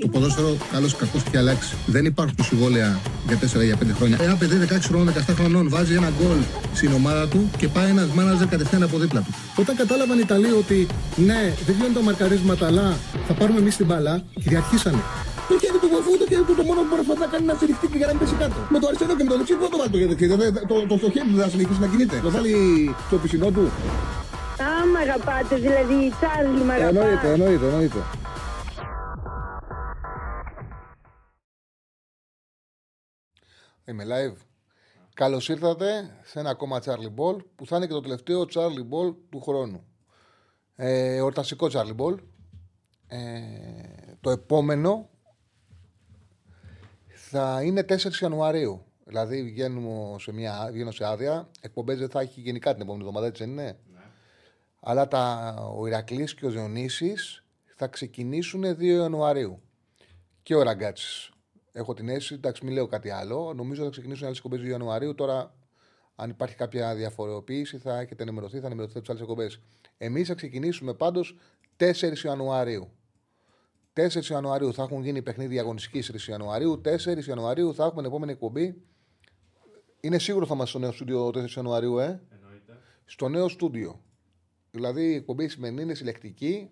Το ποδόσφαιρο, καλό ή κακό, έχει αλλάξει. Δεν υπάρχουν συμβόλαια για 4 για 5 χρόνια. Ένα παιδί 16 χρόνων, 17 χρονών βάζει ένα γκολ στην ομάδα του και πάει ένας μάναζερ κατευθείαν από δίπλα του. Όταν κατάλαβαν οι Ιταλοί ότι ναι, δεν βγαίνουν τα μαρκαρίσματα, αλλά θα πάρουμε εμείς την μπάλα, κυριαρχήσανε. Το χέρι του βοηθού, το χέρι του το μόνο που μπορεί να κάνει είναι να στηριχτεί και για να μην πέσει κάτω. Με το αριστερό και με το δεξί δεν το βάλει το χέρι. Το, το, το, χέρι του δεν θα συνεχίσει να κινείται. Το βάλει στο πισινό του. Α, μ' αγαπάτε, δηλαδή, Τσάρλι, μ' αγαπάτε. Εννοείται, εννοείται, εννοείται. Είμαι live. Καλώς ήρθατε σε ένα ακόμα Charlie Ball που θα είναι και το τελευταίο Charlie Ball του χρόνου. Ε, εορταστικό Charlie Ball. Ε, το επόμενο θα είναι 4 Ιανουαρίου. Δηλαδή βγαίνω σε, μια, βγαίνω σε άδεια. Εκπομπές δεν θα έχει γενικά την επόμενη εβδομάδα, έτσι δεν είναι; Αλλά τα, ο Ηρακλής και ο Διονύσης θα ξεκινήσουν 2 Ιανουαρίου. Και ο Ραγκάτσης. Έχω την αίσθηση, εντάξει, μην λέω κάτι άλλο. Νομίζω θα ξεκινήσουν άλλες εκπομπές 2 Ιανουαρίου. Τώρα, αν υπάρχει κάποια διαφοροποίηση, θα έχετε ενημερωθεί, θα ενημερωθείτε από τις άλλες εκπομπές. Εμείς θα ξεκινήσουμε πάντως 4 Ιανουαρίου. 4 Ιανουαρίου θα έχουν γίνει παιχνίδια αγωνιστική 3 Ιανουαρίου. 4 Ιανουαρίου θα έχουμε την επόμενη εκπομπή. Είναι σίγουρο θα είμαστε στο νέο στούντιο 4 Ιανουαρίου, ε; Εννοείται. Στο νέο στούντιο. Δηλαδή η εκπομπή σημαίνει είναι συλλεκτική.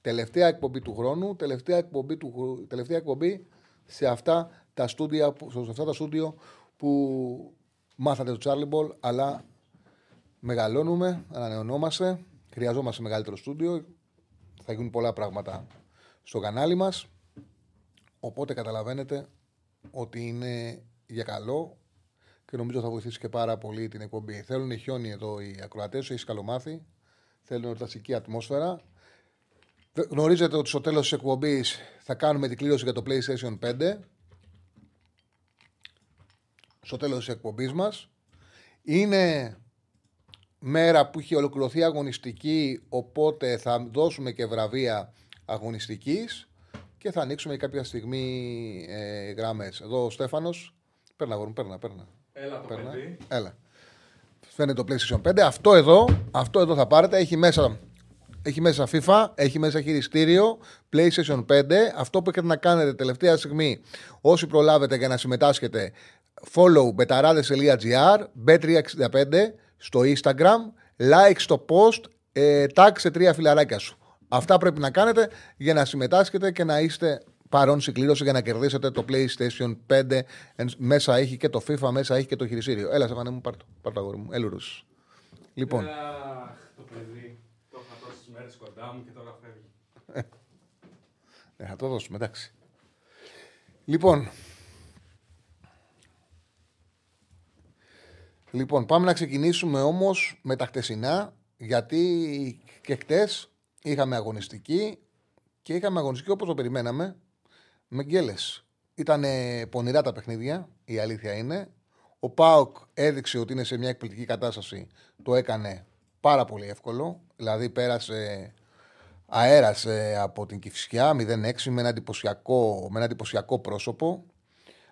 Τελευταία εκπομπή του χρόνου. Τελευταία εκπομπή, του, χρου- τελευταία εκπομπή σε αυτά τα στούντια, που- σε αυτά τα στούντιο που μάθατε το Charlie Ball, αλλά μεγαλώνουμε, ανανεωνόμαστε, χρειαζόμαστε μεγαλύτερο στούντιο, θα γίνουν πολλά πράγματα στο κανάλι μας, οπότε καταλαβαίνετε ότι είναι για καλό και νομίζω θα βοηθήσει και πάρα πολύ την εκπομπή. Θέλουν χιόνι εδώ οι ακροατές, έχεις καλομάθει, θέλουν εορταστική ατμόσφαιρα. Δε- Γνωρίζετε ότι στο τέλος της εκπομπής θα κάνουμε την κλήρωση για το PlayStation 5 στο τέλος της εκπομπής μας. Είναι μέρα που έχει ολοκληρωθεί αγωνιστική, οπότε θα δώσουμε και βραβεία αγωνιστικής και θα ανοίξουμε κάποια στιγμή ε, γράμμες. Εδώ ο Στέφανος, παίρνα αγόρι μου, παίρνα, παίρνα. Έλα το Παίρνα. παιδί. Έλα. Φαίνεται το PlayStation 5. Αυτό εδώ, αυτό εδώ θα πάρετε. Έχει μέσα, έχει μέσα FIFA, έχει μέσα χειριστήριο, PlayStation 5. Αυτό που έχετε να κάνετε τελευταία στιγμή, όσοι προλάβετε για να συμμετάσχετε, follow betarades.gr, bet365 στο Instagram, like στο post, ε, tag σε τρία φιλαράκια σου. Αυτά πρέπει να κάνετε για να συμμετάσχετε και να είστε παρόν στην κλήρωση για να κερδίσετε το PlayStation 5. Εν- Μέσα έχει και το FIFA, μέσα έχει και το χειριστήριο. Έλα, Στεφανέ μου, πάρ' το, πάρ' το αγόρι μου. Έλουρους. Λοιπόν, Αχ, το παιδί. Το είχα τόσε μέρε κοντά μου και τώρα φεύγει. ναι, θα το δώσουμε, εντάξει. Λοιπόν, λοιπόν, πάμε να ξεκινήσουμε όμως με τα χτεσινά, γιατί και χτες είχαμε αγωνιστική και είχαμε αγωνιστική όπως το περιμέναμε, με γκέλες. Ήταν πονηρά τα παιχνίδια, η αλήθεια είναι. Ο Πάοκ έδειξε ότι είναι σε μια εκπληκτική κατάσταση. Το έκανε πάρα πολύ εύκολο. Δηλαδή πέρασε, αέρασε από την Κηφισιά 0-6 με ένα εντυπωσιακό, με ένα εντυπωσιακό πρόσωπο.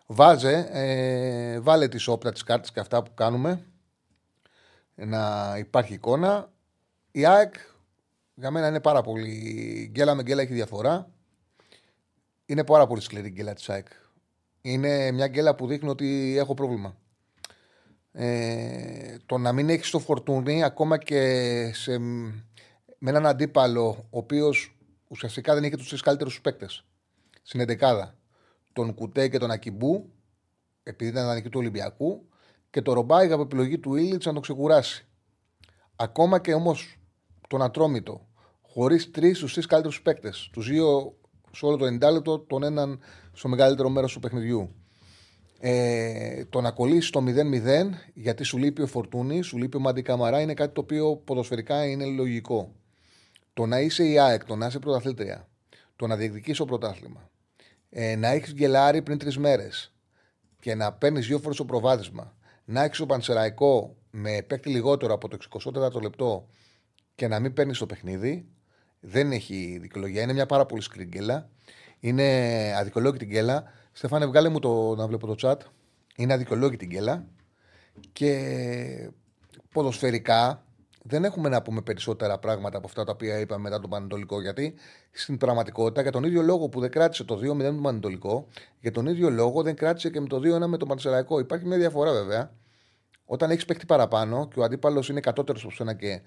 Βάζε, ε, βάλε τις όπλα, τις κάρτες και αυτά που κάνουμε. Να υπάρχει εικόνα. Η ΑΕΚ για μένα είναι πάρα πολύ. Γκέλα με γκέλα έχει διαφορά. Είναι πάρα πολύ σκληρή η γκέλα της ΑΕΚ. Είναι μια γκέλα που δείχνει ότι έχω πρόβλημα. Ε, το να μην έχεις το φορτούνι ακόμα και σε, με έναν αντίπαλο ο οποίος ουσιαστικά δεν είχε τους τρεις καλύτερους παίκτες στην εντεκάδα. Τον Κουτέ και τον Ακιμπού, επειδή ήταν δανεική του Ολυμπιακού, και το Ρομπάιγ από επιλογή του Ήλιτς να τον ξεκουράσει. Ακόμα και όμως τον Ατρόμητο, χωρίς τρεις στου τρεις καλύτερους παίκτες. Τους δύο σε όλο το 90 λεπτό, τον έναν στο μεγαλύτερο μέρος του παιχνιδιού. Ε, το να κολλήσει το 0-0 γιατί σου λείπει ο Φορτούνη, σου λείπει ο Μάντι Καμαρά είναι κάτι το οποίο ποδοσφαιρικά είναι λογικό. Το να είσαι η ΑΕΚ, το να είσαι πρωταθλήτρια, το να διεκδικήσει το πρωτάθλημα, ε, να έχεις γκελάρει πριν τρεις μέρες και να παίρνεις δύο φορές το προβάδισμα, να έχεις το Πανσεραϊκό με παίκτη λιγότερο από το 24ο λεπτό και να μην παίρνεις το παιχνίδι, δεν έχει δικαιολογία. Είναι μια πάρα πολύ σκληρή γκέλα. Είναι αδικολόγητη γκέλα. Στεφάνε, βγάλε μου το να βλέπω το chat. Είναι αδικολόγητη γκέλα. Και ποδοσφαιρικά δεν έχουμε να πούμε περισσότερα πράγματα από αυτά τα οποία είπαμε μετά τον Πανετολικό. Γιατί στην πραγματικότητα, για τον ίδιο λόγο που δεν κράτησε το 2-0 με τον Πανετολικό, για τον ίδιο λόγο δεν κράτησε και με το 2-1 με τον Πανεσαιραϊκό. Υπάρχει μια διαφορά βέβαια. Όταν έχεις παίχτη παραπάνω και ο αντίπαλος είναι κατώτερος από σένα και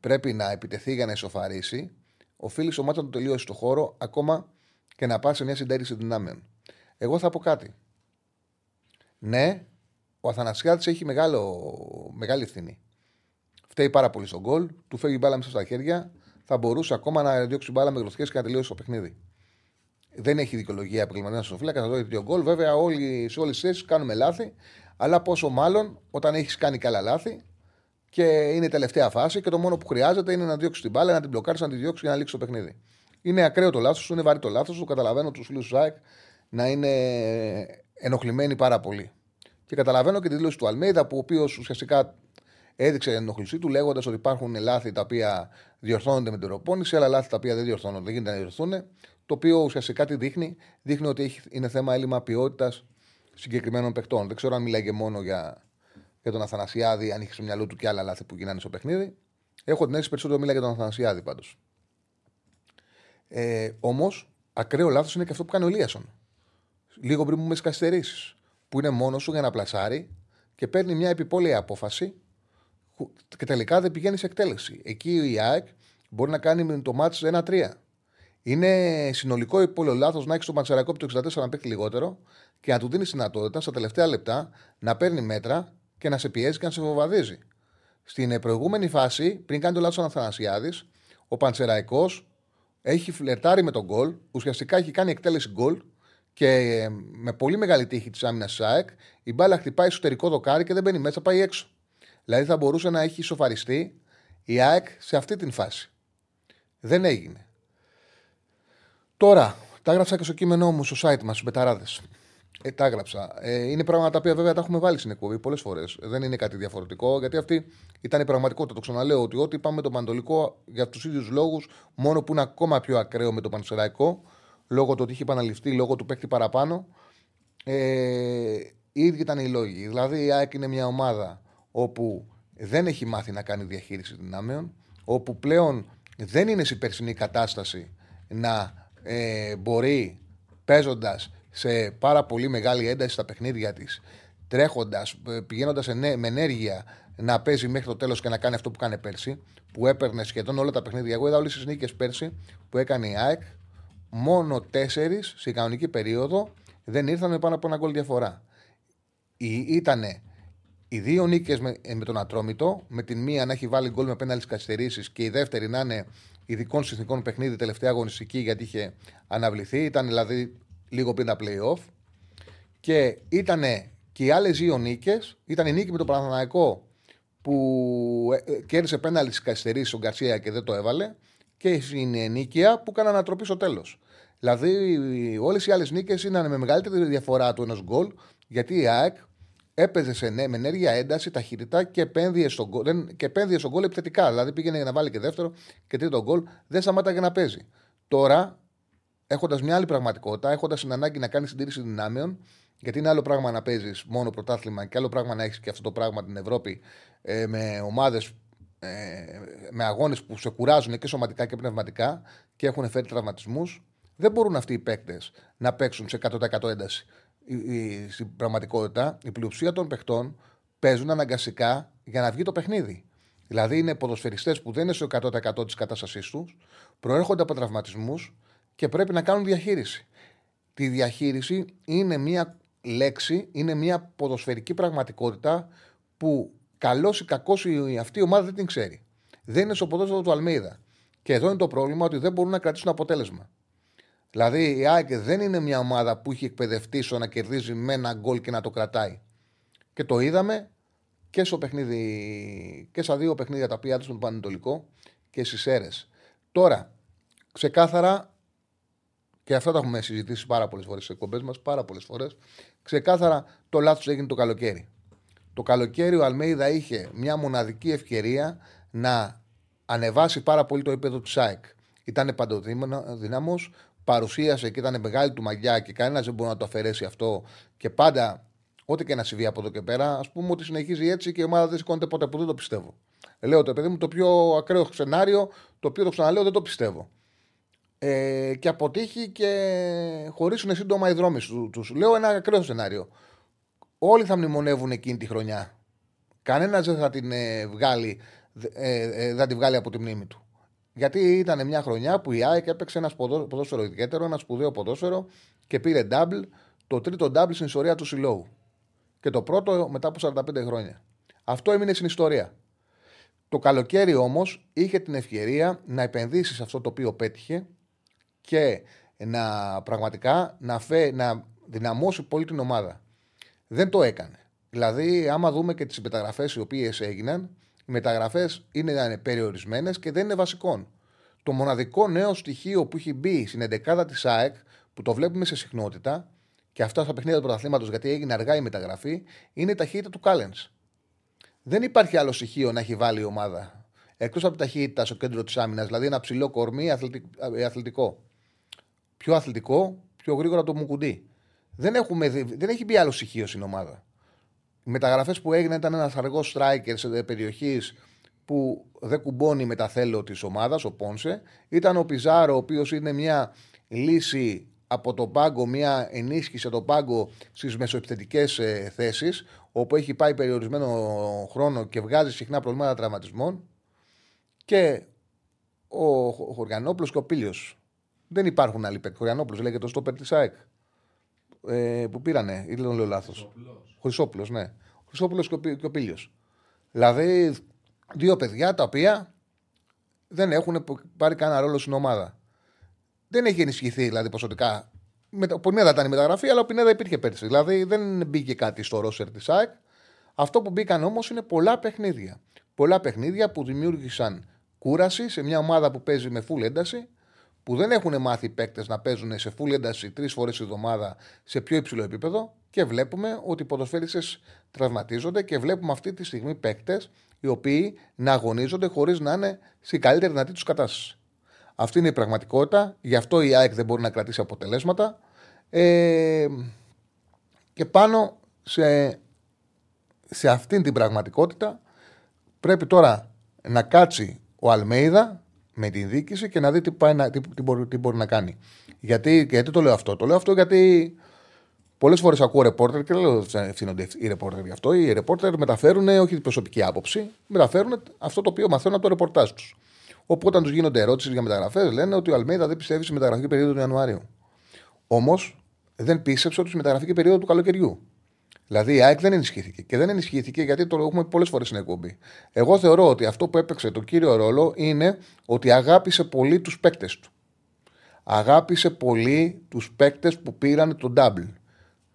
πρέπει να επιτεθεί για να ισοφαρίσει, οφείλεις ο μάτσα να το τελειώσεις στο χώρο ακόμα και να πας σε μια συντέρηση δυνάμεων. Εγώ θα πω κάτι. Ναι, ο Αθανασιάδης έχει μεγάλο, μεγάλη ευθύνη. Φταίει πάρα πολύ στον γκολ, του φεύγει μπάλα μέσα στα χέρια, θα μπορούσε ακόμα να διώξει μπάλα με γροθιέ και να τελειώσει το παιχνίδι. Δεν έχει δικαιολογία επαγγελματία στο φύλακα, θα δώσει δύο γκολ. Βέβαια, όλοι, σε όλες τις θέσεις κάνουμε λάθη, αλλά πόσο μάλλον όταν έχεις κάνει καλά λάθη και είναι η τελευταία φάση και το μόνο που χρειάζεται είναι να διώξεις την μπάλα, να την μπλοκάρεις, να τη διώξεις και να λήξει το παιχνίδι. Είναι ακραίο το λάθος είναι βαρύ το λάθος σου. Καταλαβαίνω τους φίλους του ΣΑΕΚ να είναι ενοχλημένοι πάρα πολύ. Και καταλαβαίνω και τη δήλωση του Αλμέιδα, που ο οποίος ουσιαστικά έδειξε την ενοχλησή του, λέγοντας ότι υπάρχουν λάθη τα οποία διορθώνονται με την προπόνηση, αλλά λάθη τα οποία δεν διορθώνονται, δεν γίνεται να διορθούν. Το οποίο ουσιαστικά τι δείχνει, δείχνει ότι έχει, είναι θέμα έλλειμμα ποιότητας συγκεκριμένων παιχτών. Δεν ξέρω αν μιλάει μόνο για, για τον Αθανασιάδη, αν είχε στο μυαλό του και άλλα λάθη που γίνανε στο παιχνίδι. Έχω την αίσθηση περισσότερο μιλάει για τον Αθανασιάδη πάντως. Ε, Όμως, ακραίο λάθος είναι και αυτό που κάνει ο Λίασον. Λίγο πριν μου με καθυστερήσεις. Που είναι μόνος σου για να πλασάρει και παίρνει μια επιπόλαια απόφαση και τελικά δεν πηγαίνει σε εκτέλεση. Εκεί η ΑΕΚ μπορεί να κάνει με το μάτι 1-3. Είναι συνολικό υπόλοιπο λάθος να έχεις το Ματσαρακό το 64 να παίξει λιγότερο και να του δίνεις δυνατότητα στα τελευταία λεπτά να παίρνει μέτρα και να σε πιέζει και να σε βοβαδίζει. Στην προηγούμενη φάση, πριν κάνει το λάθος ο Αθανασιάδης, ο Παντσεραϊκό έχει φλερτάρει με τον γκολ, ουσιαστικά έχει κάνει εκτέλεση γκολ και ε, με πολύ μεγάλη τύχη της άμυνας ΣΑΕΚ η μπάλα χτυπάει εσωτερικό δοκάρι και δεν μπαίνει μέσα, πάει έξω. Δηλαδή θα μπορούσε να έχει σοφαριστεί η ΑΕΚ σε αυτή την φάση. Δεν έγινε. Τώρα, τα έγραψα και στο κείμενό μου στο site μας, στους Μπεταράδες. Ε, τα έγραψα. Ε, είναι πράγματα τα οποία βέβαια τα έχουμε βάλει στην εκπομπή πολλές φορές. Δεν είναι κάτι διαφορετικό, γιατί αυτή ήταν η πραγματικότητα. Το ξαναλέω ότι ό,τι είπαμε τον Παντολικό για τους ίδιους λόγους, μόνο που είναι ακόμα πιο ακραίο με το Πανσεραϊκό, λόγω του ότι είχε επαναληφθεί, λόγω του παίκτη παραπάνω. Ε, οι ίδιοι ήταν οι λόγοι. Δηλαδή η ΑΕΚ είναι μια ομάδα όπου δεν έχει μάθει να κάνει διαχείριση δυνάμεων, όπου πλέον δεν είναι σε περσινή κατάσταση να ε, μπορεί παίζοντας σε πάρα πολύ μεγάλη ένταση στα παιχνίδια της, τρέχοντας, ε, πηγαίνοντας με ενέργεια να παίζει μέχρι το τέλος και να κάνει αυτό που κάνει πέρσι, που έπαιρνε σχεδόν όλα τα παιχνίδια. Εγώ είδα όλες τις νίκες πέρσι που έκανε η ΑΕΚ, μόνο τέσσερις σε κανονική περίοδο δεν ήρθαν με πάνω από ένα γκολ διαφορά. Ήτανε οι δύο νίκες με, ε, με, τον Ατρόμητο, με την μία να έχει βάλει γκολ με πέναλτις καθυστερήσει και η δεύτερη να είναι ειδικών συνθηκών παιχνίδι τελευταία αγωνιστική γιατί είχε αναβληθεί. Ήταν δηλαδή λίγο πριν τα playoff. Και ήταν και οι άλλες δύο νίκες. Ήταν η νίκη με τον Παναθαναϊκό που ε, ε, κέρδισε πέναλτις καθυστερήσει ο Γκαρσία και δεν το έβαλε. Και η νίκαια που έκανε ανατροπή στο τέλος. Δηλαδή, όλες οι άλλες νίκες ήταν με μεγαλύτερη διαφορά του ενός γκολ, γιατί η ΑΕΚ έπαιζε σε, ναι, με ενέργεια, ένταση, ταχύτητα και επένδυε στον γκολ, και επένδυε στον γκολ επιθετικά. Δηλαδή πήγαινε να βάλει και δεύτερο και τρίτο γκολ, δεν σταμάταγε να παίζει. Τώρα, έχοντας μια άλλη πραγματικότητα, έχοντας την ανάγκη να κάνεις συντήρηση δυνάμεων, γιατί είναι άλλο πράγμα να παίζεις μόνο πρωτάθλημα και άλλο πράγμα να έχεις και αυτό το πράγμα την Ευρώπη ε, με ομάδες ε, με αγώνες που σε κουράζουν και σωματικά και πνευματικά και έχουν φέρει τραυματισμούς. Δεν μπορούν αυτοί οι παίκτες να παίξουν σε 100% ένταση στην πραγματικότητα η πλειοψηφία των παιχτών παίζουν αναγκαστικά για να βγει το παιχνίδι. Δηλαδή είναι ποδοσφαιριστές που δεν είναι στο 100% της κατάστασής τους, προέρχονται από τραυματισμούς και πρέπει να κάνουν διαχείριση. Τη διαχείριση είναι μια λέξη, είναι μια ποδοσφαιρική πραγματικότητα που καλός ή κακός αυτή η ομάδα δεν την ξέρει. Δεν είναι στο ποδόσφαιρο του Αλμίδα. Και εδώ είναι το πρόβλημα ότι δεν μπορούν να κρατήσουν αποτέλεσμα. Δηλαδή η ΑΕΚ δεν είναι μια ομάδα που έχει εκπαιδευτεί στο να κερδίζει με ένα γκολ και να το κρατάει. Και το είδαμε και, στο παιχνίδι, και στα δύο παιχνίδια τα οποία έδωσαν τον Πανετολικό και στις αίρε. Τώρα, ξεκάθαρα, και αυτά τα έχουμε συζητήσει πάρα πολλές φορές στις εκπομπές μας, πάρα πολλές φορές, ξεκάθαρα το λάθος έγινε το καλοκαίρι. Το καλοκαίρι ο Αλμέιδα είχε μια μοναδική ευκαιρία να ανεβάσει πάρα πολύ το επίπεδο του ΣΑΕΚ. Ήταν παντοδύναμος, παρουσίασε και ήταν μεγάλη του μαγιά και κανένας δεν μπορεί να το αφαιρέσει αυτό και πάντα, ό,τι και να συμβεί από εδώ και πέρα, ας πούμε ότι συνεχίζει έτσι και η ομάδα δεν σηκώνεται ποτέ που δεν το πιστεύω. Λέω το παιδί μου το πιο ακραίο σενάριο, το οποίο το ξαναλέω δεν το πιστεύω. Ε, και αποτύχει και χωρίσουν σύντομα οι δρόμοι τους. Λέω ένα ακραίο σενάριο. Όλοι θα μνημονεύουν εκείνη τη χρονιά. Κανένας δεν θα την ε, βγάλει, ε, ε, δεν τη βγάλει από τη μνήμη του. Γιατί ήταν μια χρονιά που η ΑΕΚ έπαιξε ένα ποδόσφαιρο ιδιαίτερο, ένα σπουδαίο ποδόσφαιρο και πήρε double, το τρίτο double στην ιστορία του συλλόγου. Και το πρώτο μετά από 45 χρόνια. Αυτό έμεινε στην ιστορία. Το καλοκαίρι όμως είχε την ευκαιρία να επενδύσει σε αυτό το οποίο πέτυχε και να πραγματικά να, φε, να δυναμώσει πολύ την ομάδα. Δεν το έκανε. Δηλαδή, άμα δούμε και τις μεταγραφέ οι οποίες έγιναν, οι μεταγραφές είναι περιορισμένες και δεν είναι βασικών. Το μοναδικό νέο στοιχείο που έχει μπει στην 11η της ΑΕΚ, που το βλέπουμε σε συχνότητα, και αυτό στα παιχνίδια του πρωταθλήματος, γιατί έγινε αργά η μεταγραφή, είναι η ταχύτητα του Κάλεν. Δεν υπάρχει άλλο στοιχείο να έχει βάλει η ομάδα. Εκτός από την ταχύτητα στο κέντρο της άμυνας, δηλαδή ένα ψηλό κορμί ε, αθλητικό. Πιο αθλητικό, πιο γρήγορα το μουκουντί. Δεν, έχουμε, δεν έχει μπει άλλο στοιχείο στην ομάδα. Οι μεταγραφές που έγιναν ήταν ένας αργός striker σε περιοχής που δεν κουμπώνει με τα θέλω της ομάδας, ο Πόνσε. Ήταν ο Πιζάρο, ο οποίος είναι μια λύση από τον πάγκο, μια ενίσχυση από τον πάγκο στις μεσοεπιθετικές ε, θέσεις, όπου έχει πάει περιορισμένο χρόνο και βγάζει συχνά προβλήματα τραυματισμών. Και ο Χωριανόπουλος και ο Πίλιο. Δεν υπάρχουν άλλοι παίκτες. Χωριανόπουλος λέγεται το στόπερ της ΑΕΚ. Ε, που πήρανε, ή δεν λέω λάθος. Χρυσόπουλος, ναι. Χρυσόπουλος και ο Πίλιο. Δηλαδή, δύο παιδιά τα οποία δεν έχουν πάρει κανένα ρόλο στην ομάδα. Δεν έχει ενισχυθεί δηλαδή ποσοτικά. Ο Πινέδα ήταν η μεταγραφή, αλλά ο Πινέδα υπήρχε πέρσι. Δηλαδή δεν μπήκε κάτι στο ρόσερ της ΑΕΚ. Αυτό που μπήκαν όμως είναι πολλά παιχνίδια. Πολλά παιχνίδια που δημιούργησαν κούραση σε μια ομάδα που παίζει με full ένταση, που δεν έχουν μάθει οι παίκτες να παίζουν σε full ένταση τρεις φορές τη εβδομάδα σε πιο υψηλό επίπεδο και βλέπουμε ότι οι ποδοσφαίριστες τραυματίζονται και βλέπουμε αυτή τη στιγμή παίκτες οι οποίοι να αγωνίζονται χωρίς να είναι στην καλύτερη δυνατή τους κατάσταση. Αυτή είναι η πραγματικότητα. Γι' αυτό η ΑΕΚ δεν μπορεί να κρατήσει αποτελέσματα. Ε, και πάνω σε, σε αυτήν την πραγματικότητα πρέπει τώρα να κάτσει ο Αλμέιδα με την δίκηση και να δει τι, πάει να, τι, τι, μπορεί, τι μπορεί να κάνει. Γιατί, γιατί το λέω αυτό. Το λέω αυτό γιατί πολλές φορές ακούω ρεπόρτερ και λέω ευθύνονται οι ρεπόρτερ γι' αυτό. Οι ρεπόρτερ μεταφέρουν όχι την προσωπική άποψη, μεταφέρουν αυτό το οποίο μαθαίνουν από το ρεπορτάζ τους. Οπότε, όταν τους γίνονται ερώτηση για μεταγραφές, λένε ότι ο Αλμέιδα δεν πιστεύει στη μεταγραφική περίοδο του Ιανουαρίου. Όμως, δεν πίστεψε ότι στη μεταγραφική περίοδο του καλοκαιριού. Δηλαδή η ΑΕΚ δεν ενισχύθηκε. Και δεν ενισχύθηκε γιατί το έχουμε πολλές φορές στην εκπομπή. Εγώ θεωρώ ότι αυτό που έπαιξε τον κύριο ρόλο είναι ότι αγάπησε πολύ τους παίκτες του. Αγάπησε πολύ τους παίκτες που πήραν τον double.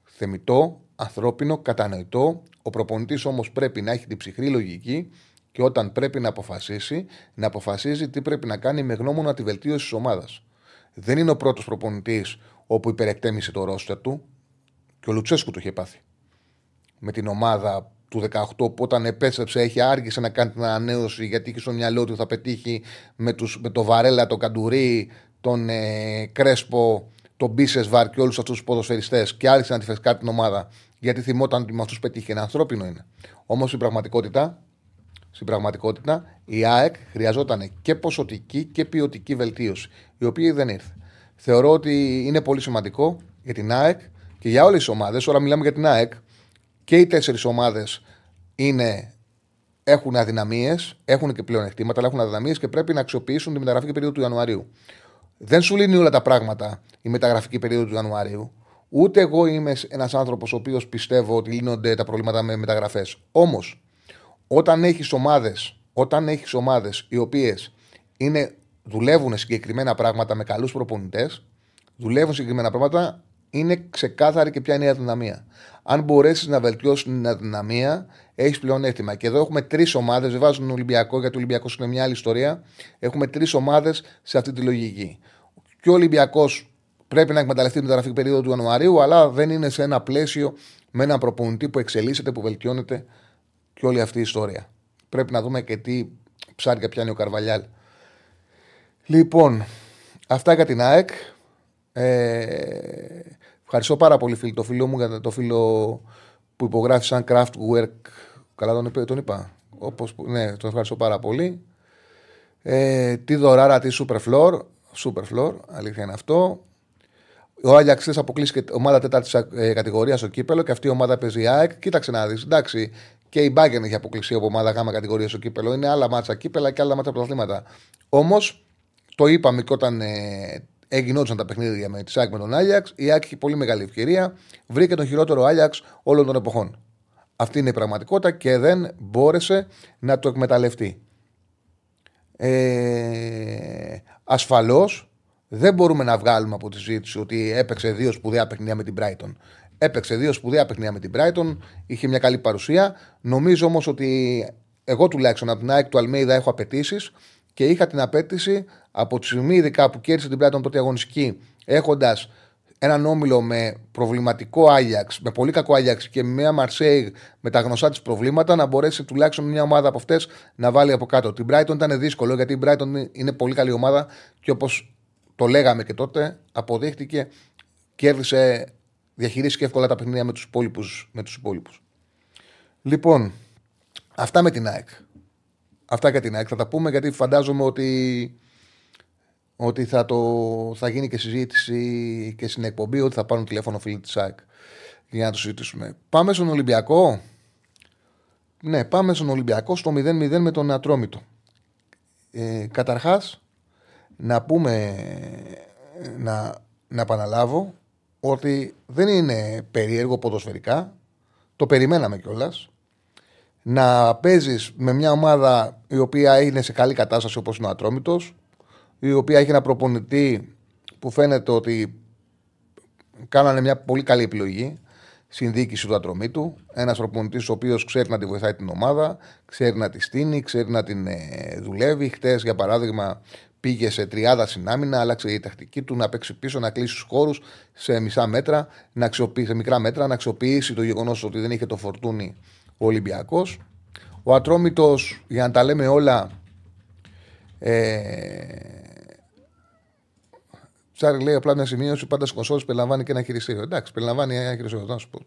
Θεμητό, ανθρώπινο, κατανοητό. Ο προπονητής όμως πρέπει να έχει την ψυχρή λογική και όταν πρέπει να αποφασίσει, να αποφασίζει τι πρέπει να κάνει με γνώμονα τη βελτίωση της ομάδας. Δεν είναι ο πρώτος προπονητής όπου υπερεκτέμησε το ρόστερ του και ο Λουτσέσκου το είχε πάθει. Με την ομάδα του 18 που όταν επέστρεψε έχει άργησε να κάνει την ανανέωση γιατί είχε στο μυαλό του θα πετύχει με, τους, με το Βαρέλα, τον Καντουρί, τον ε, Κρέσπο, τον Μπίσεσβαρ και όλους αυτούς τους ποδοσφαιριστές και άρχισε να τη φεσκάρει την ομάδα γιατί θυμόταν ότι με αυτούς πετύχει. Ένα ανθρώπινο είναι. Όμως η πραγματικότητα στην πραγματικότητα η ΑΕΚ χρειαζόταν και ποσοτική και ποιοτική βελτίωση, η οποία δεν ήρθε. Θεωρώ ότι είναι πολύ σημαντικό για την ΑΕΚ και για όλες τις ομάδες. Τώρα μιλάμε για την ΑΕΚ και οι τέσσερις ομάδες έχουν αδυναμίες, έχουν και πλεονεκτήματα, αλλά έχουν αδυναμίες και πρέπει να αξιοποιήσουν τη μεταγραφική περίοδο του Ιανουαρίου. Δεν σου λύνει όλα τα πράγματα η μεταγραφική περίοδο του Ιανουαρίου. Ούτε εγώ είμαι ένας άνθρωπος ο οποίος πιστεύω ότι λύνονται τα προβλήματα με μεταγραφές. Όμως, όταν έχεις ομάδες όταν έχεις ομάδες οι οποίες δουλεύουν συγκεκριμένα πράγματα με καλούς προπονητές, δουλεύουν συγκεκριμένα πράγματα, είναι ξεκάθαρη και ποια είναι η αδυναμία. Αν μπορέσεις να βελτιώσεις την αδυναμία, έχεις πλεονέκτημα. Και εδώ έχουμε τρεις ομάδες, δεν βάζουν τον Ολυμπιακό, γιατί ο Ολυμπιακός είναι μια άλλη ιστορία. Έχουμε τρεις ομάδες σε αυτή τη λογική. Και ο Ολυμπιακός πρέπει να εκμεταλλευτεί την μεταγραφική περίοδο του Ιανουαρίου, αλλά δεν είναι σε ένα πλαίσιο με έναν προπονητή που εξελίσσεται, που βελτιώνεται και όλη αυτή η ιστορία. Πρέπει να δούμε και τι ψάρια πιάνει ο Καρβαλιάλ. Λοιπόν, αυτά για την ΑΕΚ. Ε, ευχαριστώ πάρα πολύ φίλο, το φίλο μου για το φίλο που υπογράφει σαν Craftwork. Καλά τον, είπε, τον είπα. Όπως, που- ναι, τον ευχαριστώ πάρα πολύ. Ε, τι δωράρα, τι super floor. Super floor, αλήθεια είναι αυτό. Ο Άγιαξ θε αποκλείσει και ομάδα τέταρτης ε, κατηγορίας στο κύπελο και αυτή η ομάδα παίζει ΑΕΚ. Κοίταξε να δεις. Εντάξει, και η Bayern έχει αποκλείσει από ομάδα γάμα κατηγορίας στο κύπελο. Είναι άλλα μάτσα κύπελα και άλλα μάτσα πρωταθλήματα. Όμως, το είπαμε και όταν ε, έγιναν τα παιχνίδια με τη ΑΕΚ με τον Άγιαξ, η ΑΕΚ έχει πολύ μεγάλη ευκαιρία. Βρήκε τον χειρότερο Άγιαξ όλων των εποχών. Αυτή είναι η πραγματικότητα και δεν μπόρεσε να το εκμεταλλευτεί. Ε, Ασφαλώς δεν μπορούμε να βγάλουμε από τη συζήτηση ότι έπαιξε δύο σπουδαία παιχνίδια με την Brighton. Έπαιξε δύο σπουδαία παιχνίδια με την Brighton, είχε μια καλή παρουσία. Νομίζω όμως ότι εγώ τουλάχιστον από την ΑΕΚ του Αλμέιδα έχω απαιτήσεις και είχα την απέτηση από τη στιγμή ειδικά που κέρδισε την Brighton πρώτη αγωνιστική, έχοντας έναν όμιλο με προβληματικό Άγιαξ, με πολύ κακό Άγιαξ και μια Μαρσέη με τα γνωστά της προβλήματα, να μπορέσει τουλάχιστον μια ομάδα από αυτές να βάλει από κάτω. Την Brighton ήταν δύσκολο γιατί η Brighton είναι πολύ καλή ομάδα και όπως το λέγαμε και τότε, αποδείχτηκε, κέρδισε, διαχειρίστηκε εύκολα τα παιχνίδια με τους υπόλοιπους. Με τους υπόλοιπους. Λοιπόν, αυτά με την ΑΕΚ. Αυτά για την ΑΕΚ. Θα τα πούμε γιατί φαντάζομαι ότι, ότι θα, το, θα γίνει και συζήτηση και στην εκπομπή ότι θα πάρουν τηλέφωνο φίλοι της ΑΕΚ για να το συζητήσουμε. Πάμε στον Ολυμπιακό. Ναι, πάμε στον Ολυμπιακό στο 0-0 με τον Ατρόμητο. Ε, καταρχάς, να πούμε, να, να επαναλάβω ότι δεν είναι περίεργο ποδοσφαιρικά. Το περιμέναμε κιόλας. Να παίζεις με μια ομάδα η οποία είναι σε καλή κατάσταση όπως είναι ο Ατρόμητος, η οποία έχει ένα προπονητή που φαίνεται ότι κάνανε μια πολύ καλή επιλογή στην διοίκηση του Ατρομήτου. Ένας προπονητής ο οποίος ξέρει να τη βοηθάει την ομάδα, ξέρει να τη στείνει, ξέρει να την ε, δουλεύει. Χτες, για παράδειγμα, πήγε σε τριάδα συνάμυνα, άλλαξε η τακτική του να παίξει πίσω, να κλείσει τους χώρους σε μισά μέτρα, να αξιοποιήσει, σε μικρά μέτρα, να αξιοποιήσει το γεγονός ότι δεν είχε το φορτούνι ο Ολυμπιακός. Ο Ατρόμητος, για να τα λέμε όλα, ε, Τσάρι λέει απλά μια σημείωση: Πάντα στι κονσόλε περιλαμβάνει και ένα χειριστήριο. Εντάξει, περιλαμβάνει ένα χειριστήριο. Να σου πω.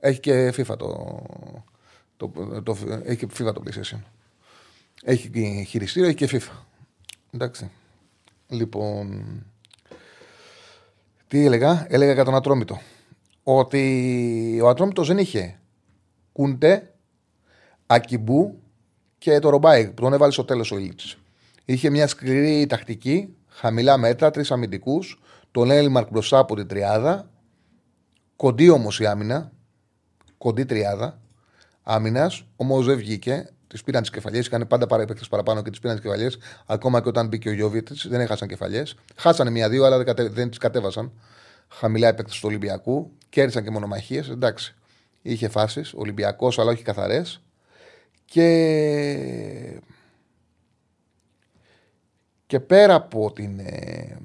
Έχει και FIFA το. το, το, έχει και FIFA το PlayStation. Έχει και χειριστήριο, έχει και FIFA. Εντάξει. Λοιπόν. Τι έλεγα, έλεγα για τον Ατρόμητο. Ότι ο Ατρόμητος δεν είχε Κούντε, Ακιμπού και το Ρομπάι που τον έβαλε στο τέλος ο Ιλίτς. Είχε μια σκληρή τακτική, χαμηλά μέτρα, τρεις αμυντικούς, τον Έλμαρκ μπροστά από την τριάδα. Κοντή όμως η άμυνα, κοντή τριάδα άμυνας, όμω δεν βγήκε. Τη πήραν τις κεφαλιές, είχαν πάντα παραπέκτε παραπάνω και τις πήραν τις κεφαλιές. Ακόμα και όταν μπήκε ο Γιώβιτς, δεν έχασαν κεφαλιές. Χάσανε μία-δύο, αλλά δεν, κατε... δεν τις κατέβασαν. Χαμηλά επέκτε του Ολυμπιακού. Κέρδισαν και μονομαχίες. Εντάξει. Είχε φάσεις. Ολυμπιακός, αλλά όχι καθαρές. Και. Και πέρα από την, ε,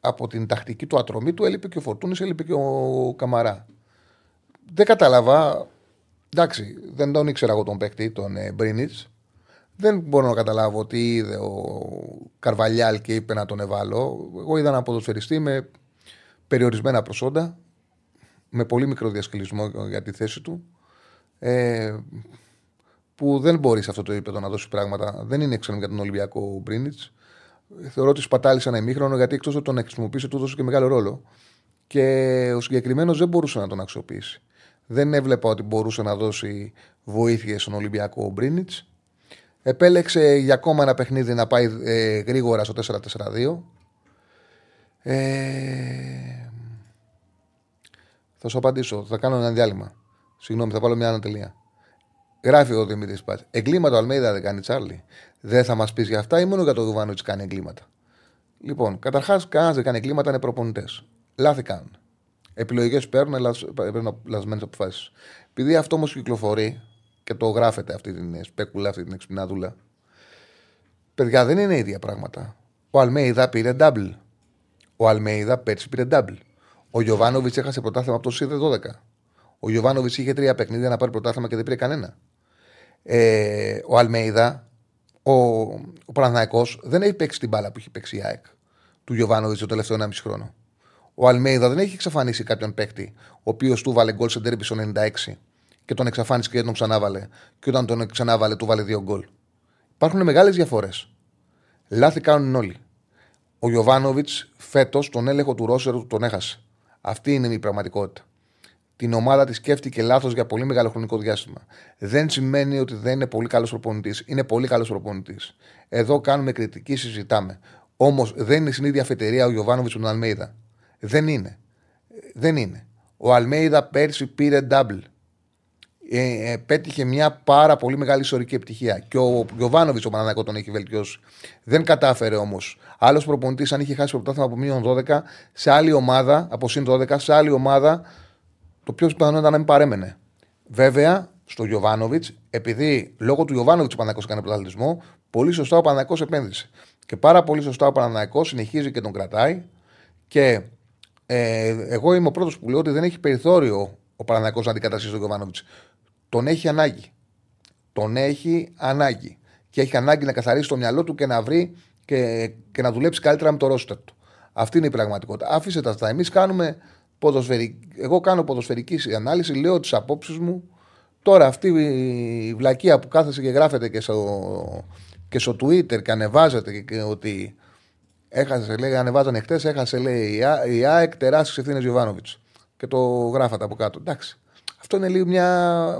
από την τακτική του ατρομή του έλειπε και ο Φορτούνης, έλειπε και ο Καμαρά. Δεν κατάλαβα, εντάξει, δεν τον ήξερα εγώ τον παίκτη, τον ε, Μπρίνιτς. Δεν μπορώ να καταλάβω τι είδε ο Καρβαλιάλ και είπε να τον εβάλω. Εγώ είδα ένα ποδοσφαιριστή με περιορισμένα προσόντα, με πολύ μικρό διασκελισμό για τη θέση του. Ε, που δεν μπορείς σε αυτό το επίπεδο να δώσεις πράγματα. Δεν είναι έξω για τον Ολυμπιακό ο Μπρίνιτς. Θεωρώ ότι σπατάλησε ένα ημίχρονο γιατί εκτός ότι τον χρησιμοποίησε, του έδωσε και μεγάλο ρόλο. Και ο συγκεκριμένος δεν μπορούσε να τον αξιοποιήσει. Δεν έβλεπα ότι μπορούσε να δώσει βοήθεια στον Ολυμπιακό ο Μπρίνιτς. Επέλεξε για ακόμα ένα παιχνίδι να πάει ε, γρήγορα στο 4-4-2. Ε, θα σου απαντήσω. Θα κάνω ένα διάλειμμα. Συγγνώμη, θα βάλω μια ανατελεία. Γράφει ο Δημήτρης Πάτ. Εγκλήματα ο Αλμέιδα δεν κάνει Τσάρλι. Δεν θα μας πεις για αυτά ή μόνο για το Δουβάνο τη κάνει εγκλήματα. Λοιπόν, καταρχάς, κανένας δεν κάνει εγκλήματα, είναι προπονητές. Λάθη κάνουν. Επιλογές παίρνουν, παίρνουν λασμένες αποφάσεις. Επειδή αυτό όμως κυκλοφορεί και το γράφεται αυτή την σπέκουλα, αυτή την εξπινάδουλα. Παιδιά δεν είναι ίδια πράγματα. Ο Αλμέιδα πήρε double. Ο Αλμέιδα πέρσι πήρε double. Ο Γιωβάνοβιτς έχασε πρωτάθλημα από το ΣΥΔΕ 12. Ο Γιωβάνοβιτς είχε τρία παιχνίδια να πάρει πρωτάθλημα και δεν πήρε κανένα. Ε, ο Αλμέιδα, ο, ο Παναθναϊκό δεν έχει παίξει την μπάλα που έχει παίξει η ΑΕΚ του Γιωβάνοβιτς το τελευταίο 1,5 χρόνο. Ο Αλμέιδα δεν έχει εξαφανίσει κάποιον παίκτη, ο οποίος του βάλε γκολ σε ντέρμπι στο 96 και τον εξαφάνισε και δεν τον ξανάβαλε. Και όταν τον ξανάβαλε, του βάλε δύο γκολ. Υπάρχουν μεγάλες διαφορές. Λάθη κάνουν όλοι. Ο Γιωβάνοβιτς φέτος τον έλεγχο του Ρώσερου τον έχασε. Αυτή είναι η πραγματικότητα. Την ομάδα της σκέφτηκε λάθος για πολύ μεγάλο χρονικό διάστημα. Δεν σημαίνει ότι δεν είναι πολύ καλός προπονητής. Είναι πολύ καλός προπονητής. Εδώ κάνουμε κριτική, συζητάμε. Όμως δεν είναι στην ίδια αφετηρία ο Γιωβάνοβιτς με τον Αλμέιδα. Δεν είναι. Δεν είναι. Ο Αλμέιδα πέρσι πήρε double. Ε, ε, πέτυχε μια πάρα πολύ μεγάλη ιστορική επιτυχία. Και ο Γιωβάνοβιτς ο Παναναναϊκό τον έχει βελτιώσει. Δεν κατάφερε όμως. Άλλος προπονητής, αν είχε χάσει το πρωτάθλημα από μείον 12, σε άλλη ομάδα, από συν 12, σε άλλη ομάδα, το πιο πιθανό ήταν να μην παρέμενε. Βέβαια, στο Γιωβάνοβιτς, επειδή λόγω του Γιωβάνοβιτς ο Παναναναϊκό έκανε πρωταθλητισμό, πολύ σωστά ο Παναναναϊκό επένδυσε. Και πάρα πολύ σωστά ο Παναναναϊκό συνεχίζει και τον κρατάει. Και ε, εγώ είμαι ο πρώτος που λέω ότι δεν έχει περιθώριο ο Παναναναϊκό να αντικαταστήσει τον Γιωβάνοβιτς. Τον έχει ανάγκη. Τον έχει ανάγκη. Και έχει ανάγκη να καθαρίσει το μυαλό του και να βρει και, και να δουλέψει καλύτερα με το ρόστερ του. Αυτή είναι η πραγματικότητα. Άφησε τα αυτά. Εμείς κάνουμε ποδοσφαιρική. Εγώ κάνω ποδοσφαιρική ανάλυση, λέω τις απόψεις μου. Τώρα αυτή η βλακεία που κάθεσε και γράφεται και στο, και στο Twitter και ανεβάζεται και, ότι έχασε, λέει, ανεβάζανε χτε, έχασε λέει η ΑΕΚ τεράστιες ευθύνες Γιωβάνοβιτς. Και το γράφατε από κάτω. Εντάξει. Αυτό είναι λίγο μια.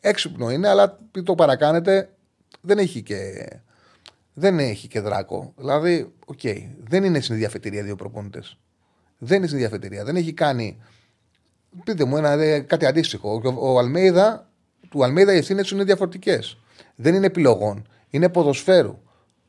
έξυπνο είναι, αλλά το παρακάνετε δεν έχει και. Δεν έχει και δράκο. Δηλαδή, ok, okay, δεν είναι στην ίδια αφετηρία δύο προπονητές. Δεν είναι στην ίδια αφετηρία. Δεν έχει κάνει. Πείτε μου ένα, κάτι αντίστοιχο. Ο, ο Αλμέιδα, του Αλμέιδα οι ευθύνες είναι διαφορετικές. Δεν είναι επιλογών. Είναι ποδοσφαίρου.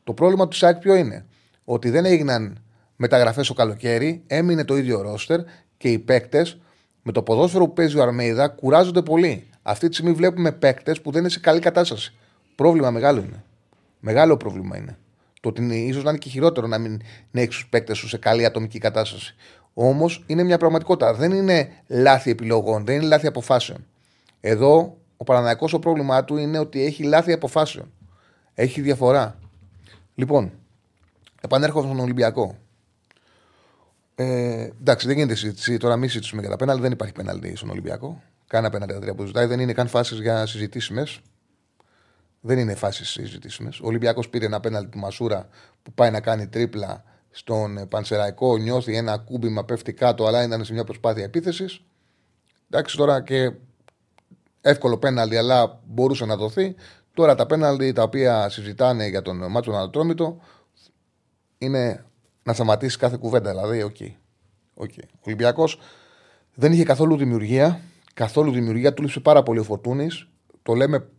Το πρόβλημα της ΑΕΚ ποιο είναι; Ότι δεν έγιναν μεταγραφές το καλοκαίρι, έμεινε το ίδιο ρόστερ και οι παίκτες με το ποδόσφαιρο που παίζει ο Αρμέιδα κουράζονται πολύ. Αυτή τη στιγμή βλέπουμε παίκτες που δεν είναι σε καλή κατάσταση. Πρόβλημα μεγάλο είναι. Μεγάλο πρόβλημα είναι. Το ότι ίσως να είναι και χειρότερο να μην έχει του παίκτες σου σε καλή ατομική κατάσταση. Όμως είναι μια πραγματικότητα. Δεν είναι λάθη επιλογών, δεν είναι λάθη αποφάσεων. Εδώ ο Παναναναϊκός ο πρόβλημά του είναι ότι έχει λάθη αποφάσεων. Έχει διαφορά. Λοιπόν, επανέρχομαι στον Ολυμπιακό. Ε, εντάξει, δεν γίνεται συζήτηση. Τώρα μην συζητήσουμε για τα πέναλ. Δεν υπάρχει πέναλ στον Ολυμπιακό. Κάνα πέναλ τα τρία που ζητάει. Δεν είναι καν φάσεις για συζητήσιμες. Δεν είναι φάσεις συζητήσιμες. Ο Ολυμπιακός πήρε ένα πέναλ του Μασούρα που πάει να κάνει τρίπλα στον Πανσεραϊκό. Νιώθει ένα κούμπιμα, πέφτει κάτω, αλλά ήταν σε μια προσπάθεια επίθεσης. Εντάξει, τώρα και εύκολο πέναλτι, αλλά μπορούσε να δοθεί. Τώρα τα πέναλτι τα οποία συζητάνε για τον ματς ο Ατρόμητος είναι να σταματήσει κάθε κουβέντα. Δηλαδή, ok. Okay. Okay. Ο Ολυμπιακός δεν είχε καθόλου δημιουργία. Καθόλου δημιουργία. Του έλειψε πάρα πολύ ο Φορτούνης. Το,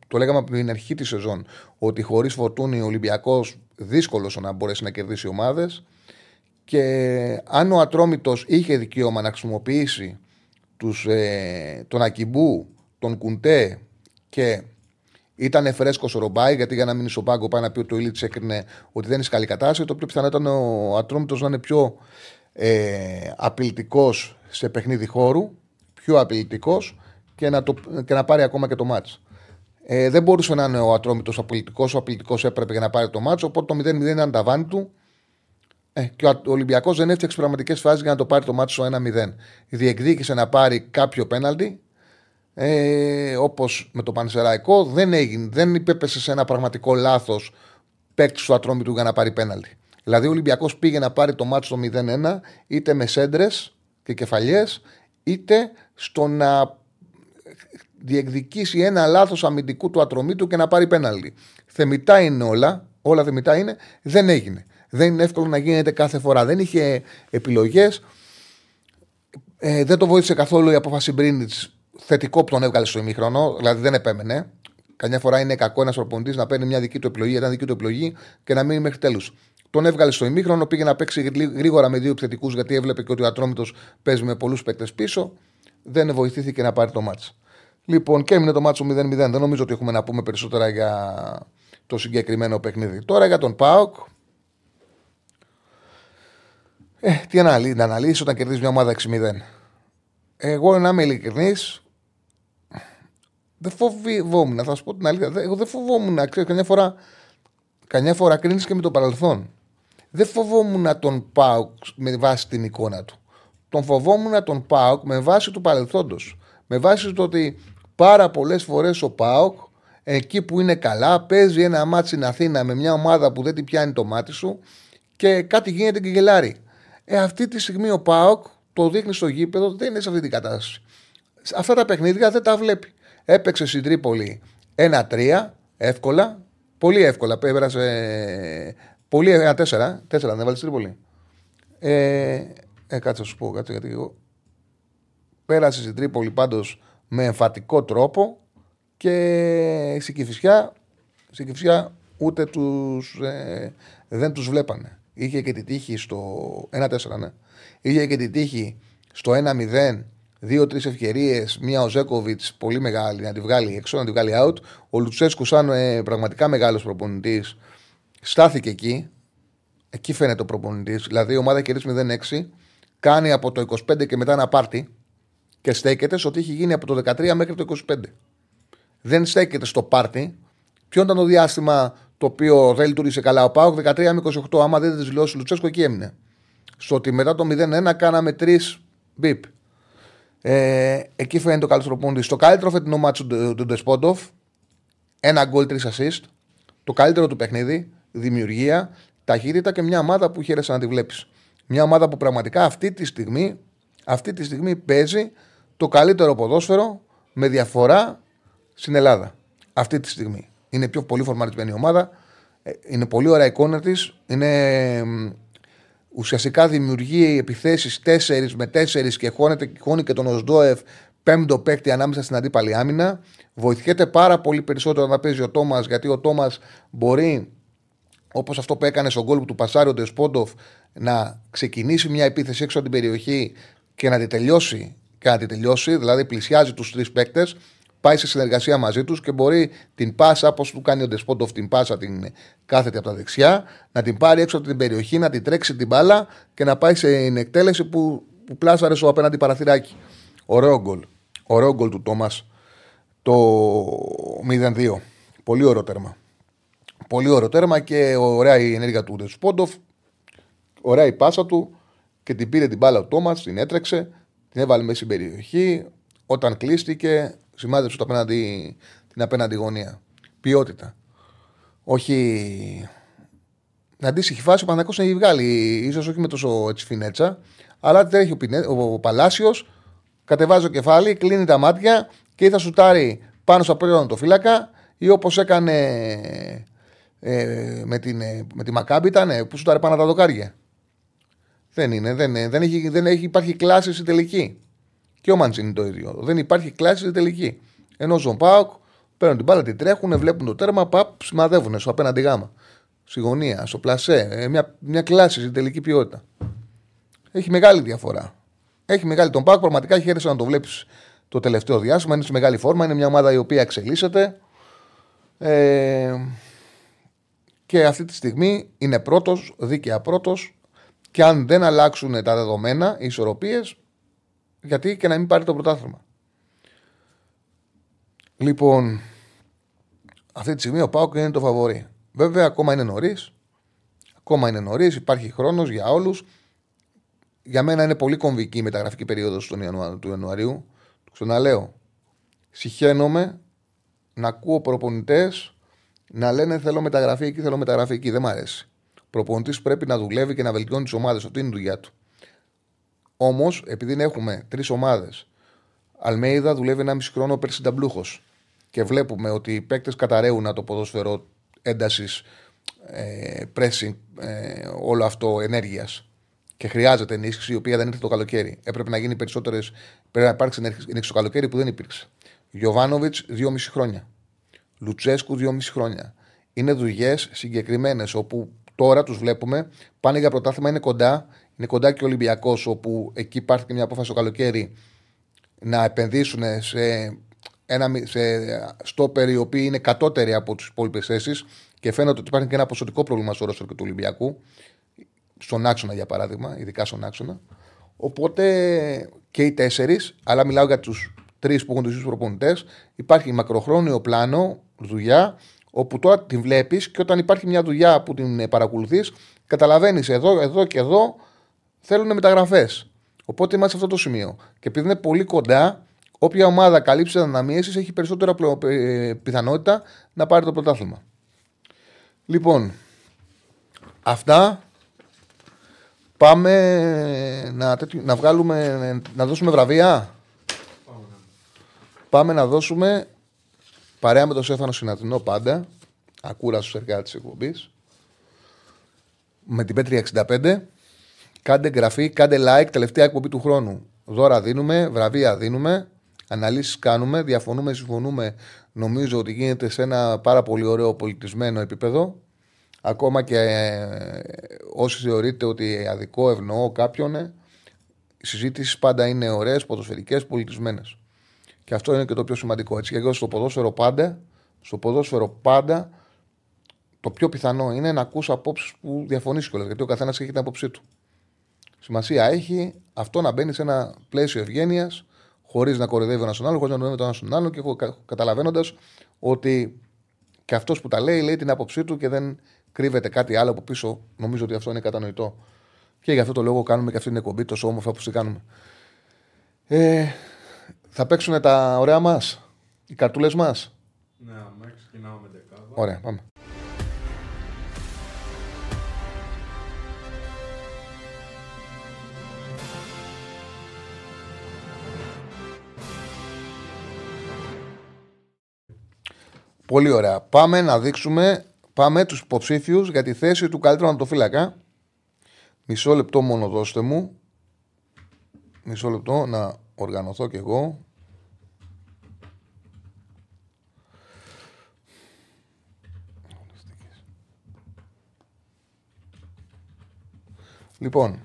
το λέγαμε από την αρχή της σεζόν ότι χωρίς Φορτούνη ο Ολυμπιακός δύσκολο να μπορέσει να κερδίσει ομάδες. Και αν ο Ατρόμητος είχε δικαίωμα να χρησιμοποιήσει τους, ε, τον Ακιμπού, τον Κουντέ και ήταν φρέσκος ο Ρομπάι, γιατί για να μείνει στο πάγκο πάει να πει ότι ο Ηλίτ έκρινε ότι δεν είναι σε καλή κατάσταση. Το πιο πιθανό ήταν ο Ατρόμητος να είναι πιο ε, απειλητικός σε παιχνίδι χώρου, πιο απειλητικός και, να και να πάρει ακόμα και το μάτς. Ε, δεν μπορούσε να είναι ο Ατρόμητος απειλητικός. Ο απειλητικός έπρεπε για να πάρει το μάτσο. Οπότε το 0-0 ήταν τα βάνη του. Ε, και ο Ολυμπιακός δεν έφτιαξε πραγματικές φάσεις για να το πάρει το μάτσο στο 1-0. Διεκδίκησε να πάρει κάποιο πέναλτι ε, όπως με το Πανσεραϊκό, δεν, έγινε, δεν υπέπεσε σε ένα πραγματικό λάθος παίκτης του ατρόμητου για να πάρει πέναλτι. Δηλαδή, ο Ολυμπιακός πήγε να πάρει το μάτσο στο 0-1 είτε με σέντρες και κεφαλιές, είτε στο να διεκδικήσει ένα λάθος αμυντικού του ατρομήτου και να πάρει πέναλτι. Θεμητά είναι όλα, όλα θεμητά είναι, δεν έγινε. Δεν είναι εύκολο να γίνεται κάθε φορά. Δεν είχε επιλογές. Ε, δεν το βοήθησε καθόλου η απόφαση Μπρίνιτς θετικό που τον έβγαλε στο ημίχρονο, δηλαδή δεν επέμενε. Καμιά φορά είναι κακό ένας προπονητής να παίρνει μια δική του επιλογή, μια δική του επιλογή και να μείνει μέχρι τέλους. Τον έβγαλε στο ημίχρονο, πήγε να παίξει γρήγορα με δύο επιθετικούς γιατί έβλεπε και ότι ο Ατρόμητος παίζει με πολλούς παίκτες πίσω. Δεν βοηθήθηκε να πάρει το μάτσο. Λοιπόν, και έμεινε το μάτσο 0-0. Δεν νομίζω ότι έχουμε να πούμε περισσότερα για το συγκεκριμένο παιχνίδι. Τώρα για τον Πάοκ. Ε, τι αναλύει, να αναλύσεις όταν κερδίζεις μια ομάδα 6-0. Εγώ να είμαι ειλικρινής, δεν φοβόμουν, θα σου πω την αλήθεια. Εγώ δεν φοβόμουν, ξέρω, καμιά φορά, καμιά φορά κρίνεις και με το παρελθόν. Δεν φοβόμουν τον Πάουκ με βάση την εικόνα του. Τον φοβόμουν τον Πάουκ με βάση του παρελθόντος. Με βάση το ότι πάρα πολλές φορές ο Πάοκ εκεί που είναι καλά, παίζει ένα μάτι στην Αθήνα με μια ομάδα που δεν την πιάνει το μάτι σου και κάτι γίνεται και γελάρει. Ε, αυτή τη στιγμή ο Πάοκ το δείχνει στο γήπεδο, δεν είναι σε αυτή την κατάσταση. Αυτά τα παιχνίδια δεν τα βλέπει. Έπαιξε στην Τρίπολη 1-3, εύκολα. Πολύ εύκολα. Πέρασε. Πολύ 1-4. 4 δεν βάλεις στην Τρίπολη. Ε, ε, κάτσε να σου πω, κάτσε γιατί εγώ. Πέρασε στην Τρίπολη πάντως με εμφατικό τρόπο και στην Κηφισιά, στην Κηφισιά ούτε τους, ε, δεν τους βλέπανε. Είχε και τη τύχη στο 1-4, ναι. Είχε και τη τύχη στο 1-0, δύο-τρει ευκαιρίες. Μία ο Ζέκοβιτς πολύ μεγάλη να τη βγάλει έξω, να τη βγάλει out. Ο Λουτσέσκου, σαν ε, πραγματικά μεγάλος προπονητής, στάθηκε εκεί. Εκεί φαίνεται ο προπονητής. Δηλαδή η ομάδα κερδίζει 0-6, κάνει από το 25 και μετά ένα πάρτι και στέκεται στο ότι έχει γίνει από το 13 μέχρι το 25 δεν στέκεται στο πάρτι. Ποιο ήταν το διάστημα το οποίο δεν λειτουργήσε καλά ο Πάοκ, 13 με 28. Άμα δεν δηλώσει ο Λουτσέσκο, εκεί έμεινε. Στο ότι μετά το 0-1 κάναμε 3 μπίπ. Ε, εκεί φαίνεται ο καλύτερος πόντι. Στο καλύτερο φετινό μάτσο του Ντεσπόντοφ, ένα γκολ, τρεις assist. Το καλύτερο του παιχνίδι, δημιουργία, ταχύτητα και μια ομάδα που χαίρεσαι να τη βλέπεις. Μια ομάδα που πραγματικά αυτή τη στιγμή, αυτή τη στιγμή παίζει το καλύτερο ποδόσφαιρο με διαφορά στην Ελλάδα. Αυτή τη στιγμή. Είναι πιο πολύ φορμαρισμένη η ομάδα. Ε, είναι πολύ ωραία εικόνα της. Είναι ουσιαστικά δημιουργεί επιθέσεις 4 με 4 και χώνεται, χώνει και τον Οσδόεφ πέμπτο παίκτη ανάμεσα στην αντίπαλη άμυνα. Βοηθιέται πάρα πολύ περισσότερο να παίζει ο Τόμας γιατί ο Τόμας μπορεί, όπως αυτό που έκανε στον γκολ του Πασάριο Ντεσπόντοφ, να ξεκινήσει μια επίθεση έξω από την περιοχή και να τη τελειώσει. Και να τη τελειώσει, δηλαδή πλησιάζει τους τρεις παίκτες πάει σε συνεργασία μαζί τους και μπορεί την πάσα, όπω του κάνει ο Ντεσπόντοφ, την πάσα την κάθεται από τα δεξιά, να την πάρει έξω από την περιοχή, να την τρέξει την μπάλα και να πάει σε εκτέλεση που, που πλάσαρες στο απέναντι παραθυράκι. Ωραίο γκολ. Ωραίο γκολ του Τόμας το 0-2. Πολύ ωραίο τέρμα. Πολύ ωραίο τέρμα και ωραία η ενέργεια του Ντεσπόντοφ. Ωραία η πάσα του και την πήρε την μπάλα ο Τόμας, την έτρεξε, την έβαλε μέσα στην περιοχή. Όταν κλείστηκε, Σημάδεψε το απέναντι, την απέναντι γωνία. Ποιότητα. Όχι. Αντίστοιχη φάση ο Παναγιώ έχει βγάλει, ίσως όχι με τόσο έτσι φινέτσα, αλλά τρέχει ο, Πινέ, ο Παλάσιος, κατεβάζει το κεφάλι, κλείνει τα μάτια και ή θα σουτάρει πάνω στο απέναντι το φύλακα ή όπως έκανε ε, με, την, ε, με τη Μακάμπη ήταν που σουτάρει πάνω τα δοκάρια. Δεν είναι, δεν, δεν, έχει, δεν έχει, υπάρχει κλάση στην τελική. Και ο Μαντζίνη το ίδιο. Δεν υπάρχει κλάση στην τελική. Ενώ ο Ζων Πάοκ παίρνουν την μπάλα, την τρέχουν, βλέπουν το τέρμα, παπ, σημαδεύουν στο απέναντι γάμα. Στη γωνία, στο πλασέ. Ε, μια, μια κλάση στην τελική ποιότητα. Έχει μεγάλη διαφορά. Έχει μεγάλη τον Πάοκ. Πραγματικά χαίρεσαι να το βλέπεις το τελευταίο διάστημα. Είναι σε μεγάλη φόρμα. Είναι μια ομάδα η οποία εξελίσσεται. Ε, και αυτή τη στιγμή είναι πρώτος, δίκαια πρώτος. Και αν δεν αλλάξουν τα δεδομένα, οι ισορροπίες, γιατί και να μην πάρει το πρωτάθλημα. Λοιπόν, αυτή τη στιγμή ο Πάοκ είναι το φαβορή. Βέβαια, ακόμα είναι νωρίς. Ακόμα είναι νωρίς, υπάρχει χρόνος για όλους. Για μένα είναι πολύ κομβική η μεταγραφική περίοδος του Ιανουαρίου. Το ξαναλέω. Συχαίνομαι να ακούω προπονητές να λένε θέλω μεταγραφή εκεί, θέλω μεταγραφή εκεί. Δεν μ' αρέσει. Ο προπονητής πρέπει να δουλεύει και να βελτιώνει τις ομάδες. Αυτή είναι η δουλειά του. Όμως, επειδή έχουμε τρεις ομάδες, Αλμέιδα δουλεύει ένα μισή χρόνο πέρσι ταμπλούχο. Και βλέπουμε ότι οι παίκτες καταραίουν το ποδόσφαιρο έντασης, ε, pressing, ε, όλο αυτό ενέργειας. Και χρειάζεται ενίσχυση η οποία δεν ήρθε το καλοκαίρι. Έπρεπε να γίνει περισσότερες. Πρέπει να υπάρξει ενίσχυση το καλοκαίρι που δεν υπήρξε. Γιωβάνοβιτς, μισή χρόνια. Λουτσέσκου, μισή χρόνια. Είναι δουλειές συγκεκριμένες όπου τώρα τους βλέπουμε, πάνε για πρωτάθλημα, είναι κοντά, είναι κοντά και ο Ολυμπιακός, όπου εκεί υπάρχει και μια απόφαση το καλοκαίρι να επενδύσουν σε, ένα, σε στόπερ οι οποίοι είναι κατώτεροι από τις υπόλοιπες θέσεις και φαίνεται ότι υπάρχει και ένα ποσοτικό πρόβλημα στο ρόλο του Ολυμπιακού. Στον άξονα, για παράδειγμα, ειδικά στον άξονα. Οπότε και οι τέσσερις, αλλά μιλάω για τους τρεις που έχουν τους ίδιους προπονητές, υπάρχει μακροχρόνιο πλάνο, δουλειά, όπου τώρα την βλέπεις και όταν υπάρχει μια δουλειά που την παρακολουθείς, καταλαβαίνεις εδώ, εδώ και εδώ θέλουν μεταγραφές. Οπότε είμαστε σε αυτό το σημείο. Και επειδή είναι πολύ κοντά, όποια ομάδα καλύψει τις αναμίεσει έχει περισσότερα ε, πιθανότητα να πάρει το πρωτάθλημα. Λοιπόν, αυτά. Πάμε να, να βγάλουμε, να δώσουμε βραβεία. Πάμε να δώσουμε παρέα με τον Σέφανο Συνατινό πάντα. Ακούρα στου εργάτε της εκπομπής. Με την Πέτρια 65. Κάντε εγγραφή, κάντε like, τελευταία εκπομπή του χρόνου. Δώρα δίνουμε, βραβεία δίνουμε, αναλύσεις κάνουμε, διαφωνούμε, συμφωνούμε. Νομίζω ότι γίνεται σε ένα πάρα πολύ ωραίο πολιτισμένο επίπεδο. Ακόμα και ε, όσοι θεωρείτε ότι αδικό ευνοώ κάποιον, ε, οι συζήτησει πάντα είναι ωραίες, ποδοσφαιρικές, πολιτισμένες. Και αυτό είναι και το πιο σημαντικό. Έτσι, και εγώ στο ποδόσφαιρο πάντα, στο ποδόσφαιρο πάντα, το πιο πιθανό είναι να ακούσω απόψεις που διαφωνείς κιόλας. Γιατί ο καθένας έχει την άποψή του. Σημασία έχει αυτό να μπαίνει σε ένα πλαίσιο ευγένειας, χωρίς να κορυδεύει ο ένας τον άλλο, χωρίς να νοεί τον ένας τον άλλο και καταλαβαίνοντας ότι και αυτός που τα λέει, λέει την άποψή του και δεν κρύβεται κάτι άλλο από πίσω. Νομίζω ότι αυτό είναι κατανοητό. Και γι' αυτό το λόγο κάνουμε και αυτή την εκπομπή τόσο όμορφα που την κάνουμε. Ε, θα παίξουν τα ωραία μας, οι καρτούλες μας; Ναι, αμέσω ξεκινάμε με δεκάδα. Ωραία, πάμε. Πολύ ωραία. Πάμε να δείξουμε πάμε τους υποψήφιους για τη θέση του καλύτερου ανατοφύλακα. Μισό λεπτό μόνο δώστε μου. Μισό λεπτό να οργανωθώ κι εγώ. Λοιπόν,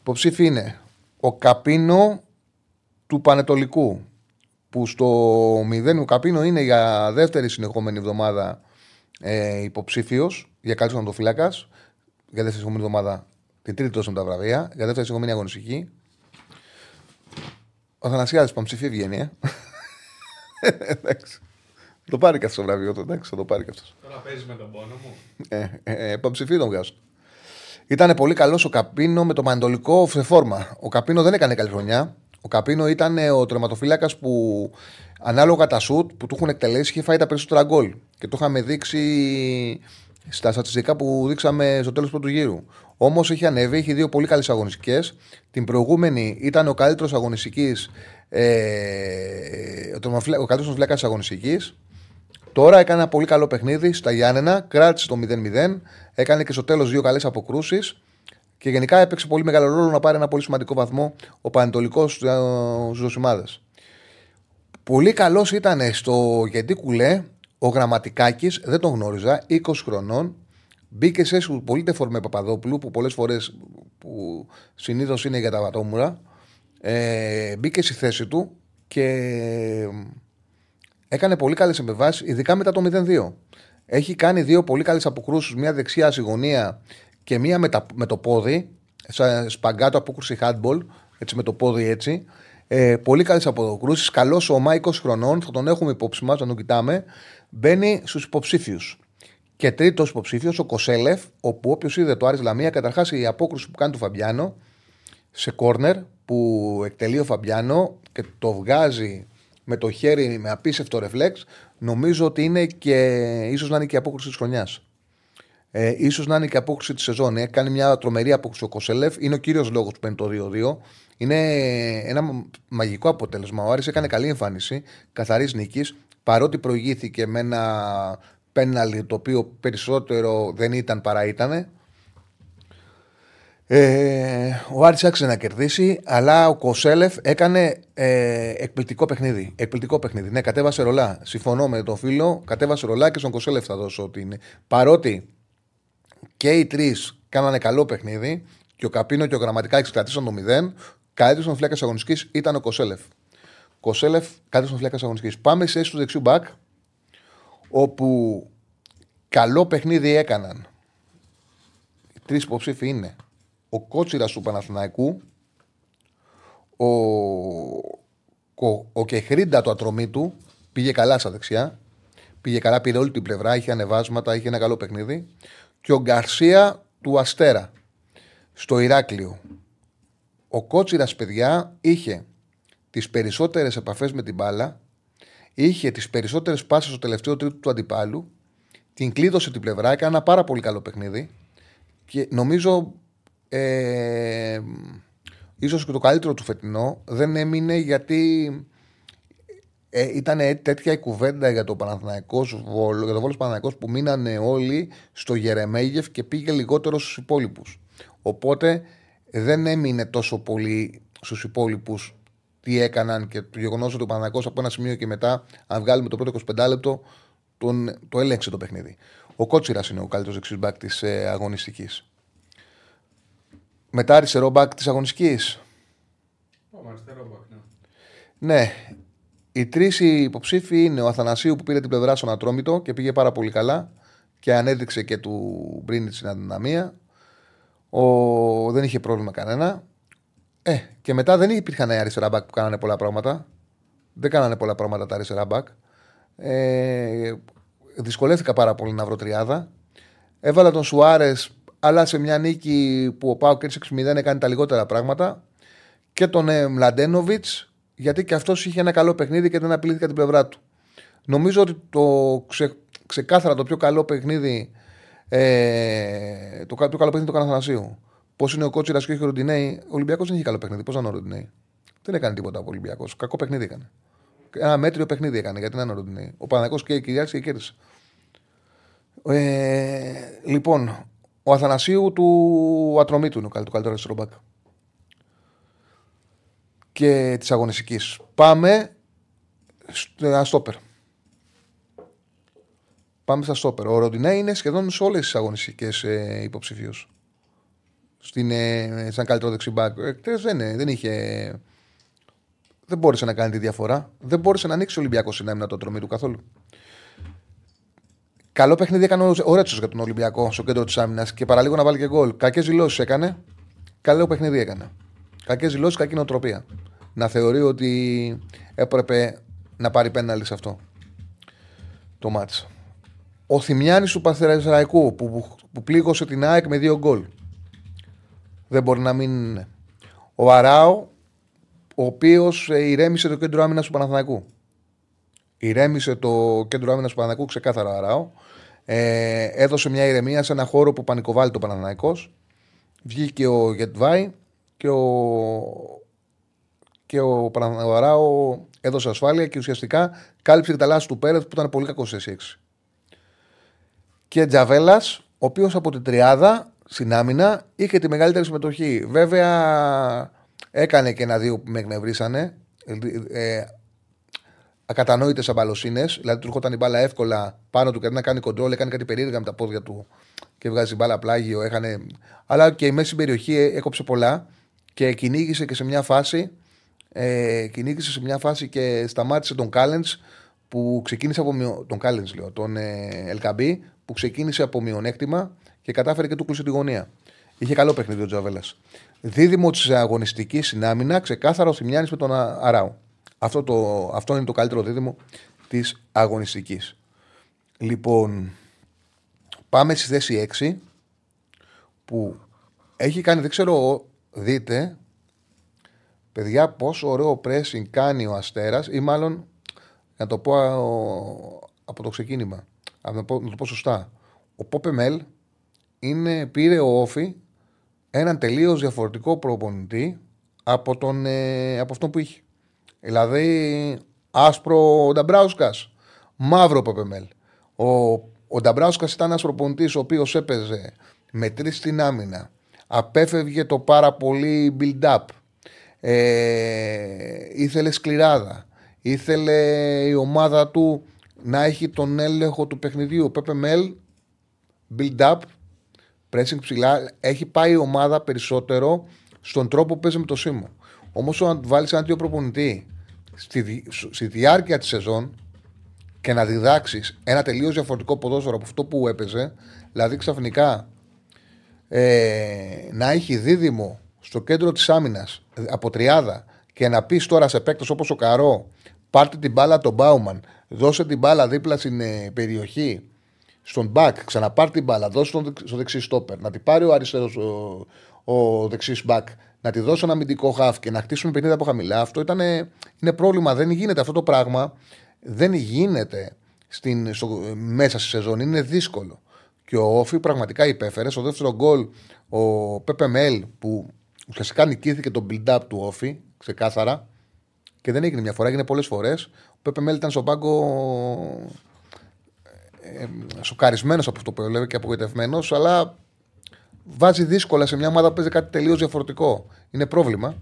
υποψήφι είναι ο Καπίνο του Πανετολικού που στο 0 ο Καπίνο είναι για δεύτερη συνεχόμενη εβδομάδα ε, υποψήφιος για καλύτερο ονοτοφυλάκα. Για δεύτερη συνεχόμενη εβδομάδα την τρίτη τόσο τα βραβεία. Για δεύτερη συνεχόμενη αγωνιστική. Ο Θανασιάδης Παμψηφί βγαίνει, ε. εντάξει. Το πάρει και αυτός το βραβείο του, εντάξει, θα το πάρει και αυτός. Τώρα παίζει με τον πόνο μου. Ε, ε, ε, Παμψηφί τον βγάζω. Ήταν πολύ καλός ο Καπίνο με το μαντολικό σε φόρμα. Ο Καπίνο δεν έκανε καλή χρονιά. Ο Καπίνο ήταν ο τερματοφύλακας που ανάλογα τα σουτ που του έχουν εκτελέσει είχε φάει τα περισσότερα γκολ. Και το είχαμε δείξει στα στατιστικά που δείξαμε στο τέλος του πρώτου γύρου. Όμως έχει ανέβει, έχει δύο πολύ καλές αγωνιστικές. Την προηγούμενη ήταν ο καλύτερος αγωνιστικής. Ε, ο καλύτερος φυλάκα της αγωνιστικής. Τώρα έκανε ένα πολύ καλό παιχνίδι στα Γιάννενα, κράτησε το 0-0, έκανε και στο τέλος δύο καλές αποκρούσεις και γενικά έπαιξε πολύ μεγάλο ρόλο να πάρει ένα πολύ σημαντικό βαθμό ο Πανετολικός στους Ζωσιμάδε. Πολύ καλός ήταν στο γιατί κουλέ ο Γραμματικάκης, δεν τον γνώριζα, 20 χρονών. Μπήκε σε πολύ τεφορμέ Παπαδόπουλου που πολλές φορέ που συνήθως είναι για τα βατόμουρα. Ε, μπήκε στη θέση του και έκανε πολύ καλές εμπεβάσει, ειδικά μετά το 0-2. Έχει κάνει δύο πολύ καλές αποκρούσεις, μία δεξιά σιγωνία και μία με, με το πόδι, σαν σπαγκάτο απόκρουση handball, έτσι με το πόδι έτσι. Ε, πολύ καλές αποκρούσει. Καλός ο 20 χρονών, θα τον έχουμε υπόψη μας, να τον κοιτάμε. Μπαίνει στους υποψήφιους. Και τρίτος υποψήφιος, ο Κοσέλεφ, όπου όποιος είδε το Άρης Λαμία, καταρχάς η απόκρουση που κάνει του Φαμπιάνο σε κόρνερ που εκτελεί ο Φαμπιάνο και το βγάζει με το χέρι με απίστευτο ρεφλέξ, νομίζω ότι είναι και ίσως να είναι και η απόκρουση της χρονιάς. Ε, ίσως να είναι και απόκριση της σεζόν. Ε. Κάνει μια τρομερή απόκριση ο Κοσέλεφ. Είναι ο κύριος λόγος που παίρνει το 2-2. Είναι ένα μαγικό αποτέλεσμα. Ο Άρης έκανε καλή εμφάνιση, καθαρής νίκης. Παρότι προηγήθηκε με ένα πέναλι το οποίο περισσότερο δεν ήταν παρά ήταν. Ε, ο Άρης άξιζε να κερδίσει, αλλά ο Κοσέλεφ έκανε ε, εκπληκτικό παιχνίδι. Εκπληκτικό παιχνίδι. Ναι, κατέβασε ρολά. Συμφωνώ με τον φίλο, κατέβασε ρολά και στον Κοσέλεφ θα δώσω ότι είναι. Παρότι και οι τρεις κάνανε καλό παιχνίδι και ο Καπίνο και ο Γραμματικά εξκρατήσαν το 0. Καλύτερο των φλέκα αγωνιστικής ήταν ο Κοσέλεφ. Κοσέλεφ, καλύτερο των φλέκα αγωνιστικής. Πάμε σε του δεξιού μπακ, όπου καλό παιχνίδι έκαναν. Οι τρεις υποψήφοι είναι ο Κότσιρας του Παναθηναϊκού, ο, ο, ο Κεχρίντα το ατρωμί του, πήγε καλά στα δεξιά. Πήγε καλά, πήρε όλη την πλευρά, είχε ανεβάσματα, είχε ένα καλό παιχνίδι και ο Γκαρσία του Αστέρα στο Ηράκλειο. Ο Κότσιρας, παιδιά, είχε τις περισσότερες επαφές με την μπάλα, είχε τις περισσότερες πάσει στο τελευταίο τρίτο του αντιπάλου, την κλείδωσε την πλευρά, έκανε ένα πάρα πολύ καλό παιχνίδι και νομίζω ε, ίσως και το καλύτερο του φετινό δεν έμεινε γιατί ε, ήταν τέτοια η κουβέντα για το Παναθηναϊκός Βόλο, για το Βόλος Παναθηναϊκός που μείνανε όλοι στο Γερεμέγεφ και πήγε λιγότερο στους υπόλοιπους. Οπότε δεν έμεινε τόσο πολύ στους υπόλοιπους τι έκαναν και το γεγονός ότι ο Παναθηναϊκός από ένα σημείο και μετά, αν βγάλουμε το πρώτο 25 λεπτό, τον, το έλεγξε το παιχνίδι. Ο Κότσιρας είναι ο καλύτερος δεξιμπάκ της ε, αγωνιστικής. Μετά αριστερό μπακ της αγωνιστικής. αριστερό μπακ, ναι. Ναι. Οι τρεις υποψήφοι είναι ο Αθανασίου που πήρε την πλευρά στον Ατρόμητο και πήγε πάρα πολύ καλά και ανέδειξε και του Μπρίνιτ στην αδυναμία. Ο... Δεν είχε πρόβλημα κανένα. Ε, και μετά δεν υπήρχαν αριστερά μπακ που κάνανε πολλά πράγματα. Δεν κάνανε πολλά πράγματα τα αριστερά μπακ. Ε, δυσκολεύτηκα πάρα πολύ να βρω τριάδα. Έβαλα τον Σουάρες, αλλά σε μια νίκη που ο Πάο και 6-0 έκανε τα λιγότερα πράγματα. Και τον ε, Μλαντένοβιτ, γιατί και αυτός είχε ένα καλό παιχνίδι και δεν απειλήθηκα την πλευρά του. Νομίζω ότι το ξε, ξεκάθαρα το πιο καλό παιχνίδι. Ε, το πιο καλό παιχνίδι του Καναθανασίου. Πώς είναι ο Κότσιρας και ο Ροντινέη. Ο Ολυμπιακός δεν είχε καλό παιχνίδι. Πώς ήταν ο Ροντινέη; Δεν έκανε τίποτα από Ολυμπιακός. Κακό παιχνίδι έκανε. Ένα μέτριο παιχνίδι έκανε γιατί δεν είναι Ο Παναγό και η Κυριάκη και κέρδισε. Ε, λοιπόν, ο Αθανασίου του Ατρωμίτου είναι ο καλύτερο αριστερό μπακ. Και της αγωνιστικής. Πάμε στα στόπερ. Πάμε στα στόπερ. Ο Ροντινέ είναι σχεδόν σε όλες τις αγωνιστικές ε, υποψηφίου. Στην, ε, σαν καλύτερο δεξιμπάκ. Ε, δεν, δεν είχε δεν μπόρεσε να κάνει τη διαφορά. Δεν μπόρεσε να ανοίξει ο Ολυμπιακός συνέμενα το τρομή του καθόλου. Καλό παιχνίδι έκανε ο Ρέτσος για τον Ολυμπιακό στο κέντρο της άμυνας και παραλίγο να βάλει και γκολ. Κακές δηλώσεις έκανε. Καλό παιχνίδι έκανε. Κακές δηλώσεις, κακή νοοτροπία. Να θεωρεί ότι έπρεπε να πάρει πέναλι σε αυτό το μάτς. Ο Θημιάνη του Παθεραϊκού που, που, που πλήγωσε την ΑΕΚ με δύο γκολ. Δεν μπορεί να μην. Ο Αράο ο οποίος ε, ηρέμησε το κέντρο άμυνας του Παναθηναϊκού. Ηρέμησε το κέντρο άμυνας του Παναθηναϊκού ξεκάθαρα αράω. Ε, έδωσε μια ηρεμία σε ένα χώρο που πανικοβάλλει το Παναθηναϊκός. Βγήκε ο Γετβάη και ο, και ο Παναθηναϊκός έδωσε ασφάλεια και ουσιαστικά κάλυψε τα λάθη του Πέρεθ που ήταν πολύ κακός σε 6. Και Τζαβέλας, ο οποίος από την τριάδα στην άμυνα είχε τη μεγαλύτερη συμμετοχή. Βέβαια, Έκανε και ένα-δύο που με εκνευρίσανε. Ε, Ακατανόητες αμπαλοσύνε. Δηλαδή του έρχονταν η μπάλα εύκολα πάνω του και να κάνει κοντρόλ. Έκανε κάτι περίεργα με τα πόδια του και βγάζει μπάλα πλάγιο. Έχανε... Αλλά και η μέση περιοχή έκοψε πολλά και κυνήγησε και σε μια φάση. Ε, κυνήγησε σε μια φάση και σταμάτησε τον Κάλεντ που ξεκίνησε από μειον... τον Κάλεντ, λέω, τον ε, Ελκαμπή που ξεκίνησε από μειονέκτημα και κατάφερε και του κλείσε τη γωνία. Είχε καλό παιχνίδι ο Τζαβέλας. Δίδυμο της αγωνιστικής συνάμυνα, ξεκάθαρο Θημιάνη με τον Αράου. Αυτό, το, αυτό είναι το καλύτερο δίδυμο της αγωνιστικής. Λοιπόν, πάμε στη θέση 6 που έχει κάνει, δεν ξέρω, δείτε, παιδιά, πόσο ωραίο pressing κάνει ο Αστέρας ή μάλλον, να το πω από το ξεκίνημα, να το πω, να το πω σωστά. Ο Πόπε είναι, πήρε ο Όφη έναν τελείως διαφορετικό προπονητή από, τον, ε, από αυτό που είχε. Δηλαδή, άσπρο ο Νταμπράουσκας, μαύρο Πεπεμέλ. Ο, ο Νταμπράουσκας ήταν ένας προπονητής ο οποίος έπαιζε με τρεις στην άμυνα. Απέφευγε το πάρα πολύ build-up. Ε, ήθελε σκληράδα. Ήθελε η ομάδα του να έχει τον έλεγχο του παιχνιδιού. Πεπεμέλ, build-up, pressing ψηλά, έχει πάει η ομάδα περισσότερο στον τρόπο που παίζει με το Σίμω. Όμως, όταν βάλεις έναν τέτοιο προπονητή στη, στη διάρκεια της σεζόν και να διδάξεις ένα τελείως διαφορετικό ποδόσφαιρο από αυτό που έπαιζε, δηλαδή ξαφνικά ε, να έχει δίδυμο στο κέντρο της άμυνας από τριάδα και να πεις τώρα σε παίκτες όπως ο Καρό, πάρτε την μπάλα τον Μπάουμαν, δώσε την μπάλα δίπλα στην ε, περιοχή στον back, ξαναπάρει την μπάλα, δώσει τον, στο δεξί στόπερ, να την πάρει ο αριστερός ο, ο δεξίς back, να τη δώσω ένα αμυντικό χαφ και να χτίσουμε παιχνίδια από χαμηλά, αυτό ήταν, είναι πρόβλημα. Δεν γίνεται αυτό το πράγμα. Δεν γίνεται στην, στο, μέσα στη σεζόν. Είναι δύσκολο. Και ο Όφη πραγματικά υπέφερε. Στο δεύτερο γκολ, ο Πέπε Μέλ που ουσιαστικά νικήθηκε το build-up του Όφη, ξεκάθαρα. Και δεν έγινε μια φορά, έγινε πολλές φορές. Ο Πέπε Μέλ ήταν στον πάγκο ε, σοκαρισμένος από αυτό που έλεγε και απογοητευμένος, αλλά βάζει δύσκολα σε μια ομάδα που παίζει κάτι τελείως διαφορετικό. Είναι πρόβλημα.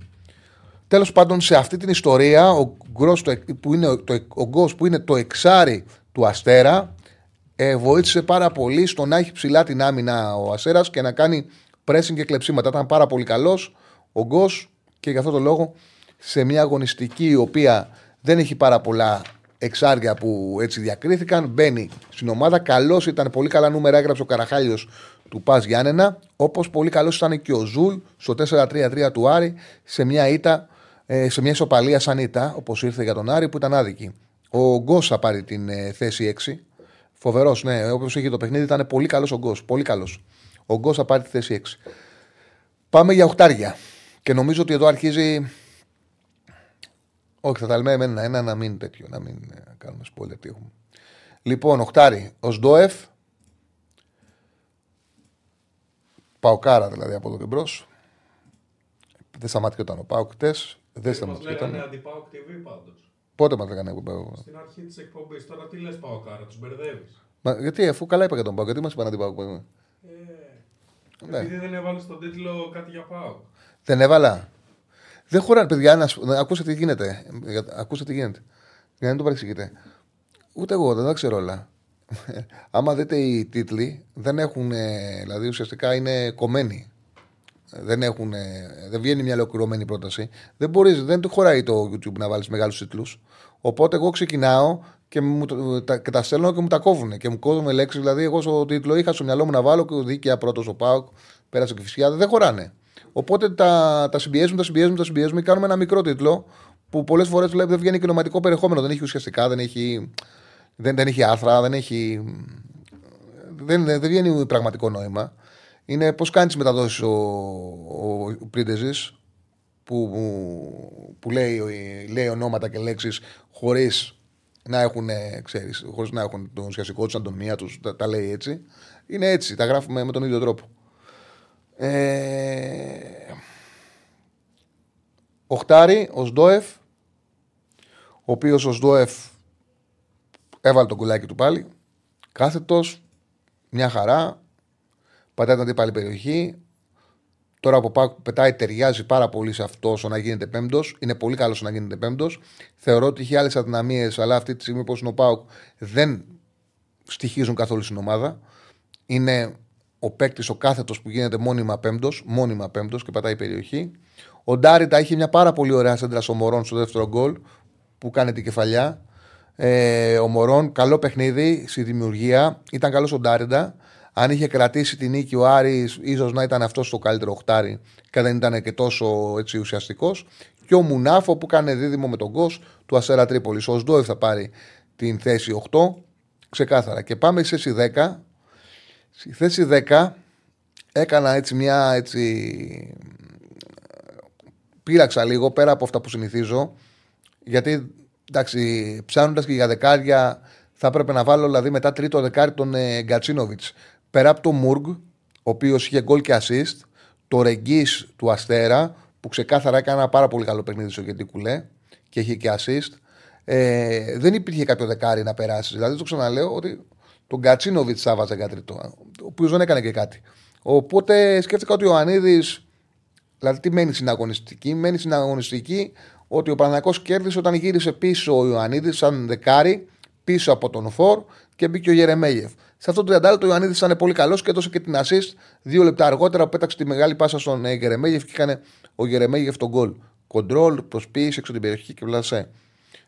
Τέλος πάντων, σε αυτή την ιστορία, ο Γκος που, είναι, το, ο που είναι το εξάρι του Αστέρα ε, βοήθησε πάρα πολύ στο να έχει ψηλά την άμυνα ο Αστέρας και να κάνει pressing και κλεψίματα. Ήταν πάρα πολύ καλός ο Γκος και γι' αυτό το λόγο σε μια αγωνιστική η οποία δεν έχει πάρα πολλά εξάρια που έτσι διακρίθηκαν. Μπαίνει στην ομάδα. Καλός ήταν, πολύ καλά νούμερα έγραψε ο Καραχάλιος του ΠΑΣ Γιάννενα. Όπως πολύ καλός ήταν και ο Ζουλ στο 4-3-3 του Άρη σε μια ήττα, ε, σε μια ισοπαλία σαν ήττα, όπως ήρθε για τον Άρη που ήταν άδικη. Ο Γκος θα πάρει την ε, θέση 6. Φοβερός, ναι. Όπως είχε το παιχνίδι, ήταν πολύ καλός ο Γκος. Πολύ καλός. Ο Γκος θα πάρει τη θέση 6. Πάμε για οχτάρια. Και νομίζω ότι εδώ αρχίζει. Όχι, θα τα λέμε ένα-ένα, να μην τέτοιο, να μην ε, κάνουμε spoiler τι έχουμε. Λοιπόν, οχτάρι, ο Σντόεφ. Παοκάρα δηλαδή από εδώ και μπρος. Δεν σταματιόταν ο Πάοκ χτες. Δεν σταματιόταν. Μας αντιπάοκ TV πάντως. Πότε μα λέγανε εγώ. Στην αρχή της εκπομπής. Τώρα τι λες Παοκάρα, τους μπερδεύεις; Μα, γιατί αφού καλά είπα για τον Πάοκ, γιατί μας είπαν αντιπάοκ. Ε, ναι. Επειδή δεν έβαλες στον τίτλο κάτι για Πάοκ. Δεν έβαλα. Δεν χωράνε, παιδιά, να, να ακούσετε τι γίνεται. Ακούσετε τι γίνεται. Για να μην το παρεξηγείτε. Ούτε εγώ δεν τα ξέρω όλα. Άμα δείτε οι τίτλοι, δεν έχουν. Δηλαδή ουσιαστικά είναι κομμένοι. Δεν, έχουν, δεν βγαίνει μια ολοκληρωμένη πρόταση. Δεν, μπορείς, δεν του χωράει το YouTube να βάλεις μεγάλους τίτλους. Οπότε εγώ ξεκινάω και, μου, τα, και τα στέλνω και μου τα κόβουν. Και μου κόβουν λέξεις. Δηλαδή, εγώ στο τίτλο είχα στο μυαλό μου να βάλω και ο δίκαια πρώτος ο Πάουκ, πέρασε και φυσικά. Δεν χωράνε. Οπότε τα, τα συμπιέζουμε, τα συμπιέζουμε, τα συμπιέζουμε και κάνουμε ένα μικρό τίτλο που πολλές φορές δεν βγαίνει κοινωματικό περιεχόμενο. Δεν έχει ουσιαστικά, δεν έχει, δεν, δεν έχει άρθρα, δεν έχει. Δεν, δεν βγαίνει πραγματικό νόημα. Είναι πώς κάνεις τις μεταδόσεις ο, ο, ο Πρίντεζης που, που, που λέει, λέει ονόματα και λέξεις χωρίς να έχουν, ξέρεις, χωρίς να έχουν τον ουσιαστικό τους αντωνία τους, τα, τα, λέει έτσι. Είναι έτσι, τα γράφουμε με τον ίδιο τρόπο. Ε... Οχτάρι, ο Σντόεφ, ο οποίος ο Σντόεφ έβαλε τον κουλάκι του πάλι. Κάθετος, μια χαρά. Πατάει την αντίπαλη περιοχή. Τώρα από Πάουκ πετάει, ταιριάζει πάρα πολύ σε αυτό όσο να γίνεται πέμπτος. Είναι πολύ καλό να γίνεται πέμπτος. Θεωρώ ότι έχει άλλες αδυναμίες, αλλά αυτή τη στιγμή, όπως είναι ο Πάουκ, δεν στοιχίζουν καθόλου στην ομάδα. Είναι ο παίκτης, ο κάθετος που γίνεται μόνιμα πέμπτος, μόνιμα πέμπτος και πατάει η περιοχή. Ο Ντάριντα είχε μια πάρα πολύ ωραία σέντρα ο Μωρόν στο δεύτερο γκολ που κάνει την κεφαλιά. Ε, ο Μωρόν, καλό παιχνίδι στη δημιουργία. Ήταν καλός ο Ντάριντα. Αν είχε κρατήσει την νίκη ο Άρης, ίσως να ήταν αυτός το καλύτερο οχτάρι και δεν ήταν και τόσο έτσι, ουσιαστικός. Και ο Μουνάφο που κάνει δίδυμο με τον Κος του Ασέρα Τρίπολης. Ο Σντόεφ θα πάρει την θέση 8. Ξεκάθαρα. Και πάμε στη θέση 10. Στη θέση 10 έκανα έτσι μια έτσι. Πήραξα λίγο πέρα από αυτά που συνηθίζω. Γιατί εντάξει, ψάχνοντας και για δεκάρια, θα έπρεπε να βάλω δηλαδή μετά τρίτο δεκάρι τον ε, Γκατσίνοβιτς πέρα από το Μουργκ, ο οποίος είχε γκολ και assist, το Ρεγκή του Αστέρα, που ξεκάθαρα έκανε ένα πάρα πολύ καλό παιχνίδι στο γιατί κουλέ και είχε και assist. Ε, δεν υπήρχε κάποιο δεκάρι να περάσει. Δηλαδή το ξαναλέω ότι τον Κατσίνοβιτς θα βάζε κάτι τρίτο, ο οποίος δεν έκανε και κάτι. Οπότε σκέφτηκα ότι ο Ανίδης, δηλαδή τι μένει στην αγωνιστική, μένει στην αγωνιστική ότι ο Παναγιακό κέρδισε όταν γύρισε πίσω ο Ιωαννίδης σαν δεκάρι πίσω από τον Φορ και μπήκε ο Γερεμέγεφ. Σε αυτό το 30 λεπτό ο Ιωαννίδης ήταν πολύ καλός και έδωσε και την assist δύο λεπτά αργότερα που πέταξε τη μεγάλη πάσα στον ε, Γερεμέγεφ και έκανε ο Γερεμέγεφ τον γκολ. Κοντρόλ, προσποίηση έξω την περιοχή και βλασέ.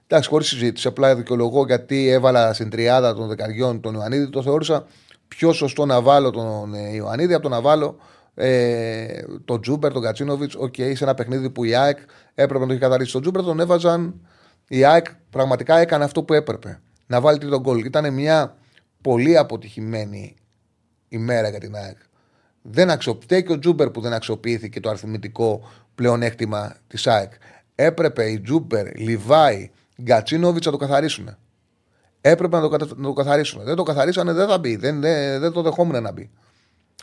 Εντάξει, χωρίς συζήτηση. Απλά δικαιολογώ γιατί έβαλα στην τριάδα των δεκαριών τον Ιωαννίδη. Το θεώρησα πιο σωστό να βάλω τον ε, Ιωαννίδη από το να βάλω ε, τον Τσούμπερ, τον Γκατσίνοβιτς. OK, okay, σε ένα παιχνίδι που η ΑΕΚ έπρεπε να το έχει καθαρίσει. Τον Τσούμπερ τον έβαζαν. Η ΑΕΚ πραγματικά έκανε αυτό που έπρεπε. Να βάλει τρίτο γκολ. Ήταν μια πολύ αποτυχημένη ημέρα για την ΑΕΚ. Δεν αξιοποιήθηκε και ο Τσούμπερ που δεν αξιοποιήθηκε το αριθμητικό πλεονέκτημα της ΑΕΚ. Έπρεπε η Τσούμπερ, Λιβάι, Γκατσίνοβιτς να το καθαρίσουν. Έπρεπε να το, κατα... να το καθαρίσουν. Δεν το καθαρίσανε, δεν θα μπει. Δεν, δεν, δεν το δεχόμουν να μπει.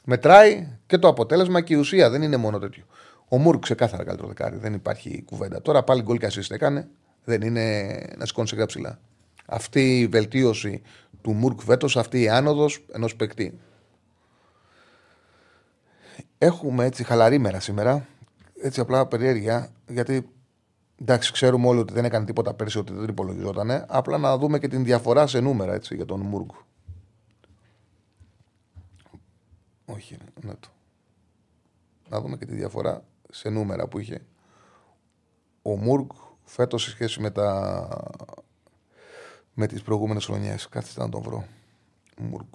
Μετράει και το αποτέλεσμα και η ουσία. Δεν είναι μόνο τέτοιο. Ο Μούρκ ξεκάθαρα καλύτερο δεκάρι. Δεν υπάρχει κουβέντα. Τώρα πάλι γκολ και assist έκανε. Δεν είναι να σηκώνει σε ψηλά. Αυτή η βελτίωση του Μούρκ φέτο, αυτή η άνοδος ενός παικτή. Έχουμε έτσι χαλαρή μέρα σήμερα. Έτσι απλά περιέργεια. Γιατί εντάξει, ξέρουμε όλοι ότι δεν έκανε τίποτα πέρσι, ότι δεν υπολογιζόταν. Απλά να δούμε και την διαφορά σε νούμερα έτσι, για τον Μούρκ. Όχι, ναι το. Να δούμε και τη διαφορά σε νούμερα που είχε ο Μούργκ φέτος σε σχέση με, τα... με τις προηγούμενες χρονιές. Κάθεστε να τον βρω. Μούργκ.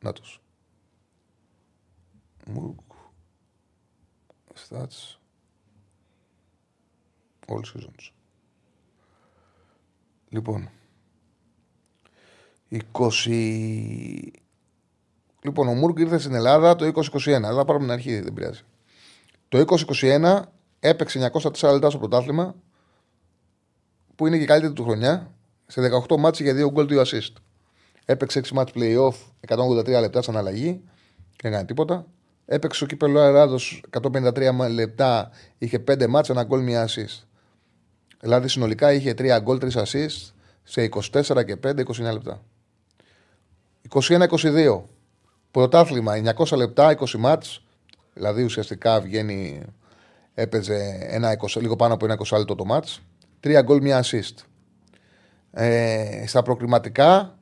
Νάτος. Μούργκ. Stats. All seasons. Λοιπόν. 20... Λοιπόν, ο Μούργκ ήρθε στην Ελλάδα το 2021. Δεν πάρουμε την αρχή, δεν πειράζει. Το 2021 έπαιξε 904 λεπτά στο πρωτάθλημα, που είναι και η καλύτερη του χρονιά. Σε 18 μάτς για 2 γκολ, 2 assist. Έπαιξε 6 μάτς playoff, 183 λεπτά σαν αλλαγή. Δεν έκανε τίποτα. Έπαιξε στο κύπελο Ελλάδος 153 λεπτά, είχε 5 μάτς, ένα γκολ, 1 assist. Δηλαδή συνολικά είχε 3 γκολ, 3 assist σε 24 και 5, 29 λεπτά. 21-22. Πρωτάθλημα 900 λεπτά, 20 μάτς, Δηλαδή ουσιαστικά βγαίνει, έπαιζε ένα 20, λίγο πάνω από ένα 20 λεπτό το μάτς. Τρία γκολ, μία assist. Ε, στα προκριματικά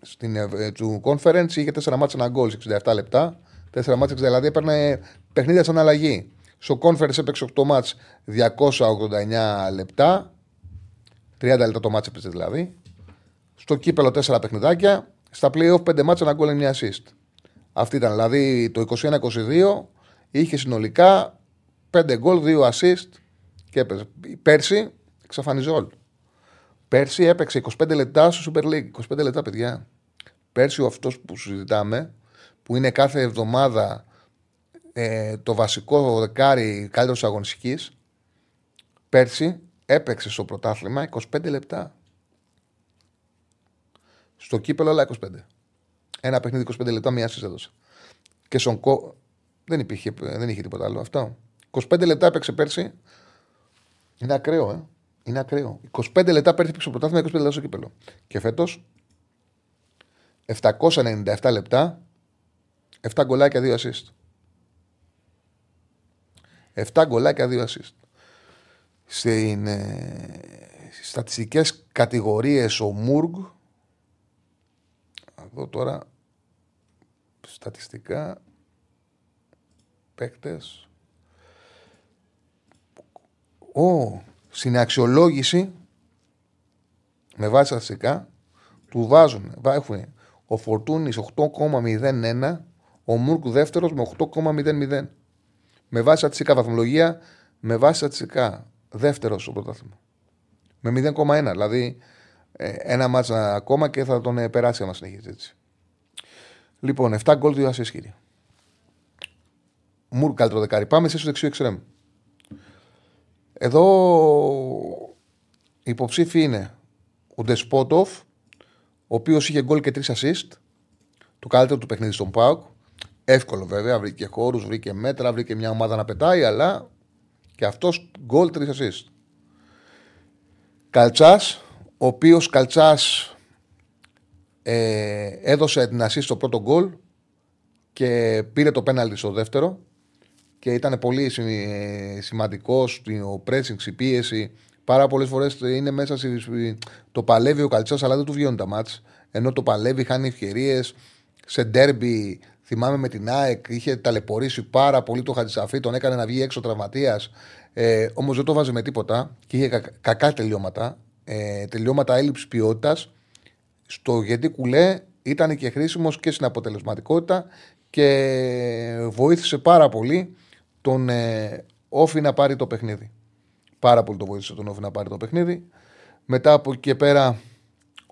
στην, ε, του conference είχε 4 μάτς, ένα γκολ, 67 λεπτά. 4 μάτς, δηλαδή έπαιρνε παιχνίδια σαν αλλαγή. Στο conference έπαιξε 8 μάτς, 289 λεπτά. 30 λεπτά το μάτς έπαιζε δηλαδή. Στο κύπελο 4 παιχνιδάκια. Στα playoff 5 μάτς, ένα γκολ, μία assist. Αυτή ήταν. Δηλαδή το 21-22 είχε συνολικά 5 γκολ, 2 assist και έπαιζε. Πέρσι εξαφανιζόλ. Πέρσι έπαιξε 25 λεπτά στο Super League. 25 λεπτά, παιδιά. Πέρσι ο αυτός που συζητάμε, που είναι κάθε εβδομάδα ε, το βασικό δεκάρι καλύτερος αγωνιστικής, πέρσι έπαιξε στο πρωτάθλημα 25 λεπτά. Στο κύπελο, όλα 25. Ένα παιχνίδι 25 λεπτά, μία σα έδωσε. Και στον Κο. Δεν, υπήρχε, δεν είχε τίποτα άλλο. Αυτό. 25 λεπτά έπαιξε πέρσι. Είναι ακραίο, ε. Είναι ακραίο. 25 λεπτά πέρσι έπαιξε πρωτάθλημα, 25 λεπτά στο κύπελο. Και φέτος 797 λεπτά, 7 γκολάκια, 2 assist. 7 γκολάκια, 2 assist. Στι ε, στατιστικές κατηγορίες ο Μούργκ εδώ τώρα στατιστικά παίκτες ο, στην αξιολόγηση με βάση στατιστικά του βάζουν, έχουν ο Φορτούνης 8,01 ο Μούρκ δεύτερος με 8,00 με βάση στατιστικά βαθμολογία με βάση στατιστικά δεύτερος στο πρωτάθλημα με 0,1 δηλαδή ε, ένα μάτσα ακόμα και θα τον ε, περάσει άμα συνεχίσει έτσι. Λοιπόν, 7 γκολ, 2 ασέ κύριε. Μουρ καλύτερο δεκάρι. Πάμε σε δεξιό εξτρέμ. Εδώ οι υποψήφοι είναι ο Ντεσπότοφ, ο οποίος είχε γκολ και 3 assist. Το καλύτερο του παιχνίδι στον Πάουκ. Εύκολο βέβαια, βρήκε χώρους, βρήκε μέτρα, βρήκε μια ομάδα να πετάει, αλλά και αυτός γκολ 3 assist. Καλτσάς, ο οποίος Καλτσάς ε, έδωσε την ασή στο πρώτο γκολ και πήρε το πέναλτι στο δεύτερο και ήταν πολύ σημαντικός στο pressing, η πίεση. Πάρα πολλές φορές είναι μέσα το παλεύει ο Καλτσάς, αλλά δεν του βγαίνουν τα μάτς. Ενώ το παλεύει, χάνει ευκαιρίες. Σε ντέρμπι, θυμάμαι με την ΑΕΚ, είχε ταλαιπωρήσει πάρα πολύ το Χατζησαφή, τον έκανε να βγει έξω τραυματίας. Ε, Όμως δεν το βάζει με τίποτα και είχε κακά τελειώματα ε, τελειώματα έλλειψης ποιότητας. Στο γιατί κουλέ ήταν και χρήσιμος και στην αποτελεσματικότητα και βοήθησε πάρα πολύ τον ε, Όφη να πάρει το παιχνίδι. Πάρα πολύ το βοήθησε τον Όφη να πάρει το παιχνίδι. Μετά από εκεί και πέρα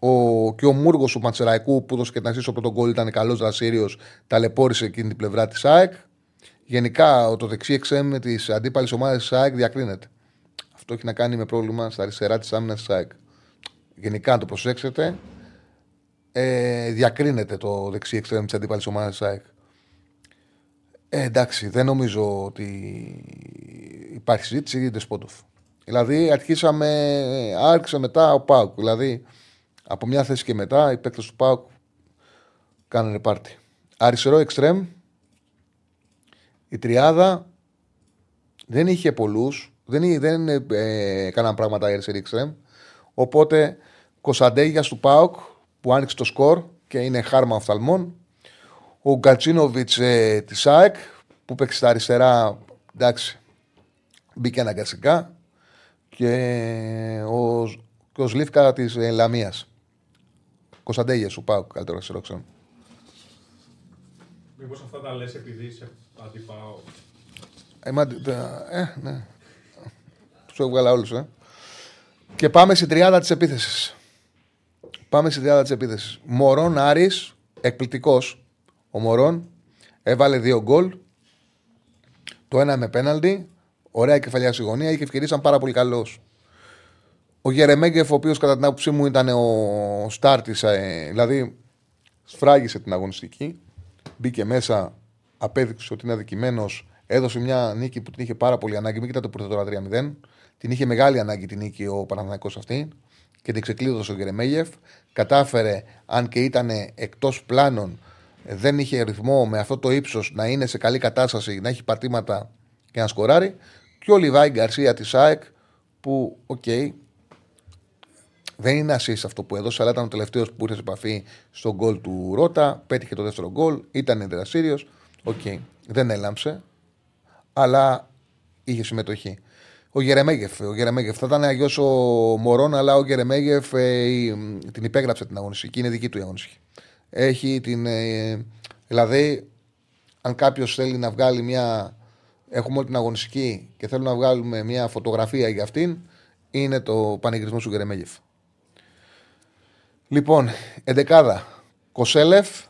ο, και ο Μούργος του Ματσεραϊκού που έδωσε και την αρχή στο πρώτος γκολ ήταν καλός δρασίριο, ταλαιπώρησε εκείνη την πλευρά της ΑΕΚ. Γενικά το δεξί εξέμ της αντίπαλης ομάδας της ΑΕΚ διακρίνεται. Αυτό έχει να κάνει με πρόβλημα στα αριστερά της άμυνας της ΑΕΚ. Γενικά, αν το προσέξετε, ε, διακρίνεται το δεξί εξτρέμ της αντίπαλης ομάδας της ΑΕΚ. Ε, εντάξει, δεν νομίζω ότι υπάρχει συζήτηση για Ντεσπότοφ. Δηλαδή, αρχίσαμε, άρχισε μετά ο Πάουκ. Δηλαδή, από μια θέση και μετά, οι παίκτες του Πάουκ κάνανε πάρτι. Αριστερό εξτρέμ, η τριάδα δεν είχε πολλούς, δεν, δεν ε, έκαναν πράγματα αριστερή εξτρέμ. Οπότε, Κωνσταντέγιας του Πάουκ που άνοιξε το σκορ και είναι χάρμα οφθαλμών. Ο Γκατσίνοβιτς ε, της ΑΕΚ που παίξει στα αριστερά, εντάξει, μπήκε αναγκαστικά. Και ο, και ο Σλίφκα της ε, Λαμίας. Κωνσταντέγια σου πάω καλύτερο αριστερό ξέρω. Μήπως αυτά τα λες επειδή είσαι αντιπάω; Ε, ε, ναι. Τους έβγαλα όλους, ε. Και πάμε στην τριάδα της επίθεσης. Πάμε στην τριάδα της επίθεσης. Μωρόν Άρης, εκπληκτικός. Ο Μωρόν έβαλε δύο γκολ. Το ένα με πέναλτι. Ωραία κεφαλιά στη γωνία. Είχε ευκαιρία, ήταν πάρα πολύ καλός. Ο Γερεμέγκεφ, ο οποίος κατά την άποψή μου ήταν ο στάρτη, ε, δηλαδή σφράγισε την αγωνιστική. Μπήκε μέσα, απέδειξε ότι είναι αδικημένος. Έδωσε μια νίκη που την είχε πάρα πολύ ανάγκη. Μην κοιτάτε που ήρθε τώρα 3-0. Την είχε μεγάλη ανάγκη την νίκη ο Παναθανικό αυτή και την ξεκλείδωσε ο Γερεμέγεφ. Κατάφερε, αν και ήταν εκτός πλάνων, δεν είχε ρυθμό με αυτό το ύψος να είναι σε καλή κατάσταση, να έχει πατήματα και να σκοράρει. Και ο Λιβάι Γκαρσία της ΑΕΚ, που, OK, okay, δεν είναι assist αυτό που έδωσε, αλλά ήταν ο τελευταίος που ήρθε σε επαφή στο γκολ του Ρότα. Πέτυχε το δεύτερο γκολ, ήταν δραστήριος. OK, okay, δεν έλαμψε, αλλά είχε συμμετοχή. Ο Γερεμέγεφ. Ο Γερεμέγεφ θα ήταν αγιώ ο Μορόν, αλλά ο Γερεμέγεφ ε, την υπέγραψε την αγωνιστική. Είναι δική του η αγωνιστική. Έχει την. Ε, δηλαδή, αν κάποιος θέλει να βγάλει μια. Έχουμε όλη την αγωνιστική και θέλουμε να βγάλουμε μια φωτογραφία για αυτήν, είναι το πανηγυρισμό του Γερεμέγεφ. Λοιπόν, εντεκάδα. Κοσέλεφ.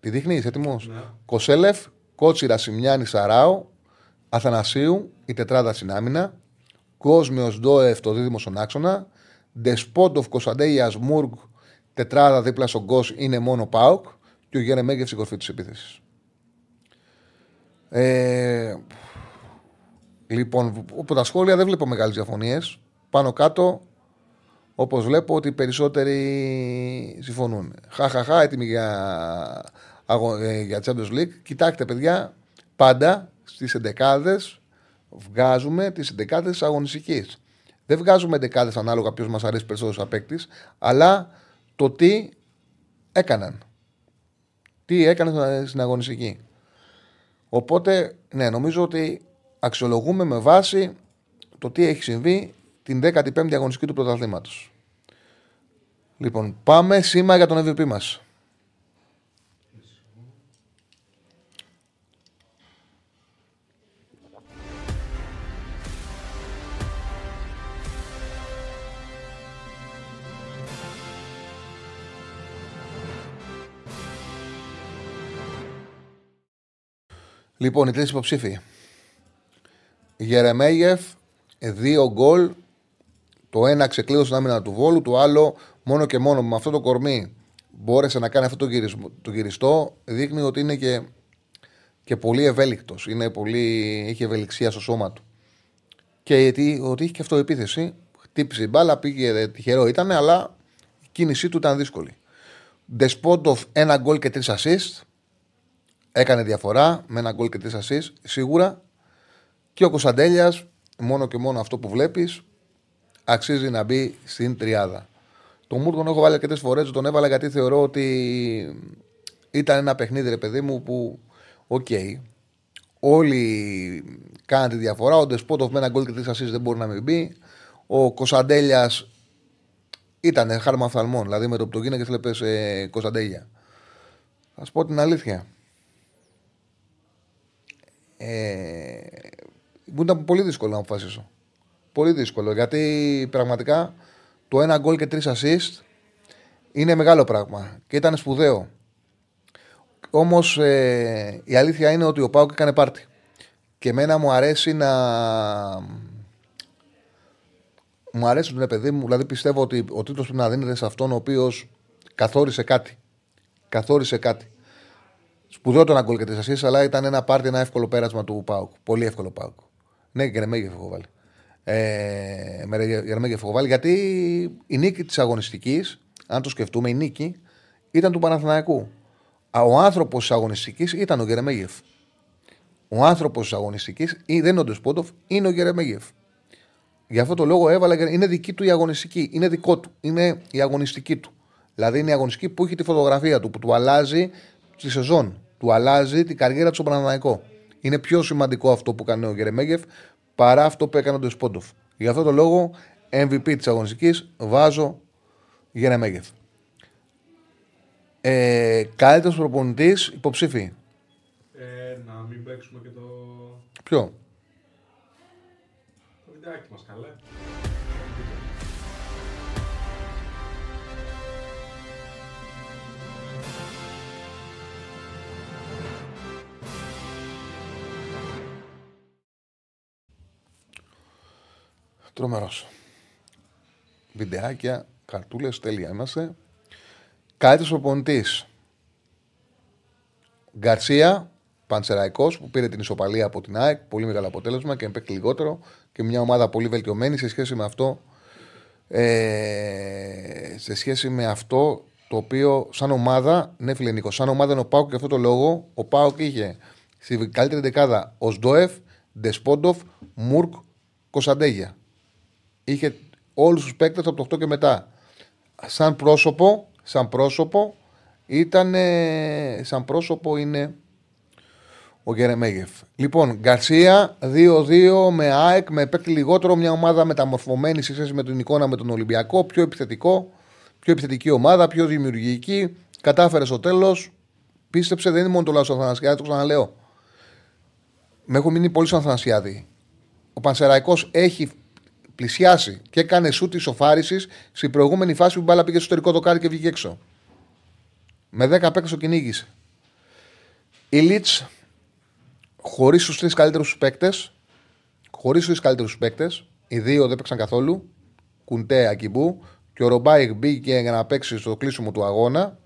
Τη δείχνεις, έτοιμος; Ναι. Κοσέλεφ, Κότσιρα Σιμιάννη Σαράου, Αθανασίου, η τετράδα στην άμυνα. Κόσμιος Ντόεφ, το δίδυμο στον άξονα. Ντεσπόντοφ Κωνσταντέια Μούργκ, τετράδα δίπλα στον Γκος είναι μόνο Πάουκ. Και ο Γερεμέγεφ στην κορφή της επίθεσης. Ε, λοιπόν, από τα σχόλια δεν βλέπω μεγάλες διαφωνίες. Πάνω κάτω, όπως βλέπω ότι οι περισσότεροι συμφωνούν. Χαχαχά, έτοιμοι για, ε, για Champions League. Κοιτάξτε, παιδιά, πάντα στις εντεκάδες βγάζουμε τις εντεκάδες της αγωνιστικής. Δεν βγάζουμε εντεκάδες ανάλογα ποιος μας αρέσει περισσότερο σαν αλλά το τι έκαναν. Τι έκαναν στην αγωνιστική. Οπότε, ναι, νομίζω ότι αξιολογούμε με βάση το τι έχει συμβεί την 15η αγωνιστική του πρωταθλήματος. Λοιπόν, πάμε σήμερα για τον MVP μας. Λοιπόν, οι τρεις υποψήφοι. Γερεμέγεφ, δύο γκολ. Το ένα ξεκλείδωσε την άμυνα του Βόλου, το άλλο μόνο και μόνο με αυτό το κορμί μπόρεσε να κάνει αυτό το, γυρισμό, το γυριστό. Δείχνει ότι είναι και, και πολύ ευέλικτος. Έχει ευελιξία στο σώμα του. Και γιατί, ότι είχε και αυτό επίθεση. Χτύπησε η μπάλα, πήγε τυχερό ήταν, αλλά η κίνησή του ήταν δύσκολη. Ντεσπόντοφ ένα γκολ και τρεις assist. Έκανε διαφορά με ένα γκολ και τρεις assist, σίγουρα. Και ο Κωνσταντέλιας, μόνο και μόνο αυτό που βλέπεις, αξίζει να μπει στην τριάδα. Τον Μουργκ τον έχω βάλει αρκετές φορές, τον έβαλα γιατί θεωρώ ότι ήταν ένα παιχνίδι, ρε παιδί μου, που OK. Okay, όλοι κάναν τη διαφορά. Ο Ντεσπόντοφ με ένα γκολ και τρεις assist δεν μπορεί να μην μπει. Ο Κωνσταντέλιας ήταν χάρμα φθαλμών. Δηλαδή με το που το γίνανε και θέλει ε, Κωνσταντέλια. Θα σου πω την αλήθεια. Ε, μου ήταν πολύ δύσκολο να αποφασίσω. Πολύ δύσκολο γιατί πραγματικά το ένα γκολ και τρεις assist είναι μεγάλο πράγμα και ήταν σπουδαίο. Όμως ε, η αλήθεια είναι ότι ο Πάουκ έκανε πάρτι. Και εμένα μου αρέσει να. Μου αρέσει το παιδί μου, δηλαδή πιστεύω ότι ο τίτλος πρέπει να δίνεται σε αυτόν ο οποίος καθόρισε κάτι. Καθόρισε κάτι. Σπουδαίο το να γκολ και τη αλλά ήταν ένα πάρτι, ένα εύκολο πέρασμα του Πάουκ. Πολύ εύκολο Πάουκ. Ναι, και Γερμέγεφ έχω βάλει. Ε, με Γερμέγεφ έχω βάλει γιατί η νίκη της αγωνιστικής, αν το σκεφτούμε, η νίκη ήταν του Παναθηναϊκού. Ο άνθρωπος της αγωνιστικής ήταν ο Γερμέγεφ. Ο άνθρωπος της αγωνιστικής δεν είναι ο Ντεσπότοφ, είναι ο Γερμέγεφ. Γι' αυτό το λόγο έβαλα. Είναι δική του η αγωνιστική. Είναι δικό του. Είναι η αγωνιστική του. Δηλαδή είναι η αγωνιστική που έχει τη φωτογραφία του, που του αλλάζει τη σεζόν. Του αλλάζει την καριέρα του στον Παναναναϊκό. Είναι πιο σημαντικό αυτό που κάνει ο Γερεμέγεφ παρά αυτό που έκανε ο Ντεσπόντοφ. Γι' αυτό το λόγο MVP της αγωνιστικής βάζω Γερεμέγεφ. Ε, Καλύτερος προπονητής υποψήφι. Ε, να μην παίξουμε και το. Ποιο; Το βιντεάκι μας, καλέ. Τρομερός. Βιντεάκια, καρτούλες, τέλεια είμαστε. Καλύτερο προπονητή. Γκαρσία, Πανσεραϊκός, που πήρε την ισοπαλία από την ΑΕΚ. Πολύ μεγάλο αποτέλεσμα και παίκτη λιγότερο. Και μια ομάδα πολύ βελτιωμένη σε σχέση με αυτό. Ε, σε σχέση με αυτό το οποίο σαν ομάδα, ναι φίλε Νίκο, σαν ομάδα είναι ο Πάουκ και αυτό το λόγο ο Πάουκ είχε στη καλύτερη δεκάδα ο Σντόεφ, Ντεσπόντοφ, Μουρκ, Κωνσταντέγια είχε όλους τους παίκτες από το 8 και μετά. Σαν πρόσωπο, σαν πρόσωπο ήταν. Σαν πρόσωπο είναι ο Γερεμέγεφ. Λοιπόν, Γκαρσία 2-2 με ΑΕΚ, με παίκτη λιγότερο, μια ομάδα μεταμορφωμένη σε σχέση με την εικόνα με τον Ολυμπιακό, πιο επιθετικό, πιο επιθετική ομάδα, πιο δημιουργική. Κατάφερε στο τέλος. Πίστεψε, δεν είναι μόνο το Λάσο Αθανασιάδη, το ξαναλέω. Με έχω μείνει πολύ στον Αθανασιάδη. Ο Πανσεραϊκός έχει πλησιάσει και έκανε σου της σοφάρισης στην προηγούμενη φάση που η μπάλα πήγε στο εσωτερικό δοκάρι και βγήκε έξω. Με 10 παίκτες το κυνήγησε. Η Λίτς, χωρίς τους τρεις καλύτερους παίκτες, χωρίς τους τρεις καλύτερους παίκτες, οι δύο δεν παίξαν καθόλου, Κουντέ, Ακιμπού, και ο Ρομπάιχ μπήκε για να παίξει στο κλείσιμο του αγώνα.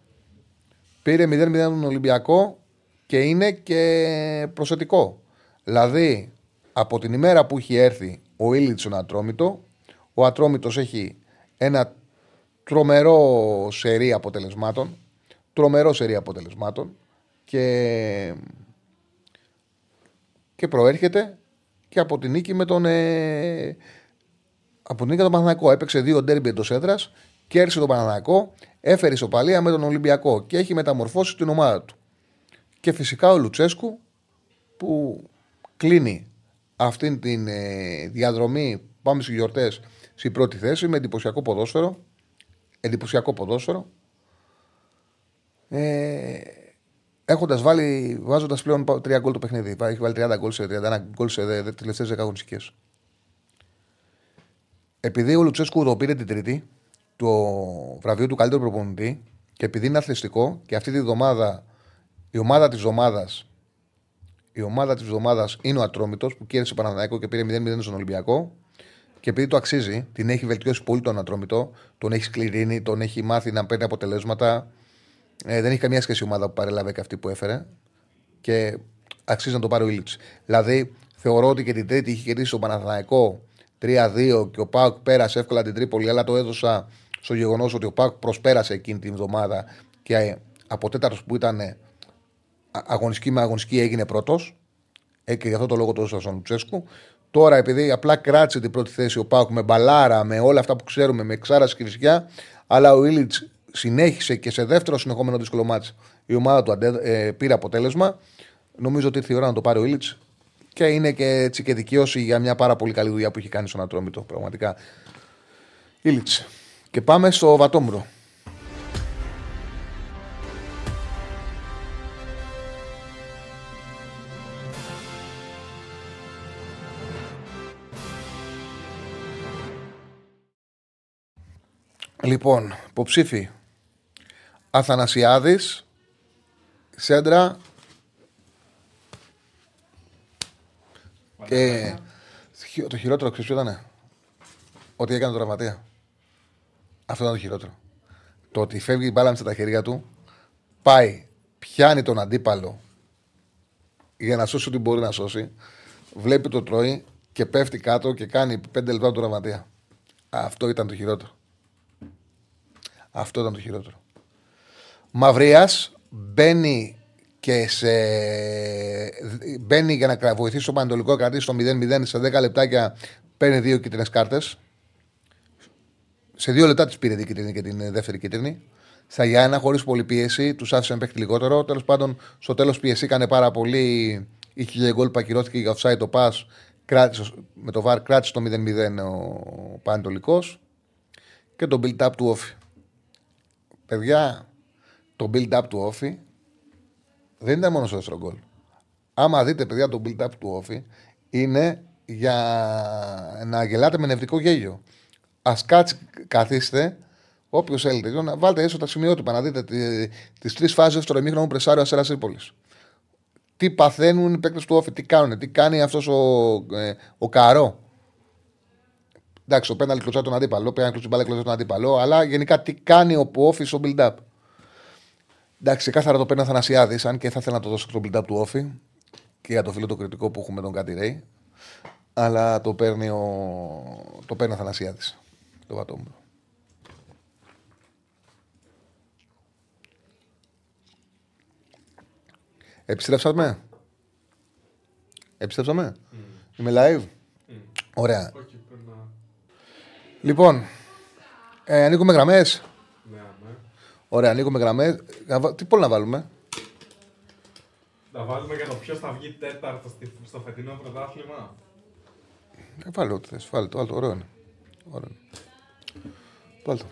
Πήρε 0-0 τον Ολυμπιακό και είναι και προσωπικό. Δηλαδή, από την ημέρα που έχει έρθει ο Ήλιτσον Ατρόμητο. Ο Ατρόμητος έχει ένα τρομερό σερί αποτελεσμάτων. Τρομερό σερί αποτελεσμάτων. Και, και προέρχεται και από την νίκη με τον. Ε, από την νίκη τον Παναναναϊκό. Έπαιξε δύο ντέρμπι εντός έδρας, κέρδισε τον Παναναναϊκό, έφερε ισοπαλία με τον Ολυμπιακό και έχει μεταμορφώσει την ομάδα του. Και φυσικά ο Λουτσέσκου που κλείνει αυτήν την ε, διαδρομή πάμε στι γιορτές στην πρώτη θέση με εντυπωσιακό ποδόσφαιρο. Εντυπωσιακό ποδόσφαιρο. Ε, Έχοντας βάλει, βάζοντας πλέον τρία γκολ το παιχνίδι. Έχει βάλει 30 γκολ σε 31 γκολ σε τελευταίες 10 αγωνιστικές. Επειδή ο Λουτσέσκου το πήρε την Τρίτη, το βραβείο του καλύτερου προπονητή, και επειδή είναι αθλητικό και αυτή τη βδομάδα η ομάδα της εβδομάδα η ομάδα της εβδομάδας είναι ο Ατρόμητος που κέρδισε Παναθηναϊκό και πήρε 0-0 στον Ολυμπιακό. Και επειδή το αξίζει, την έχει βελτιώσει πολύ τον Ατρόμητο, τον έχει σκληρύνει, τον έχει μάθει να παίρνει αποτελέσματα. Ε, δεν έχει καμία σχέση η ομάδα που παρέλαβε και αυτή που έφερε. Και αξίζει να το πάρει ο Ήλιτ. Δηλαδή, θεωρώ ότι και την Τρίτη είχε κερδίσει τον Παναθηναϊκό 3-2 και ο Πάουκ πέρασε εύκολα την Τρίπολη, αλλά το έδωσα στο γεγονός ότι ο Πάουκ προσπέρασε εκείνη την εβδομάδα και από τέταρτο που ήταν αγωνιστική με αγωνιστική έγινε πρώτος. Ε, και γι' αυτό το λόγο το έδωσα στον Λουτσέσκου. Τώρα, επειδή απλά κράτησε την πρώτη θέση ο Πάουκ με μπαλάρα, με όλα αυτά που ξέρουμε, με ξάρας και φυσικά, αλλά ο Ήλιτ συνέχισε και σε δεύτερο συνεχόμενο δύσκολο μάτι η ομάδα του αντέ, ε, πήρε αποτέλεσμα. Νομίζω ότι ήρθε η ώρα να το πάρει ο Ήλιτ και είναι και έτσι και δικαίωση για μια πάρα πολύ καλή δουλειά που έχει κάνει στον Ατρόμητο. Πραγματικά. Ήλιτ. Και πάμε στο Βατόμουρο. Λοιπόν, υποψήφι Αθανασιάδης Σέντρα. Και χει- το χειρότερο ξέρεις ποιο ήταν. Ότι έκανε το τραυματία. Αυτό ήταν το χειρότερο. Το ότι φεύγει η μπάλα με στα χέρια του, πάει, πιάνει τον αντίπαλο για να σώσει ό,τι μπορεί να σώσει, βλέπει το τρώει και πέφτει κάτω και κάνει 5 λεπτά το τραυματία. Αυτό ήταν το χειρότερο. Αυτό ήταν το χειρότερο. Μαυρία μπαίνει και σε. μπαίνει για να κρα- βοηθήσει το Πανετολικό να κρατήσει το 0-0 σε 10 λεπτάκια. Παίρνει δύο κίτρινες κάρτες. Σε δύο λεπτά τη πήρε την κίτρινη και την ε, δεύτερη κίτρινη. Στα Γιάννα, χωρίς πολλή πίεση, τους άφησε να παίχτη λιγότερο. Τέλος πάντων, στο τέλος πιεσήκανε πάρα πολύ. Είχε και γκολ που ακυρώθηκε για offside το pass. Κράτησε, με το VAR κράτησε το 0-0 ο Πανετολικός. Και το build-up του Όφη. Παιδιά, το build-up του Όφη δεν ήταν μόνο στο δεύτερο γκολ. Άμα δείτε, παιδιά, το build-up του Όφη είναι για να γελάτε με νευρικό γέλιο. Α κάτσει, καθίστε, όποιος θέλετε, να βάλτε έστω τα σημειότυπα να δείτε τις τρεις φάσεις δεύτερο ημίχρονο πρεσάριο Αστέρα Τρίπολης. Τι παθαίνουν οι παίκτες του Όφη, τι κάνουν, τι κάνει αυτός ο, ε, ο Καρό. Εντάξει, ο πέναλ κλωτσά τον αντίπαλο, πέναλ κλωτσά μπάλα κλωτσά τον αντίπαλο, αλλά γενικά τι κάνει ο Όφη στο build-up. Εντάξει, ξεκάθαρα το παίρνει ο Θανασιάδη, αν και θα ήθελα να το δώσω στο build-up του Όφη και για το φίλο το κριτικό που έχουμε τον Κάτι Ρέι. Αλλά το παίρνει ο, το παίρνει ο Θανασιάδη. Το βατόμουρο. Επιστρέψαμε; Επιστρέψαμε; Είμαι live; Ωραία. Όχι, πρέπει να. Λοιπόν, ε, ανοίγουμε γραμμές. Ναι, ναι. Ωραία, ανοίγουμε γραμμές. Τι πόλ να βάλουμε; Να βάλουμε για το ποιος θα βγει τέταρτο στη- στο φετινό πρωτάθλημα. Ε, βάλε ό,τι θες. Βάλε το. Βάλε το. Ωραίο είναι. Ωραίο είναι. Βάλε το.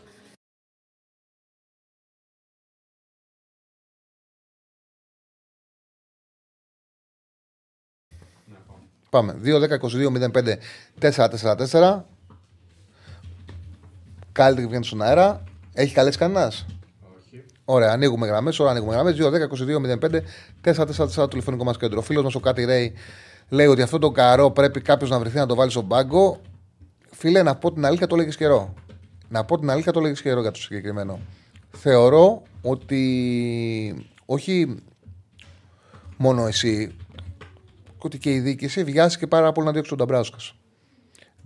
Ναι, πάμε. Πάμε. 2-10-22-05-4-4-4. Καλύτερη που βγαίνει στον αέρα. Έχει καλέσει κανένας; Όχι. Ωραία, ανοίγουμε γραμμές. Ωραία, ανοίγουμε γραμμές. 2-10-22-05-4-4 το τηλεφωνικό μας κέντρο. Ο φίλος μας ο Κάτι Ρέι λέει ότι αυτό το καρό πρέπει κάποιος να βρεθεί να το βάλει στον πάγκο. Φίλε, να πω την αλήθεια, το λέγεις καιρό. Να πω την αλήθεια, το λέγεις καιρό για το συγκεκριμένο. Θεωρώ ότι όχι μόνο εσύ, ότι και η διοίκηση βιάστηκε πάρα πολύ να διώξει τον Ταμπράουσκα.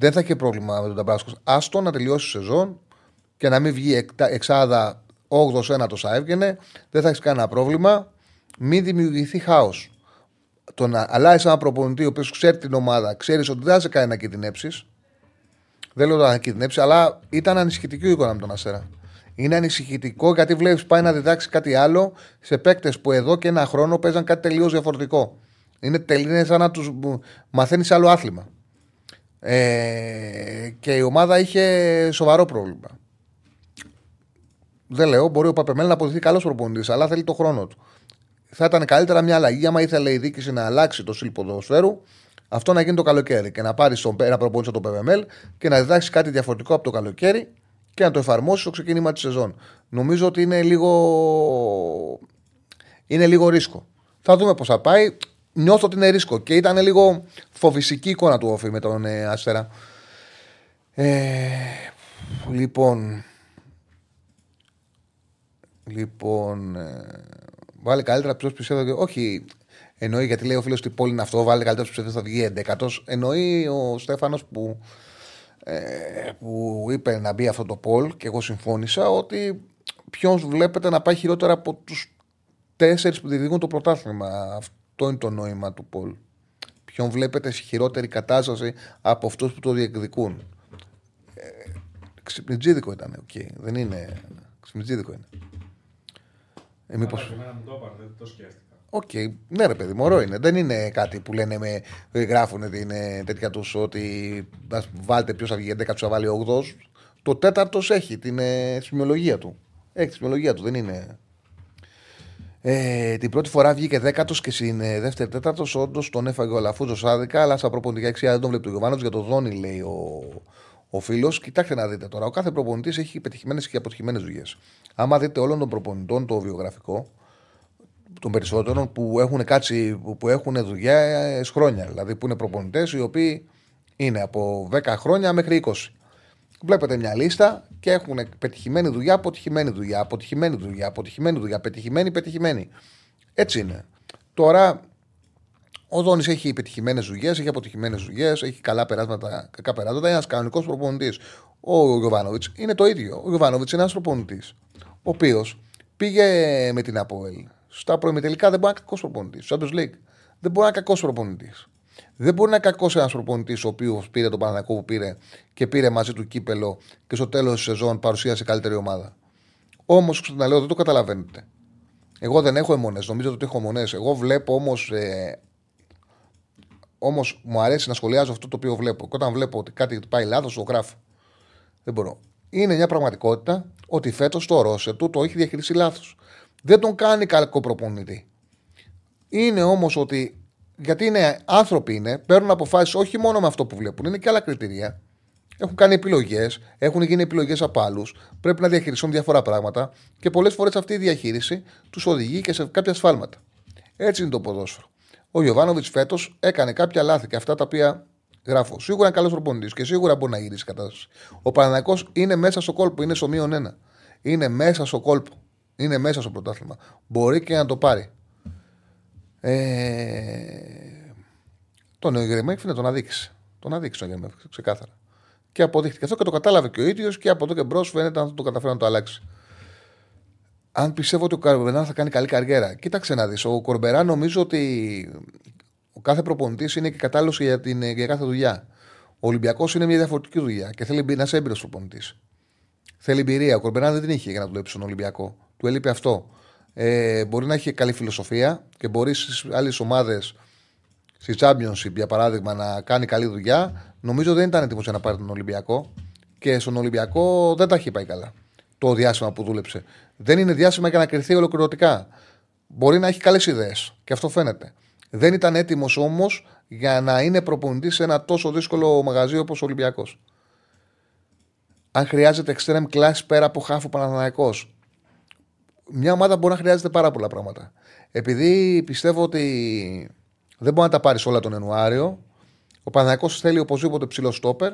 Δεν θα έχει πρόβλημα με τον Ταμπράουσκα. Άστο να τελειώσει η σεζόν και να μην βγει εκτα- εξάδα 8ο ένατος θα έβγαινε. Δεν θα έχεις κανένα πρόβλημα. Μην δημιουργηθεί χάος. Το να αλλάζει ένα προπονητή ο οποίος ξέρει την ομάδα, ξέρεις ότι δεν θα σε κάνει να κινδυνεύσει. Δεν λέω να κινδυνεύσει, αλλά ήταν ανησυχητική η εικόνα με τον Αστέρα. Είναι ανησυχητικό γιατί βλέπεις πάει να διδάξει κάτι άλλο σε παίκτες που εδώ και ένα χρόνο παίζαν κάτι τελείως διαφορετικό. Είναι, τελ- είναι σαν να τους μαθαίνεις άλλο άθλημα. Ε, και η ομάδα είχε σοβαρό πρόβλημα. Δεν λέω, μπορεί ο Παπεμέλ να αποδειχθεί καλός προπονητής, αλλά θέλει το χρόνο του. Θα ήταν καλύτερα μια αλλαγή, άμα ήθελε η διοίκηση να αλλάξει το στυλ ποδοσφαίρου, αυτό να γίνει το καλοκαίρι και να πάρει ένα προπονητή από το Παπεμέλ και να διδάξει κάτι διαφορετικό από το καλοκαίρι και να το εφαρμόσει στο ξεκίνημα της σεζόν. Νομίζω ότι είναι λίγο. Είναι λίγο ρίσκο. Θα δούμε πώς θα πάει. Νιώθω ότι είναι ρίσκο και ήταν λίγο φοβιστική εικόνα του Όφη με τον ε, Αστέρα. Ε, λοιπόν. Λοιπόν. Ε, βάλε καλύτερα ποιος πιστεύω. ότι- Όχι. Εννοεί γιατί λέει ο φίλος ότι η πόλη είναι αυτό. Βάλε καλύτερα ποιος πιστεύω θα βγει 11. Εννοεί ο Στέφανος που, ε, που είπε να μπει αυτό το poll και εγώ συμφώνησα ότι ποιος βλέπετε να πάει χειρότερα από τους τέσσερις που διεκδικούν το πρωτάθλημα. Αυτό είναι το νόημα του poll. Ποιον βλέπετε σε χειρότερη κατάσταση από αυτούς που το διεκδικούν. Ε, ξυπνητζίδικο ήταν, οκ. Δεν είναι. Ξυπνητζίδικο είναι. Ε, μήπως... Καλά, και εμένα μου το είπαν, δεν το σκέφτηκα. Οκ, ναι, ρε παιδί μου, ωραίο είναι. Δεν είναι κάτι που λένε με. γράφουν την ε, τέτοια τους ότι ας βάλτε ποιος θα βγει 11, τους θα βάλει 8. Το τέταρτος έχει την ε, σημειολογία του. Έχει τη σημειολογία του, δεν είναι. Ε, την πρώτη φορά βγήκε δέκατος και στην ε, δεύτερη τέταρτος. Όντως τον έφαγε ο Λαφούζο άδικα, αλλά σαν προπονητικά εξιά δεν τον βλέπει το Γιωβάνος για το Δόνι, λέει ο, ο φίλος. Κοιτάξτε να δείτε τώρα. Ο κάθε προπονητής έχει πετυχημένες και αποτυχημένες δουλειές. Άμα δείτε όλων των προπονητών το βιογραφικό, των περισσότερων που έχουν κάτσει, που- που έχουν δουλειά χρόνια. Δηλαδή που είναι προπονητές οι οποίοι είναι από 10 χρόνια μέχρι 20. Βλέπετε μια λίστα και έχουν πετυχημένη δουλειά, αποτυχημένη δουλειά, αποτυχημένη δουλειά, αποτυχημένη δουλειά, πετυχημένη, πετυχημένη. Έτσι είναι. Τώρα ο Δόνης έχει πετυχημένες δουλειές, έχει αποτυχημένες δουλειές, έχει καλά περάσματα, κακά περάσματα. Είναι ένας κανονικός προπονητής. Ο Γιωβάνοβιτς είναι το ίδιο. Ο Γιωβάνοβιτς είναι ένας προπονητής. Ο οποίος πήγε με την Αποέλ. Στα προημιτελικά δεν μπορεί να είναι κακός προπονητής. Στο Champions League δεν μπορεί να είναι κακός προπονητής. Δεν μπορεί να είναι κακός ένας προπονητής ο οποίος πήρε τον Παναγιακό που πήρε και πήρε μαζί του κύπελο και στο τέλος της σεζόν παρουσίασε καλύτερη ομάδα. Όμως, ξαναλέω, δεν το καταλαβαίνετε. Εγώ δεν έχω αιμονές. Νομίζω ότι έχω αιμονές. Εγώ βλέπω όμως ε, Όμως μου αρέσει να σχολιάζω αυτό το οποίο βλέπω. Και όταν βλέπω ότι κάτι πάει λάθος, το γράφω. Δεν μπορώ. Είναι μια πραγματικότητα ότι φέτος το Ρώσε του το έχει διαχειριστεί λάθος. Δεν τον κάνει κακό προπονητή. Είναι όμως ότι. Γιατί είναι άνθρωποι είναι, παίρνουν αποφάσεις όχι μόνο με αυτό που βλέπουν, είναι και άλλα κριτήρια. Έχουν κάνει επιλογές, έχουν γίνει επιλογές από άλλους, πρέπει να διαχειριστούν διάφορα πράγματα και πολλές φορές αυτή η διαχείριση τους οδηγεί και σε κάποια σφάλματα. Έτσι είναι το ποδόσφαιρο. Ο Γιωβάνοβιτς φέτος έκανε κάποια λάθη και αυτά τα οποία γράφω. Σίγουρα είναι καλός προπονητής και σίγουρα μπορεί να γυρίσει η κατάσταση. Ο Παναναναϊκό είναι μέσα στο κόλπο, είναι στο μείον ένα. Είναι μέσα στο κόλπο. Είναι μέσα στο πρωτάθλημα. Μπορεί και να το πάρει. Ε... Τον Γερμέκ να τον αδείξει. Τον αδείξει τον Γερμέκ, ξεκάθαρα. Και αποδείχτηκε αυτό και το κατάλαβε και ο ίδιος και από εδώ και μπρος φαίνεται να το καταφέρει να το αλλάξει. Αν πιστεύω ότι ο Κορμπερά θα κάνει καλή καριέρα. Κοίταξε να δεις. Ο Κορμπερά νομίζω ότι ο κάθε προπονητής είναι και κατάλληλος για, την, για κάθε δουλειά. Ο Ολυμπιακός είναι μια διαφορετική δουλειά και θέλει να είσαι έμπειρος προπονητής. Θέλει εμπειρία. Ο Κορμπερά δεν την είχε για να δουλέψει στον Ολυμπιακό. Του έλειπε αυτό. Ε, μπορεί να έχει καλή φιλοσοφία και μπορεί στις άλλες ομάδες, στη Championship για παράδειγμα, να κάνει καλή δουλειά. Νομίζω δεν ήταν έτοιμος για να πάρει τον Ολυμπιακό και στον Ολυμπιακό δεν τα έχει πάει καλά το διάστημα που δούλεψε. Δεν είναι διάστημα για να κρυθεί ολοκληρωτικά. Μπορεί να έχει καλές ιδέες και αυτό φαίνεται. Δεν ήταν έτοιμος όμως για να είναι προπονητής σε ένα τόσο δύσκολο μαγαζί όπως ο Ολυμπιακός. Αν χρειάζεται extreme class πέρα από χάφο Παναθαναϊκό, μια ομάδα μπορεί να χρειάζεται πάρα πολλά πράγματα. Επειδή πιστεύω ότι δεν μπορεί να τα πάρεις όλα τον Ιανουάριο, ο Παναθαναϊκό θέλει οπωσδήποτε ψηλό στόπερ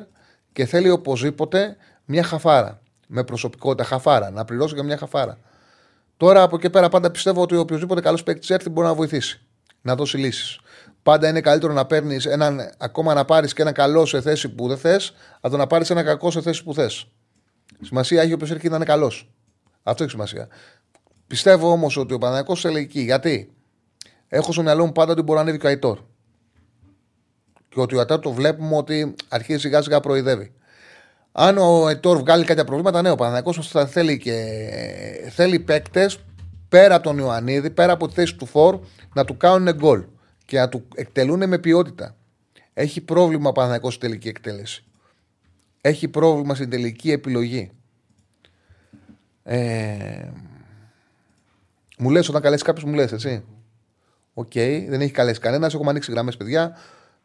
και θέλει οπωσδήποτε μια χαφάρα. Με προσωπικότητα, χαφάρα. Να πληρώσω για μια χαφάρα. Τώρα από εκεί πέρα πάντα πιστεύω ότι οποιοδήποτε καλός παίκτης έρθει μπορεί να βοηθήσει. Να δώσει λύσεις. Πάντα είναι καλύτερο να παίρνεις έναν, ακόμα να πάρεις και ένα καλό σε θέση που δεν θες, από το να πάρεις ένα κακό σε θέση που θες. Σημασία έχει όποιος έρχεται να είναι καλός. Αυτό έχει σημασία. Πιστεύω όμως ότι ο Παναγιακό θέλει εκεί. Γιατί έχω στο μυαλό μου πάντα ότι μπορεί να ανέβει και ο Αϊτόρ. Και ότι ο Αϊτόρ το βλέπουμε ότι αρχίζει σιγά σιγά προειδεύει. Αν ο Αϊτόρ βγάλει κάποια προβλήματα, ναι, ο Παναθηναϊκός θα θέλει και θέλει παίκτες πέρα από τον Ιωαννίδη, πέρα από τη θέση του φορ, να του κάνουν γκολ και να του εκτελούν με ποιότητα. Έχει πρόβλημα ο Παναθηναϊκός στην τελική εκτέλεση. Έχει πρόβλημα στην τελική επιλογή. Ε, μου λες όταν καλέσεις κάποιο, μου λες, έτσι. OK, okay, δεν έχει καλέσει κανένας. Έχουμε ανοίξει γραμμές, παιδιά.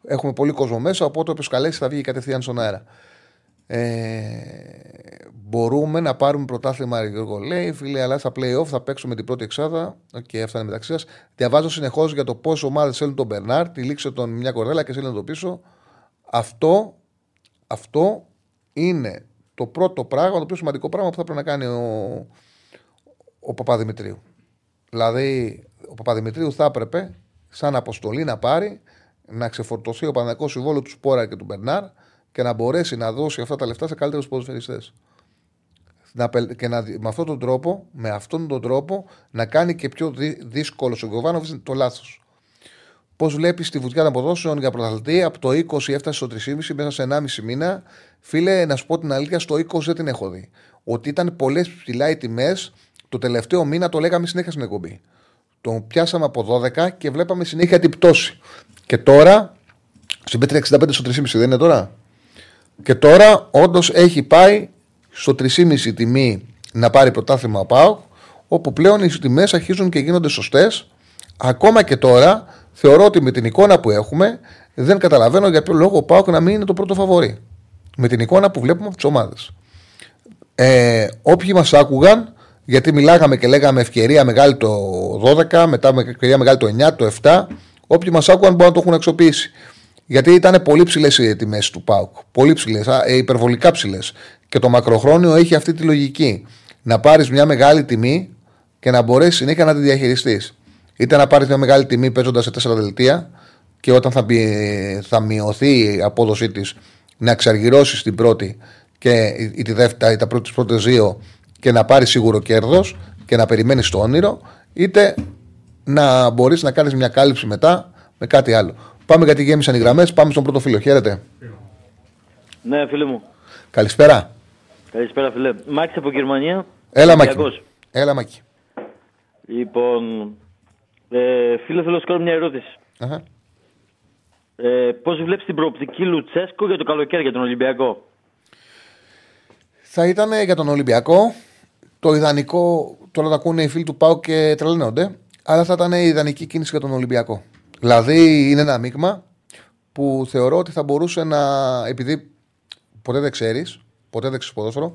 Έχουμε πολύ κόσμο μέσα. Οπότε όποιος καλέσει θα βγει κατευθείαν στον αέρα. Ε, μπορούμε να πάρουμε πρωτάθλημα, Γιώργο λέει. Φίλε, αλλά στα playoff θα παίξουμε την πρώτη εξάδα. OK, okay, αυτά είναι μεταξύ σας. Διαβάζω συνεχώς για το πόσο ομάδες θέλουν τον Μπερνάρ. Τύλιξέ τον μια κορδέλα και στέλνουν το πίσω. Αυτό, αυτό είναι το πρώτο πράγμα, το πιο σημαντικό πράγμα που θα πρέπει να κάνει ο, ο Παπαδημητρίου. Δηλαδή, ο Παπαδημητρίου θα έπρεπε σαν αποστολή να πάρει να ξεφορτωθεί ο Παναγικό Συμβόλο τους Σπόρα και του Μπερνάρ και να μπορέσει να δώσει αυτά τα λεφτά σε καλύτερους ποδοσφαιριστές. Και να, με αυτόν τον τρόπο, με αυτόν τον τρόπο να κάνει και πιο δύ, δύσκολο ο Γκοβάνοβιτ το λάθος. Πώς βλέπεις τη βουτιά των ποδόσεων για πρωταθλητή, από το 20 έφτασε στο 3,5 μέσα σε 1,5 μήνα. Φίλε, να σου πω την αλήθεια, στο 20 δεν την έχω δει. Ότι ήταν πολλές ψηλά οι τιμές, το τελευταίο μήνα το λέγαμε συνέχεια στην εκπομπή. Τον πιάσαμε από 12 και βλέπαμε συνέχεια την πτώση. Και τώρα, στην Πέτρια 65 στο 3,5 δεν είναι τώρα; Και τώρα όντως έχει πάει στο 3,5 τιμή να πάρει πρωτάθλημα ο ΠΑΟΚ, όπου πλέον οι τιμέ αρχίζουν και γίνονται σωστές. Ακόμα και τώρα θεωρώ ότι με την εικόνα που έχουμε δεν καταλαβαίνω για ποιο λόγο ο ΠΑΟΚ να μην είναι το πρώτο φαβορή. Με την εικόνα που βλέπουμε από τις ομάδες. Ε, όποιοι μας άκουγαν Γιατί μιλάγαμε και λέγαμε ευκαιρία μεγάλη το 12, μετά με ευκαιρία μεγάλη το 9, το 7. Όποιοι μας άκουγαν μπορούν να το έχουν αξιοποιήσει. Γιατί ήταν πολύ ψηλές οι τιμές του ΠΑΟΚ. Πολύ ψηλές, υπερβολικά ψηλές. Και το μακροχρόνιο έχει αυτή τη λογική. Να πάρεις μια μεγάλη τιμή και να μπορέσεις συνέχεια να τη διαχειριστείς. Είτε να πάρεις μια μεγάλη τιμή παίζοντας σε τέσσερα δελτία και όταν θα, θα μειωθεί η απόδοσή της να εξαργυρώσεις την πρώτη και η, τη δεύτερη, τα πρώτη, πρώτες δύο και να πάρει σίγουρο κέρδος και να περιμένεις το όνειρο, είτε να μπορείς να κάνεις μια κάλυψη μετά με κάτι άλλο. Πάμε γιατί γέμισαν οι γραμμές. Πάμε στον πρώτο φίλο. Χαίρετε. Ναι, φίλε μου. Καλησπέρα. Καλησπέρα, φίλε. Μάκης από Γερμανία. Έλα, Μάκη. Έλα, Μάκη. Λοιπόν, ε, φίλε, θέλω να σου κάνω μια ερώτηση. Uh-huh. Ε, Πώς βλέπεις την προοπτική Λουτσέσκο για το καλοκαίρι για τον Ολυμπιακό; Θα ήταν για τον Ολυμπιακό το ιδανικό. Τώρα το ακούνε οι φίλοι του Πάου και τρελαίνονται. Αλλά θα ήταν η ιδανική κίνηση για τον Ολυμπιακό. Δηλαδή είναι ένα μείγμα που θεωρώ ότι θα μπορούσε να. Επειδή ποτέ δεν ξέρεις, ποτέ δεν ξέρεις ποδόσφαιρο,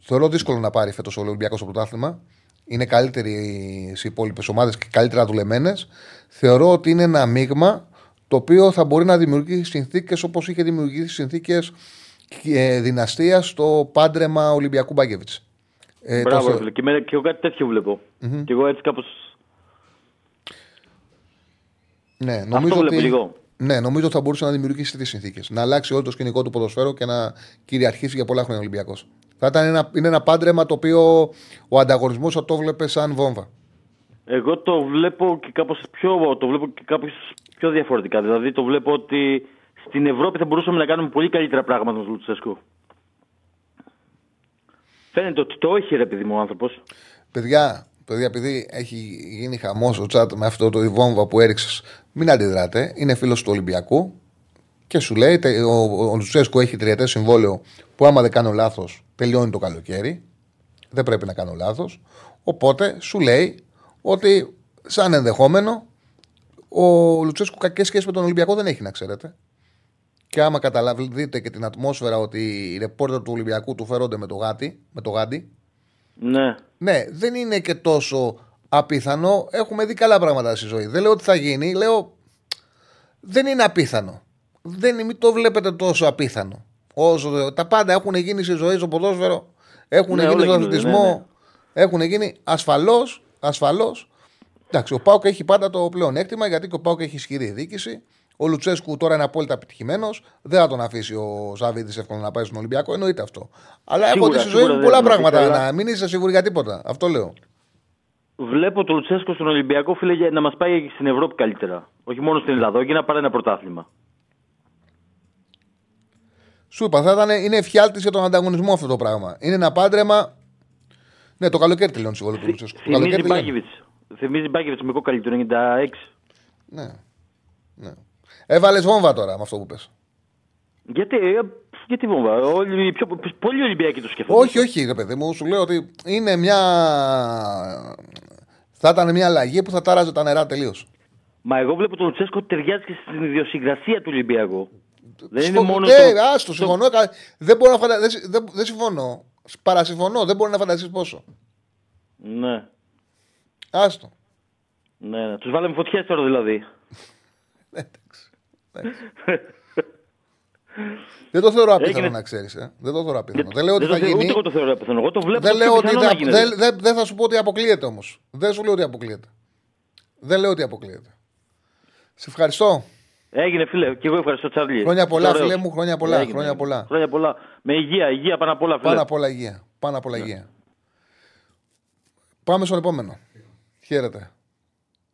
θεωρώ δύσκολο να πάρει φέτος ο Ολυμπιακός στο πρωτάθλημα. Είναι καλύτεροι στι υπόλοιπες ομάδες και καλύτερα δουλεμένες. Θεωρώ ότι είναι ένα μείγμα το οποίο θα μπορεί να δημιουργήσει συνθήκες όπως είχε δημιουργήσει συνθήκες ε, δυναστείας στο πάντρεμα Ολυμπιακού Μπάγκεβιτς. Ε, Μπράβο, το... και, και εγώ κάτι τέτοιο βλέπω. Mm-hmm. Και εγώ έτσι κάπω. Ναι, νομίζω Αυτό ότι... λίγο. Ναι, νομίζω ότι θα μπορούσε να δημιουργήσει τις συνθήκες. Να αλλάξει όλο το σκηνικό του ποδοσφαίρου και να κυριαρχήσει για πολλά χρόνια ο Ολυμπιακός. Θα ήταν ένα, είναι ένα πάντρεμα το οποίο ο ανταγωνισμός θα το βλέπει σαν βόμβα. Εγώ το βλέπω και κάπως πιο, το βλέπω και κάπως πιο διαφορετικά. Δηλαδή το βλέπω ότι στην Ευρώπη θα μπορούσαμε να κάνουμε πολύ καλύτερα πράγματα με τον Λουτσέσκο. Φαίνεται ότι το έχει ρε παιδί μου ο άνθρωπος. Παιδιά, παιδιά, επειδή έχει γίνει χαμός ο τσάτ με αυτό το βόμβα που έριξες, μην αντιδράτε. Είναι φίλος του Ολυμπιακού και σου λέει ο, ο Λουτσέσκο έχει τριετές συμβόλαιο που άμα δεν κάνω λάθος τελειώνει το καλοκαίρι. Δεν πρέπει να κάνω λάθος. Οπότε σου λέει ότι σαν ενδεχόμενο ο Λουτσέσκου κακές σχέσεις με τον Ολυμπιακό δεν έχει να ξέρετε. Και άμα καταλαβαίνετε και την ατμόσφαιρα ότι οι ρεπόρτερ του Ολυμπιακού του φέρονται με το, γάτι, με το γάντι. Ναι. Ναι, δεν είναι και τόσο απίθανο. Έχουμε δει καλά πράγματα στη ζωή. Δεν λέω ότι θα γίνει, λέω δεν είναι απίθανο. Δεν, μην το βλέπετε τόσο απίθανο. Όσο, τα πάντα έχουν γίνει στη ζωή, στο ποδόσφαιρο, έχουν ναι, γίνει στον αθλητισμό, ναι, ναι. έχουν γίνει ασφαλώς ασφαλώς. Εντάξει, ο Πάουκ έχει πάντα το πλέον έκτημα γιατί και ο Πάουκ έχει ισχυρή διοίκηση. Ο Λουτσέσκου τώρα είναι απόλυτα επιτυχημένος. Δεν θα τον αφήσει ο Ζαβίδη εύκολα να πάει στον Ολυμπιακό. Εννοείται αυτό. Αλλά έχω δει στη ζωή μου πολλά πράγματα. Να μην είσαι σίγουροι για τίποτα. Αυτό λέω. Βλέπω τον Λουτσέσκο στον Ολυμπιακό, φίλε, να μας πάει στην Ευρώπη καλύτερα. Όχι μόνο στην Ελλάδα, και να πάρει ένα πρωτάθλημα. Σου είπα, θα ήταν, είναι εφιάλτης για τον ανταγωνισμό αυτό το πράγμα. Είναι ένα πάντρεμα ναι, το καλοκαίρι τελειώνει συμβόλαιο του Λουτσέσκου. Θυμίζει Μπάκεβιτς. Θυμίζει Μπάκεβιτς με κόκαλη του 96. Ναι. ναι. Έβαλες βόμβα τώρα με αυτό που πες. Γιατί, ε, γιατί βόμβα; Όλοι, πιο, πολλοί Ολυμπιακοί το σκεφτούν. Όχι, όχι, ρε παιδί μου. Σου λέω ότι είναι μια. Θα ήταν μια αλλαγή που θα τάραζε τα νερά τελείως. Μα εγώ βλέπω τον Λουτσέσκο ότι ταιριάζει και στην ιδιοσυγκρασία του Ολυμπιακού. Δεν είναι μόνο. Ναι, το... άστο, συμφωνώ. Δεν, μπορώ να φαντα... δεν, δεν, δεν συμφωνώ. Παρασυμφωνώ, δεν μπορεί να φανταστείς πόσο. Ναι. Άστο. Ναι, ναι. Τους βάλαμε φωτιές τώρα δηλαδή. Εντάξει. Δεν το θεωρώ απίθανο να ξέρεις. Ε. Δεν το θεωρώ απίθανο. Δεν, λέω ότι θα γίνει. Ούτε εγώ το θεωρώ απίθανο. Εγώ το βλέπω δεν λέω ότι δεν, δεν, δεν, δεν θα σου πω ότι αποκλείεται όμως. Δεν σου λέω ότι αποκλείεται. Δεν λέω ότι αποκλείεται. Σε ευχαριστώ. Έγινε φίλε, και εγώ ευχαριστώ Τσάρλι. Χρόνια πολλά, φίλε μου, χρόνια πολλά. Έγινε. Χρόνια πολλά. Χρόνια πολλά. Με υγεία, υγεία πάνω απ' όλα, φίλε. Πάνω απ' όλα υγεία. Πάνω απ' όλα ναι. υγεία. Πάμε στον επόμενο. Χαίρετε.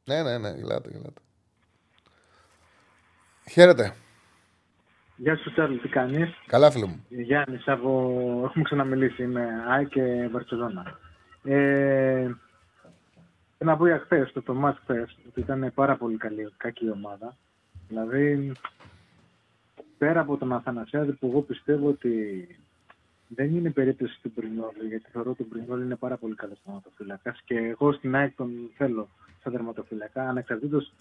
Ναι, ναι, ναι, γελάτε, γελάτε. Χαίρετε. Γεια σου, Τσάρλι, τι κάνεις; Καλά, φίλε μου. Γιάννης, από... έχουμε ξαναμιλήσει. Είμαι ΑΕ και Βαρκελόνα. Ε, να πω για χθες, το, το μάτς ότι ήταν πάρα πολύ καλή, κακή ομάδα. Δηλαδή, πέρα από τον Αθανασιάδη που εγώ πιστεύω ότι δεν είναι περίπτωση του Μπρινόλη, γιατί θεωρώ ότι ο Μπρινόλη είναι πάρα πολύ καλός τερματοφύλακα και εγώ στην ΑΕΚ τον θέλω σαν τερματοφύλακα, ανεξαρτήτως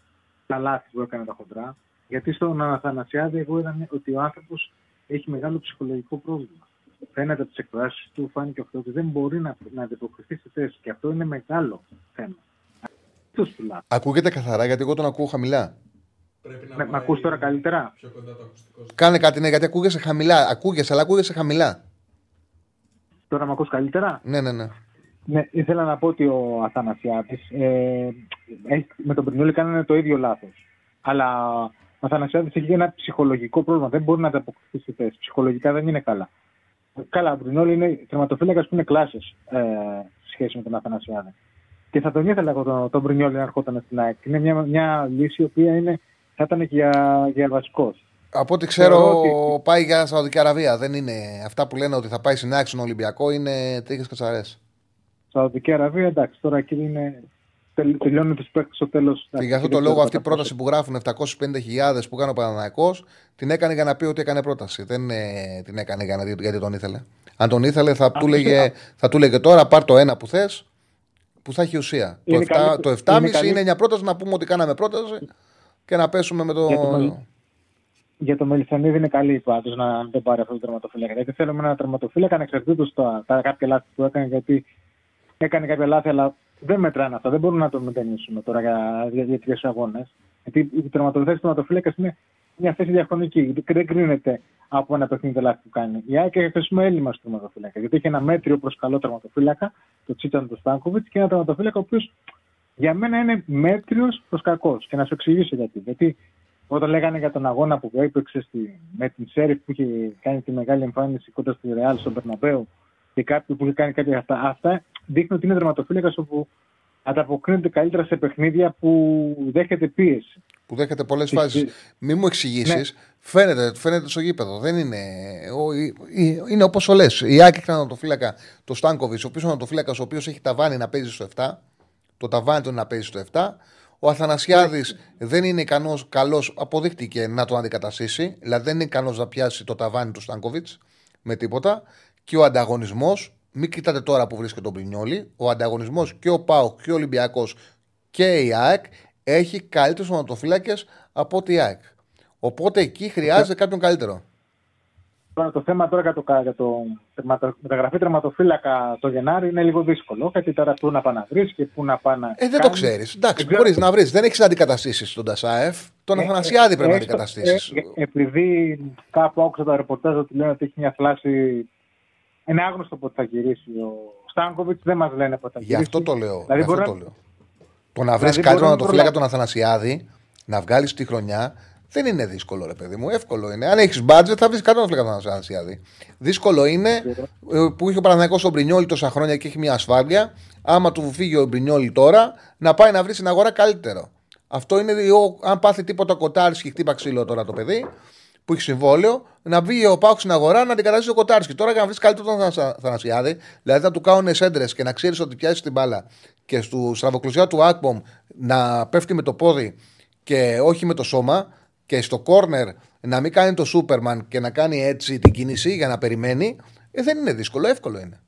τα λάθη που έκανε τα χοντρά. Γιατί στον Αθανασιάδη εγώ είδα ότι ο άνθρωπος έχει μεγάλο ψυχολογικό πρόβλημα. φαίνεται από τις εκφράσεις του, φάνηκε αυτό ότι δεν μπορεί να, να αντιποκριθεί στη θέση. Και αυτό είναι μεγάλο θέμα. Αυτός του λάθο. Ακούγεται καθαρά γιατί εγώ τον ακούω χαμηλά. Πρέπει να Με, με πάει ακούς τώρα καλύτερα; Πιο κοντά το ακουστικό σου. Κάνε κάτι ναι, γιατί ακούγεσαι χαμηλά. Ακούγεσαι, αλλά ακούγεσαι χαμηλά. Τώρα με ακούς καλύτερα; Ναι, ναι, ναι. Ναι, ήθελα να πω ότι ο Αθανασιάδης ε, έχει- με τον Πρινιόλη κάνανε το ίδιο λάθος. Αλλά ο Αθανασιάδης έχει ένα ψυχολογικό πρόβλημα. Δεν μπορεί να ανταποκριθεί στη θέση. Ψυχολογικά δεν είναι καλά. Καλά, ο Πρινιόλη είναι τερματοφύλακας που είναι κλάσει ε, σε σχέση με τον Αθανασιάδη. Και θα τον ήθελα εγώ τον, τον Πρινιόλη να ερχόταν στην ΑΕΚ. Είναι μια, μια λύση η οποία είναι, θα ήταν και για, για βασικό. Από ό,τι ξέρω, Θεωρώ ότι- πάει για Σαουδική Αραβία. Δεν είναι. Αυτά που λένε ότι θα πάει στην ΑΕΚ στον Ολυμπιακό είναι τρίχες κατσαρές. Σαουδική Αραβία, εντάξει, τώρα εκεί είναι. Τελ- Τελειώνει τους παίκτες στο τέλος. Και γι' αυτό το λόγο αυτή η πρόταση που γράφουν 750.000 που κάνει ο Παναναναϊκό την έκανε για να πει ότι έκανε πρόταση. Δεν ε, την έκανε για να δει γιατί τον ήθελε. Αν τον ήθελε, θα του λέγε, θα του λέγε τώρα πάρ το ένα που θες που θα έχει ουσία. Είναι το 7, καλή- το 7,5 είναι είναι, καλή- μια πρόταση να πούμε ότι κάναμε πρόταση και να πέσουμε με το. Για το Μελ- Για το Μελισανίδη είναι καλή πάντω να δεν πάρει αυτό το τερματοφύλακα. Γιατί θέλουμε ένα τερματοφύλακα ανεξαρτήτω τα, τα κάποια λάθη που έκανε. Γιατί έκανε κάποια λάθη, αλλά δεν μετράνε αυτά. Δεν μπορούμε να το μετανιώσουμε τώρα για, για, για τρει αγώνες. Γιατί η τερματοφύλακα τερματοφύλακα είναι μια θέση διαχρονική. Δεν κρίνεται από ένα παιχνίδι τα λάθη που κάνει. Η ΑΕΚ έχει χρησιμοποιήσει έλλειμμα στο τερματοφύλακα. Γιατί έχει ένα μέτριο προς καλό τερματοφύλακα, το Τσίτσαν του Στάνκοβιτς, και ένα τερματοφύλακα ο οποίος για μένα είναι μέτριος προς κακός. Και να σου εξηγήσω γιατί. Γιατί όταν λέγανε για τον αγώνα που έπαιξε στη, με την Σέριφ που είχε κάνει τη μεγάλη εμφάνιση κοντά στη Ρεάλ στον Περναμπέου και κάποιοι που είχε κάνει κάποια αυτά, αυτά δείχνουν ότι είναι δραματοφύλακα όπου ανταποκρίνεται καλύτερα σε παιχνίδια που δέχεται πίεση. που δέχεται πολλές Και- φάσεις. Μη μου εξηγήσεις. Ναι. Φαίνεται, φαίνεται στο γήπεδο. Δεν είναι. Ο, η- η- είναι όπως το λες. Η Άκη έχει έναν φύλακα, το Στάνκοβιτς, ο οποίο είναι ο φύλακα ο οποίος έχει ταβάνι να παίζει στο 7. Το ταβάνι του είναι να παίζει στο 7. Ο Αθανασιάδης δεν είναι ικανός, καλός, αποδείχτηκε να τον αντικαταστήσει. Δηλαδή δεν είναι ικανός να πιάσει το ταβάνι του Στάνκοβιτς με τίποτα. Και ο ανταγωνισμός, μην κοιτάτε τώρα που βρίσκεται τον Πρινιόλη, ο ανταγωνισμός και ο ΠΑΟΚ και ο Ολυμπιακός και η ΑΕΚ έχει καλύτερους ονοτοφύλακε από ότι η ΑΕΚ. Οπότε εκεί χρειάζεται κάποιον καλύτερο. Τώρα το θέμα τώρα για το, για το τερματο- μεταγραφή τερματοφύλακα το Γενάρη είναι λίγο δύσκολο. Γιατί τώρα πού να πάει να βρεις και πού να πάει να. Ε, δεν το κάνεις. ξέρεις. Εντάξει, Δεν ξέρω. μπορείς να βρεις. Δεν έχεις να αντικαταστήσεις τον Τασάεφ. Τον Ε, Αθανασιάδη ε, πρέπει να έστω- αντικαταστήσεις. ε, επειδή κάπου άκουσα τα ρεπορτάζ ότι λένε ότι έχει μια θλάση. Είναι άγνωστο πότε θα γυρίσει ο Στάνκοβιτς, δεν μας λένε πότε θα Γι' γυρίσει. αυτό το λέω. Δηλαδή Γι' αυτό μπορεί το να- λέω. Το να βρεις Δηλαδή καλύτερο μπορεί να ονοτοφύλακα προλάβει. τον Αθανασιάδη, να βγάλεις τη χρονιά, δεν είναι δύσκολο, ρε παιδί μου. Εύκολο είναι. Αν έχεις μπάτζετ, θα βρεις καλύτερο ονοτοφύλακα τον Αθανασιάδη. Δύσκολο είναι ε, που είχε ο Παναγιακό στον Μπρινιόλη τόσα χρόνια και έχει μια ασφάλεια. Άμα του φύγει ο Μπρινιόλη τώρα, να πάει να βρει στην αγορά καλύτερο. Αυτό είναι, ο- αν πάθει τίποτα κοτάρι και χτύπα ξύλο τώρα το παιδί, που έχει συμβόλαιο, να βγει ο Πάουκ στην αγορά να αντικαταστήσει ο Κοτάρσκι. Τώρα για να βρεις καλύτερο τον Θανα- Θανασιάδη, δηλαδή να του κάνουν σέντρες και να ξέρεις ότι πιάσεις την μπάλα και στο στραβοκλουσιά του Ακπομ να πέφτει με το πόδι και όχι με το σώμα και στο κόρνερ να μην κάνει το Σούπερμαν και να κάνει έτσι την κίνηση για να περιμένει, ε, δεν είναι δύσκολο, εύκολο είναι.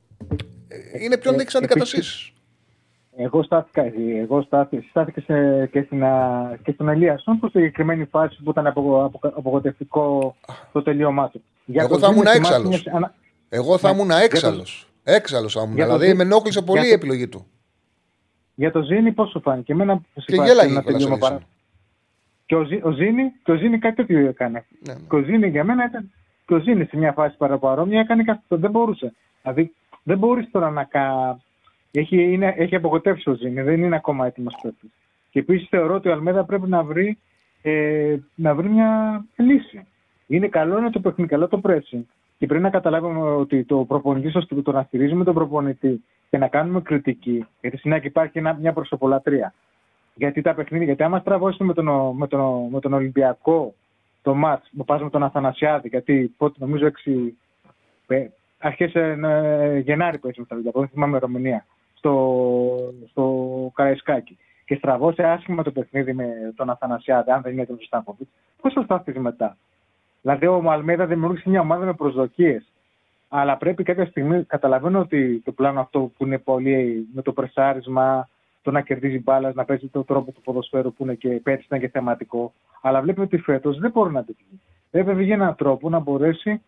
Ε, Είναι ποιον Ε, έχει αντικαταστήσεις. Εγώ στάθηκα, εγώ στάθηκα, στάθηκα σε, και, στην, α, και στον Ελίασον που στη συγκεκριμένη φάση που ήταν απο, απο, απογοητευτικό το τελείωμά του. Για Εγώ το θα Ζήνη ήμουν θυμάσαι έξαλλος. μια- ανα- Εγώ θα Ναι. ήμουν Για το- έξαλλος. Έξαλλος θα ήμουν. Για το Δηλαδή Ζήνη- με ενόχλησε πολύ για η το- επιλογή του. Για το Ζήνη πώς σου φάνηκε; Εμένα που Και γέλαγε κιόλας τελείωμα ο παρά. Ελίασον. Και ο, Ζή, ο, Ζήνη, και ο Ζήνη κάτι τέτοιο έκανε. Ναι, ναι. Και ο Ζήνη για μένα ήταν. Και ο Ζήνη σε μια φάση παραπαρόμοια έκανε κάτι αυτό. Δεν μπορούσε. Δηλαδή δεν μπορείς τώρα να κάνει. Έχει, είναι, έχει απογοτεύσει ο Ζήνη, δεν είναι ακόμα έτοιμος παίκτης. Και επίσης θεωρώ ότι ο Αλμέδα πρέπει να βρει, ε, να βρει μια λύση. Είναι καλό είναι το παιχνίδι, καλό το pressing. Και πρέπει να καταλάβουμε ότι το προπονητή, ώστε το να στηρίζουμε τον προπονητή και να κάνουμε κριτική, γιατί στην ΑΕΚ υπάρχει ένα, μια προσωπολατρία. Γιατί τα παιχνίδια, γιατί άμα στραβώσει με τον, με τον, με τον Ολυμπιακό το μάτς, που πας με τον Αθανασιάδη, γιατί πότε νομίζω 6, ε, αρχές ε, ε, Γενάρη που έτσι με τον Ολυμπιακό, δεν θυμάμαι ημερομηνία, στο, στο Καραϊσκάκι. Και στραβώσει άσχημα το παιχνίδι με τον Αθανασιάδη, αν δεν είναι τον Στάνκοβιτ, πώς θα σταθεί μετά; Δηλαδή ο Μαλμέδα δημιούργησε μια ομάδα με προσδοκίες. Αλλά πρέπει κάποια στιγμή, καταλαβαίνω ότι το πλάνο αυτό που είναι πολύ με το πρεσάρισμα, το να κερδίζει μπάλας, να παίζει τον τρόπο του ποδοσφαίρου που είναι και πέρυσι ήταν και θεματικό. Αλλά βλέπουμε ότι φέτος δεν μπορεί να το πει. Πρέπει να βρει έναν τρόπο να μπορέσει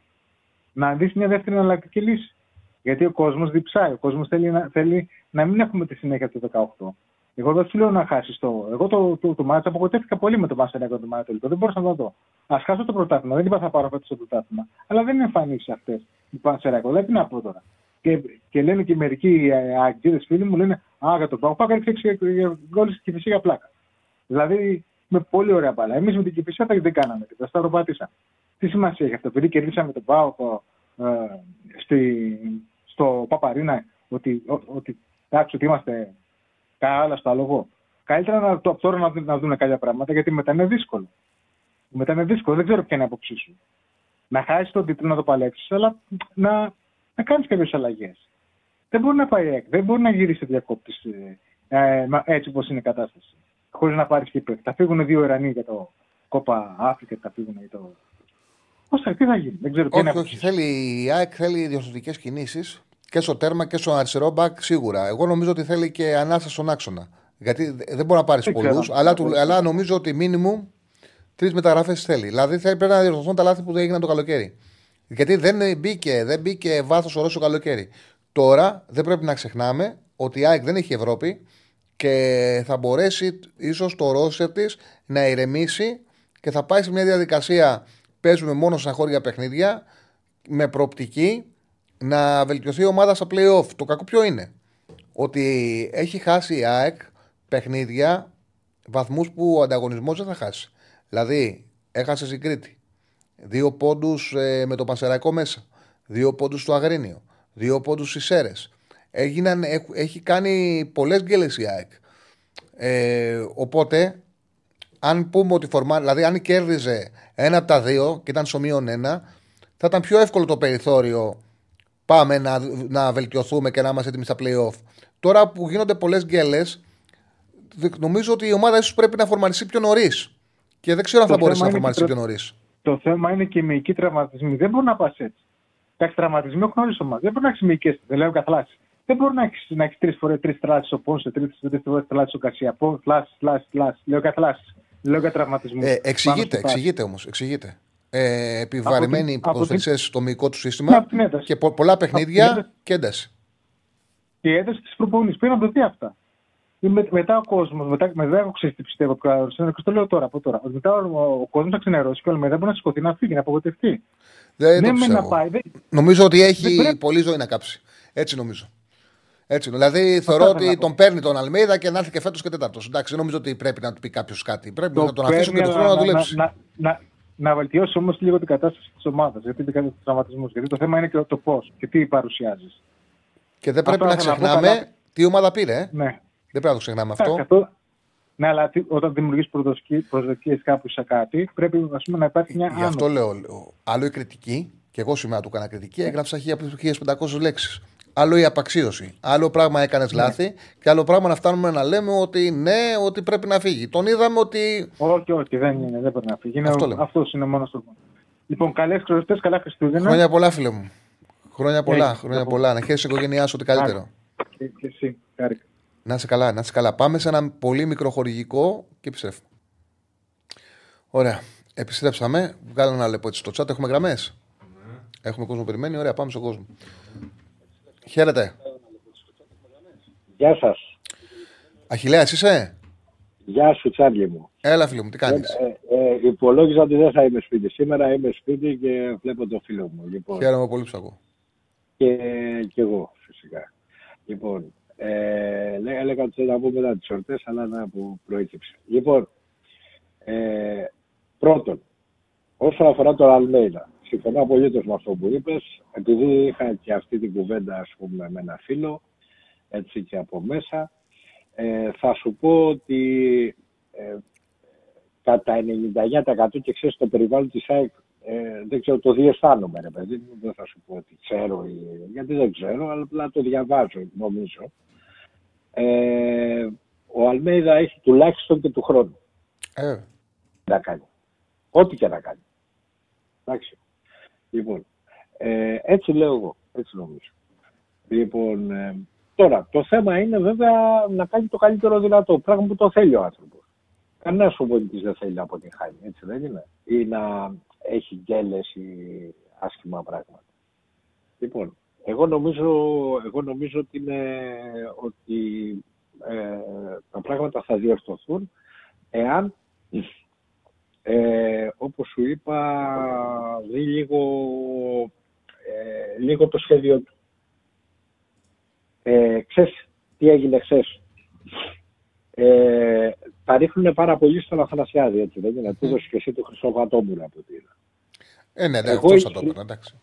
να δεις μια δεύτερη εναλλακτική λύση. Γιατί ο κόσμος διψάει. Ο κόσμος θέλει, να, θέλει να μην έχουμε τη συνέχεια του 18. Εγώ δεν σου λέω να χάσεις το. Εγώ το, το, το μάτσα απογοητεύτηκα πολύ με το Πανσεραϊκό του Μάτια Δεν μπορούσα να το δω. Α χάσω το πρωτάθλημα. Δεν είπα θα πάρω φέτος το πρωτάθλημα. Αλλά δεν είναι εμφανίσεις αυτές του Πανσεραϊκό. Δεν τι να πω τώρα. Και, και λένε και μερικοί ε, αγγλίδες φίλοι μου λένε Α, για τον Πάο Πάο έκανε 6 γκολ και φυσικά πλάκα. Δηλαδή με πολύ ωραία μπάλα. Εμείς με την Κυφυσιά δεν κάναμε και τα σταυροπάτησα. Τι σημασία έχει αυτό, επειδή κερδίσαμε τον Πάο ε, στη, στο Παπαρίνα, ότι, ότι, εντάξει, ότι είμαστε καλά στο άλογο. Καλύτερα να, το, τώρα να, να δουν κάποια πράγματα, γιατί μετά είναι δύσκολο. Μετά είναι δύσκολο, δεν ξέρω ποια είναι η άποψή σου. Να χάσεις τον τίτλο να το παλέψεις, αλλά να, να κάνεις κάποιες αλλαγές. Δεν μπορεί να πάει δεν μπορεί να γυρίσει διακόπτης ε, ε, έτσι όπως είναι η κατάσταση χωρίς να πάρεις και Θα φύγουν δύο Ιρανοί για το κόπα Αφρικα, θα φύγουν για το. Πώς θα, τι θα γίνει, δεν ξέρω. Όχι, όχι. Θέλει, η ΑΕΚ θέλει διορθωτικές κινήσεις και στο τέρμα και στο αριστερό μπακ σίγουρα. Εγώ νομίζω ότι θέλει και ανάσταση στον άξονα. Γιατί δεν μπορεί να πάρεις πολλούς, αλλά, αλλά νομίζω ότι μήνυμου τρεις μεταγραφές θέλει. Δηλαδή θέλει, πρέπει να διορθωθούν τα λάθη που δεν έγιναν το καλοκαίρι. Γιατί δεν μπήκε, δεν μπήκε βάθος ορό το καλοκαίρι. Τώρα δεν πρέπει να ξεχνάμε ότι η ΑΕΚ δεν έχει Ευρώπη και θα μπορέσει ίσως το ρόστερ της να ηρεμήσει και θα πάει σε μια διαδικασία παίζουμε μόνο στα χώρια παιχνίδια με προοπτική να βελτιωθεί η ομάδα στα playoff. Το κακό ποιο είναι; Ότι έχει χάσει η ΑΕΚ παιχνίδια, βαθμούς που ο ανταγωνισμός δεν θα χάσει. Δηλαδή, έχασε στην Κρήτη. Δύο πόντους ε, με το Πασεραϊκό μέσα. Δύο πόντους στο Αγρίνιο. Δύο πόντους στις Σέρες έγιναν, έχει κάνει πολλές γκέλες η ΑΕΚ. Ε, οπότε, αν πούμε ότι φορμά, δηλαδή αν κέρδιζε ένα από τα δύο και ήταν στο μείον ένα, θα ήταν πιο εύκολο το περιθώριο πάμε να, να βελτιωθούμε και να είμαστε έτοιμοι στα playoff. Τώρα που γίνονται πολλές γκέλες, νομίζω ότι η ομάδα ίσως πρέπει να φορμανιστεί πιο νωρίς. Και δεν ξέρω αν θα μπορέσει να φορμανιστεί πιο νωρίς. Το θέμα είναι και οι μυϊκοί τραυματισμοί. Δεν μπορεί να πας έτσι. Τα τραυματισμοί έχουν όλες τις ομάδες. Δεν μπορεί να έχεις μυϊκές. Δεν λέω καθλάσει δεν μπορεί να έχεις να έχεις τρεις φορές τρεις θλάσει ο Πόνσε, τρεις φορές θλάσει ο Κασία. Πόν, θλάσει, θλάσει, θλάσει. Λέω καθλάσει. Λέω για τραυματισμούς. Ε, εξηγείται, εξηγείται όμως. Εξηγείται. Ε, επιβαρημένοι ποδοσφαιριστέ στο μυϊκό του σύστημα και πο, πολλά παιχνίδια και ένταση. Και η ένταση της προπονή. Πρέπει να το δει αυτά. Με, μετά ο κόσμος, μετά, μετά έχω ξέρει τι πιστεύω και το λέω τώρα από τώρα. Μετά ο, ο κόσμος θα ξενερώσει και ο Αλμέδα μπορεί να σηκωθεί να φύγει, να απογοητευτεί. Δεν ναι, το να πάει, δεν... Νομίζω ότι έχει δεν... πολύ ζωή να κάψει. Έτσι νομίζω. Έτσι, δηλαδή θεωρώ ότι τον παίρνει τον Αλμίδα και να έρθει και φέτος και τέταρτος. Εντάξει, δεν νομίζω ότι πρέπει να του πει κάποιος κάτι. Πρέπει το να τον αφήσει και τον χρόνο να δουλέψει. Να, να, να βελτιώσει όμως λίγο την κατάσταση της ομάδας. Γιατί δεν κάνει τους τραυματισμούς. Γιατί το θέμα είναι και το πώς και τι παρουσιάζεις. Και δεν πρέπει να ξεχνάμε να τι ομάδα πήρε. Ε; Ναι. Δεν πρέπει να το ξεχνάμε αυτό. αυτό. Ναι, αλλά όταν δημιουργείς προσδοκίες κάπου σε κάτι, πρέπει ας πούμε, να υπάρχει μια. Γι' αυτό λέω. Άλλο η κριτική, και εγώ σήμερα του έκανα κριτική, έγραψα 1500 λέξεις. Άλλο η απαξίωση. Άλλο πράγμα έκανες ναι. λάθη και άλλο πράγμα να φτάνουμε να λέμε ότι ναι, ότι πρέπει να φύγει. Τον είδαμε ότι. Όχι, όχι, δεν είναι, δεν πρέπει να φύγει. Είναι, Αυτό αυτός είναι μόνος το. Λοιπόν, καλές χρονιστέ, καλά Χριστούγεννα. Χρόνια πολλά, φίλε μου. Χρόνια πολλά, Έχει, χρόνια πολλά. Να χαίρεσαι η οικογένειά σου ότι καλύτερο. Και, και εσύ, χάρηκα. Να είσαι καλά, να είσαι καλά. Πάμε σε ένα πολύ μικροχωρηγικό και επιστρέφουμε. Ωραία. Επιστρέψαμε. Βγάλω ένα λεπτό έτσι στο chat. Έχουμε γραμμές; Ναι. Έχουμε κόσμο περιμένει. Ωραία, πάμε στον κόσμο. Χαίρετε. Γεια σας. Αχιλέας είσαι; Γεια σου Τσάρλι μου. Έλα φίλο μου, τι κάνεις; Ε, ε, ε, υπολόγιζα ότι δεν θα είμαι σπίτι. Σήμερα είμαι σπίτι και βλέπω το φίλο μου. Λοιπόν. Χαίρομαι πολύ που Και, και εγώ φυσικά. Λοιπόν, ε, έλεγα ότι θα πούμε μετά τις ορτές, αλλά να που προέκυψε. Λοιπόν, ε, πρώτον, όσον αφορά το Αλμέιδα, συμφωνώ απολύτω με αυτό που είπες, επειδή είχα και αυτή την κουβέντα ας πούμε, με ένα φίλο, έτσι και από μέσα. Ε, θα σου πω ότι ε, κατά 99% και ξέρεις το περιβάλλον της ΑΕΚ ε, δεν ξέρω, το διαισθάνομαι ρε παιδί μου, δεν θα σου πω ότι ξέρω, γιατί δεν ξέρω, αλλά απλά το διαβάζω νομίζω. Ε, ο Αλμέιδα έχει τουλάχιστον και του χρόνου. Ε. Να κάνει. Ό,τι και να κάνει. Εντάξει. Λοιπόν, ε, έτσι λέω εγώ, έτσι νομίζω. Λοιπόν, ε, τώρα, το θέμα είναι βέβαια να κάνει το καλύτερο δυνατό, πράγμα που το θέλει ο άνθρωπος. Κανένας φοβολητής δεν θέλει να χάνει, έτσι δεν είναι. Ή να έχει γκέλε ή άσχημα πράγματα. Λοιπόν, εγώ νομίζω, εγώ νομίζω ότι, είναι, ότι ε, τα πράγματα θα διορθωθούν εάν, ε, όπως σου είπα, δει λίγο, ε, λίγο το σχέδιο του. Ε, ξέρεις τι έγινε χθες. Ε, τα ρίχνουν πάρα πολύ στον Αθανασιάδη, έτσι δεν είναι; Του έδωσε και εσύ τα Χρυσά Βατόμουρα από ό,τι είδα. Ε, ναι, ναι, αυτό θα το έπαιρνα, εντάξει.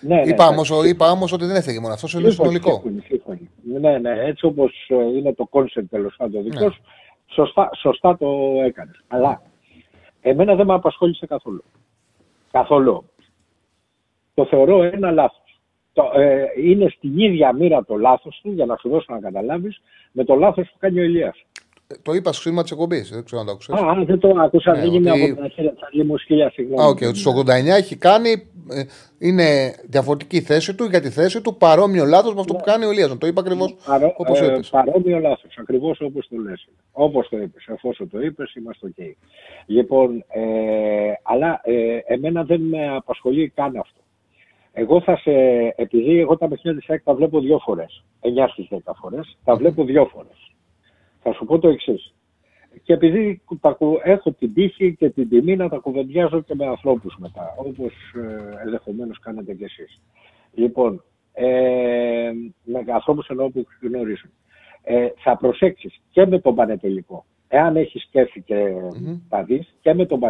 Ναι, ναι, είπα, όμως, είπα όμως ότι δεν έφυγε μόνο αυτό, είναι συνολικό. Ναι, ναι, έτσι όπως ε, είναι το concept τέλος πάντων δικός ναι. σωστά, σωστά το έκανες. Αλλά εμένα δεν με απασχόλησε καθόλου. Καθόλου. Το θεωρώ ένα λάθος. Το, ε, είναι στην ίδια μοίρα το λάθος του, για να σου δώσω να καταλάβεις, με το λάθος που κάνει ο Ηλίας. Το είπα στο σήμα της εκπομπής. Δεν ξέρω αν το άκουσα. Α, δεν το άκουσα. Ναι, δεν είναι από την αρχή. Θα μου σκύλια συγγνώμη. Α, okay, ότι στο 89 έχει κάνει. Ε, είναι διαφορετική η θέση του για τη θέση του παρόμοιο λάθος με αυτό που κάνει ο Ηλίας. Το είπα ακριβώς Παρό, όπως ε, Παρόμοιο λάθος. Ακριβώς όπως το λες. Όπως το είπες. Εφόσον το είπες, είμαστε OK. Okay. Λοιπόν, ε, αλλά ε, εμένα δεν με απασχολεί καν αυτό. Εγώ θα σε. Επειδή εγώ τα παιχνίδια της ΑΕΚ τα βλέπω δύο φορές. 9 στις 10 φορές. Τα βλέπω δύο φορές. Θα σου πω το εξής. Και επειδή έχω την τύχη και την τιμή να τα κουβεντιάζω και με ανθρώπους μετά, όπως ε, ενδεχομένως κάνετε κι εσείς. Λοιπόν, ε, με ανθρώπους εννοώ που γνωρίζουν. Ε, θα προσέξεις και με τον Πανετολικό, εάν έχεις σκέφτη και mm-hmm. τα δεις, και με τον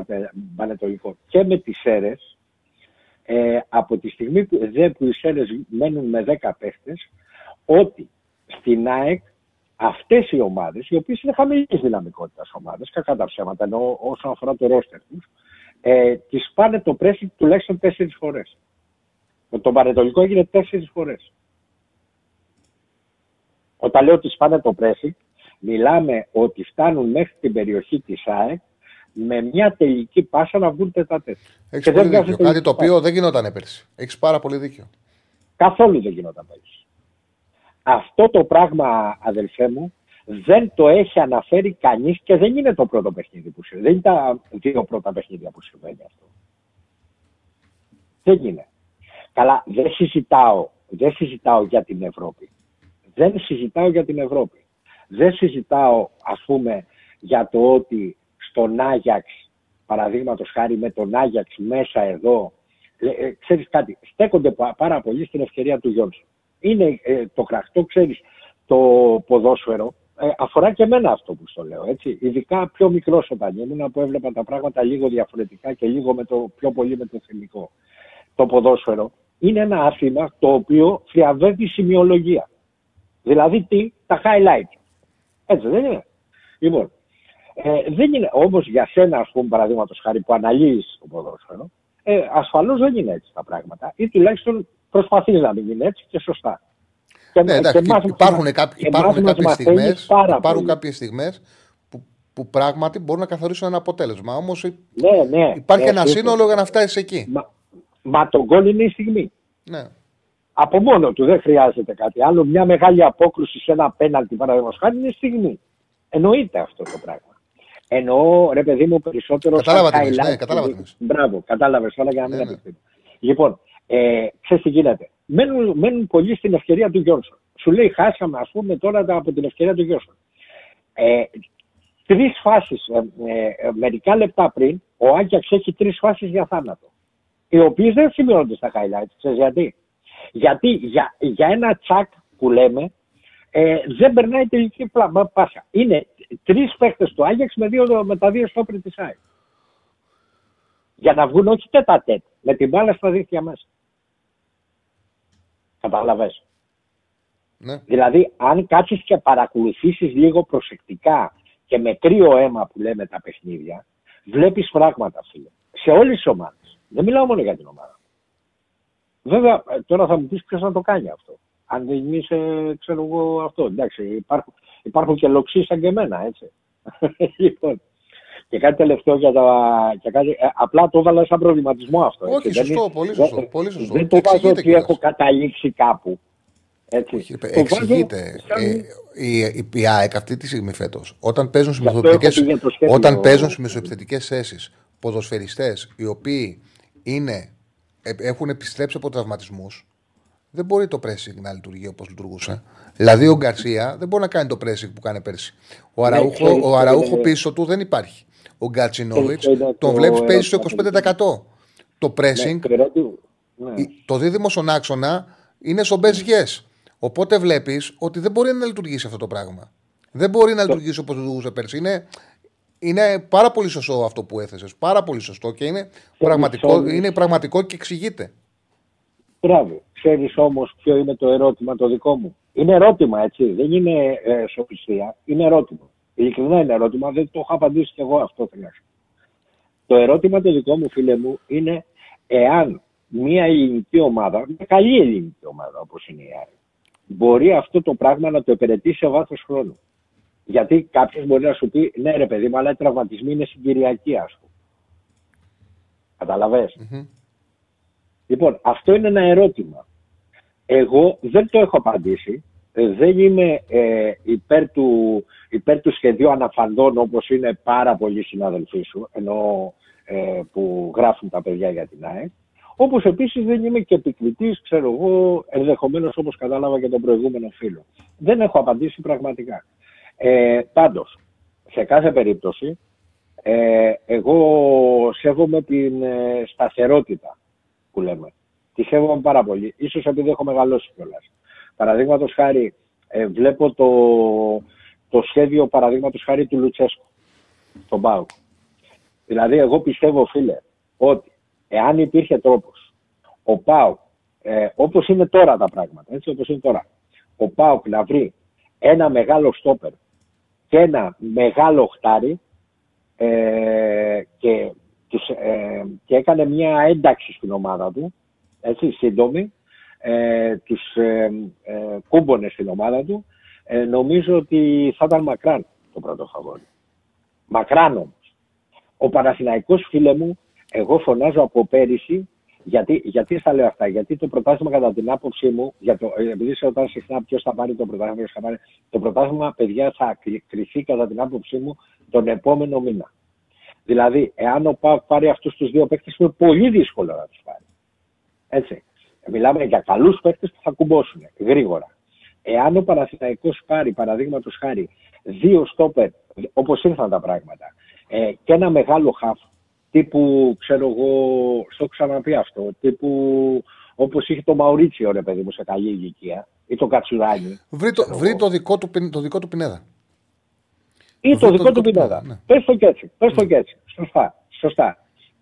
Πανετολικό και με τις ΣΕΡΕΣ, ε, από τη στιγμή που, δε, που οι ΣΕΡΕΣ μένουν με 10 παίχτες, ότι στην ΑΕΚ αυτές οι ομάδες, οι οποίες είναι χαμηλής δυναμικότητας ομάδες, κακά τα ψέματα, ενώ όσον αφορά το ρόστερ τους, ε, τις πάνε το πρέσι τουλάχιστον τέσσερις φορές. Με τον Πανετολικό έγινε τέσσερις φορές. Όταν λέω ότι σπάνε το πρέσι, μιλάμε ότι φτάνουν μέχρι την περιοχή της ΑΕΚ με μια τελική πάσα να βγουν τετατέ. Έχεις πολύ δίκιο. Κάτι το οποίο δεν γινόταν πέρσι. Έχεις πάρα πολύ δίκιο. Καθόλου δεν γινόταν πέρσι. Αυτό το πράγμα, αδελφέ μου, δεν το έχει αναφέρει κανείς και δεν είναι το πρώτο παιχνίδι που συμβαίνει. Δεν είναι τα δύο πρώτα παιχνίδια που συμβαίνει αυτό. Δεν είναι. Καλά, δεν συζητάω, δεν συζητάω για την Ευρώπη. Δεν συζητάω για την Ευρώπη. Δεν συζητάω, ας πούμε, για το ότι στον Άγιαξ, παραδείγματος χάρη με τον Άγιαξ μέσα εδώ, ε, ξέρεις κάτι, στέκονται πάρα πολύ στην ευκαιρία του Γιόνσον είναι ε, το κραχτό, ξέρεις το ποδόσφαιρο. Ε, αφορά και εμένα αυτό που στο λέω, έτσι. Ειδικά πιο μικρός όταν ήμουν, που έβλεπα τα πράγματα λίγο διαφορετικά και λίγο με το, πιο πολύ με το θεμικό. Το ποδόσφαιρο είναι ένα άθλημα το οποίο θριαβεύει σημειολογία. Δηλαδή τι, τα highlight. Έτσι δεν είναι. Λοιπόν, ε, δεν είναι όμως για σένα, ας πούμε, παραδείγματος χάρη που αναλύεις το ποδόσφαιρο, ε, ασφαλώς δεν είναι έτσι τα πράγματα. Ή τουλάχιστον προσπαθείς να μην είναι έτσι και σωστά. Και, ναι, εντάξει, και υπάρχουν, μας, κάποιοι, υπάρχουν κάποιες στιγμές, υπάρχουν κάποιες στιγμές που, που πράγματι μπορούν να καθορίσουν ένα αποτέλεσμα. Όμως ναι, ναι, υπάρχει ναι, ένα σύνολο για να φτάσεις εκεί. Μα, μα το γκολ είναι η στιγμή. Ναι. Από μόνο του δεν χρειάζεται κάτι άλλο. Μια μεγάλη απόκρουση σε ένα πέναλτι παραδείγματο χάρη είναι η στιγμή. Εννοείται αυτό το πράγμα. Εννοώ, ρε παιδί μου, περισσότερο. Κατάλαβα τι ναι, κατάλαβα Μπράβο, κατάλαβες τώρα για να μην ναι, ναι. Λοιπόν, ε, ξέρεις τι γίνεται. Μένουν, μένουν πολύ στην ευκαιρία του Γιόνσον. Σου λέει χάσαμε ας πούμε τώρα από την ευκαιρία του Γιόνσον. Ε, τρεις φάσεις, ε, ε, μερικά λεπτά πριν, ο Άγιαξ έχει τρεις φάσεις για θάνατο. Οι οποίες δεν σημειώνονται στα highlights. Ξέρεις γιατί; Γιατί για, για ένα τσακ που λέμε, ε, δεν περνάει τελική πάσα. Είναι τρεις παίχτε του Άγιαξ με, δύο, με τα δύο στόπρι της ΑΕΚ. Για να βγουν όχι τέτα τέτ, με την μπάλα στα δίχτυα μέσα. Κατάλαβε. Ναι. Δηλαδή, αν κάτσεις και παρακολουθήσεις λίγο προσεκτικά και με κρύο αίμα που λέμε τα παιχνίδια, βλέπεις πράγματα, φίλε. Σε όλε τι ομάδε. Δεν μιλάω μόνο για την ομάδα. Βέβαια, ε, τώρα θα μου πεις ποιος να το κάνει αυτό. Αν δεν είσαι, ξέρω εγώ, αυτό. Εντάξει, υπάρχουν, υπάρχουν και λοξοί σαν και εμένα, έτσι. λοιπόν, και κάτι τελευταίο για τα. Και κάτι, ε, απλά το έβαλα σαν προβληματισμό αυτό. Έτσι. Όχι, σωστό, δεν, πολύ σωστό. πολύ σωστό. Δεν το βάζω ότι έχω καταλήξει κάπου. Έτσι. Όχι, εξηγείται. Σαν... Ε, η, η, η ΑΕΚ αυτή τη στιγμή φέτος, όταν παίζουν σε όταν παίζουν σε μεσοεπιθετικέ θέσει ποδοσφαιριστές οι οποίοι είναι, ε, έχουν επιστρέψει από τραυματισμούς, δεν μπορεί το pressing να λειτουργεί όπως λειτουργούσε. Δηλαδή ο Γκαρσία δεν μπορεί να κάνει το pressing που κάνει πέρσι. Ο Αραούχο, ξέρεις, ο Αραούχο είναι- πίσω του δεν υπάρχει. Ο Γκατσινόβιτς Ξέρεις, είναι τον το βλέπει παίζει στο ερώτημα. 25%. Το pressing, Ναι, το ερώτημα- ναι. το δίδυμο στον άξονα είναι στο best yes. Οπότε βλέπεις ότι δεν μπορεί να λειτουργήσει αυτό το πράγμα. Δεν μπορεί να λειτουργήσει όπως λειτουργούσε πέρσι. Είναι, είναι πάρα πολύ σωστό αυτό που έθεσες. Πάρα πολύ σωστό και είναι πραγματικό, sorry. είναι πραγματικό και εξηγείται. Μπράβο. Ξέρεις όμως ποιο είναι το ερώτημα το δικό μου; Είναι ερώτημα, έτσι. Δεν είναι ε, σοφιστία. Είναι ερώτημα. Ειλικρινά είναι ερώτημα. Δεν το έχω απαντήσει κι εγώ αυτό τουλάχιστον. Το ερώτημα το δικό μου, φίλε μου, είναι εάν μια ελληνική ομάδα, μια καλή ελληνική ομάδα όπως είναι η Άρη, μπορεί αυτό το πράγμα να το επαιρετήσει σε βάθος χρόνου. Γιατί κάποιος μπορεί να σου πει, ναι, ρε παιδί μου, αλλά οι τραυματισμοί είναι συγκυριακοί, ας πούμε. Καταλαβες; Λοιπόν, αυτό είναι ένα ερώτημα. Εγώ δεν το έχω απαντήσει. Ε, Δεν είμαι ε, υπέρ, του, υπέρ του σχεδίου αναφαντών όπως είναι πάρα πολλοί συναδελφοί σου, ενώ ε, που γράφουν τα παιδιά για την ΑΕΚ. Όπως επίσης δεν είμαι και επικριτής, ξέρω εγώ, ενδεχομένως όπως κατάλαβα και τον προηγούμενο φίλο. Δεν έχω απαντήσει πραγματικά. Ε, πάντως, σε κάθε περίπτωση, ε, εγώ σέβομαι την ε, σταθερότητα που λέμε. Τη σέβομαι πάρα πολύ. Ίσως επειδή έχω μεγαλώσει κιόλας. Παραδείγματος χάρη, ε, βλέπω το, το σχέδιο παραδείγματος χάρη του Λουτσέσκου, τον Πάουκ. Δηλαδή, εγώ πιστεύω, φίλε, ότι εάν υπήρχε τρόπος ο Πάουκ, ε, όπως είναι τώρα τα πράγματα, έτσι όπως είναι τώρα, ο Πάουκ να βρει ένα μεγάλο στόπερ και ένα μεγάλο χτάρι ε, και, τους, ε, και έκανε μια ένταξη στην ομάδα του, έτσι, σύντομη, ε, τους ε, ε, κούμπονε στην ομάδα του, ε, νομίζω ότι θα ήταν μακράν το πρώτο φαβόρι. Μακράν όμως. Ο Παναθηναϊκός, φίλε μου, εγώ φωνάζω από πέρυσι, γιατί, γιατί στα λέω αυτά, γιατί το πρωτάθλημα κατά την άποψή μου, για το, ε, επειδή σε ρωτάνε συχνά ποιος θα πάρει το πρωτάθλημα, ποιος θα πάρει, το πρωτάθλημα, παιδιά, θα κρυ- κρυφεί κατά την άποψή μου τον επόμενο μήνα. Δηλαδή, εάν ο ΠΑΟΚ πάρει αυτούς τους δύο παίκτες, είναι πολύ δύσκολο να τους πάρει. Έτσι. Μιλάμε για καλούς παίκτες που θα κουμπώσουν γρήγορα. Εάν ο Παναθηναϊκός πάρει, παραδείγματος χάρη, δύο στόπερ, όπως ήρθαν τα πράγματα, ε, και ένα μεγάλο χαφ, τύπου, ξέρω εγώ, στο έχω ξαναπεί αυτό, τύπου όπως είχε το Μαουρίτσιο, ρε παιδί μου, σε καλή ηλικία, ή το Κατσουράνι, Βρει το, Ξέρω βρει εγώ. το, δικό, του, πιν- το δικό του πινέδα. ή το Αυτό δικό το του δικό του πινέδα. ναι. Πες το και έτσι. Πες το και έτσι. Σωστά. Σωστά.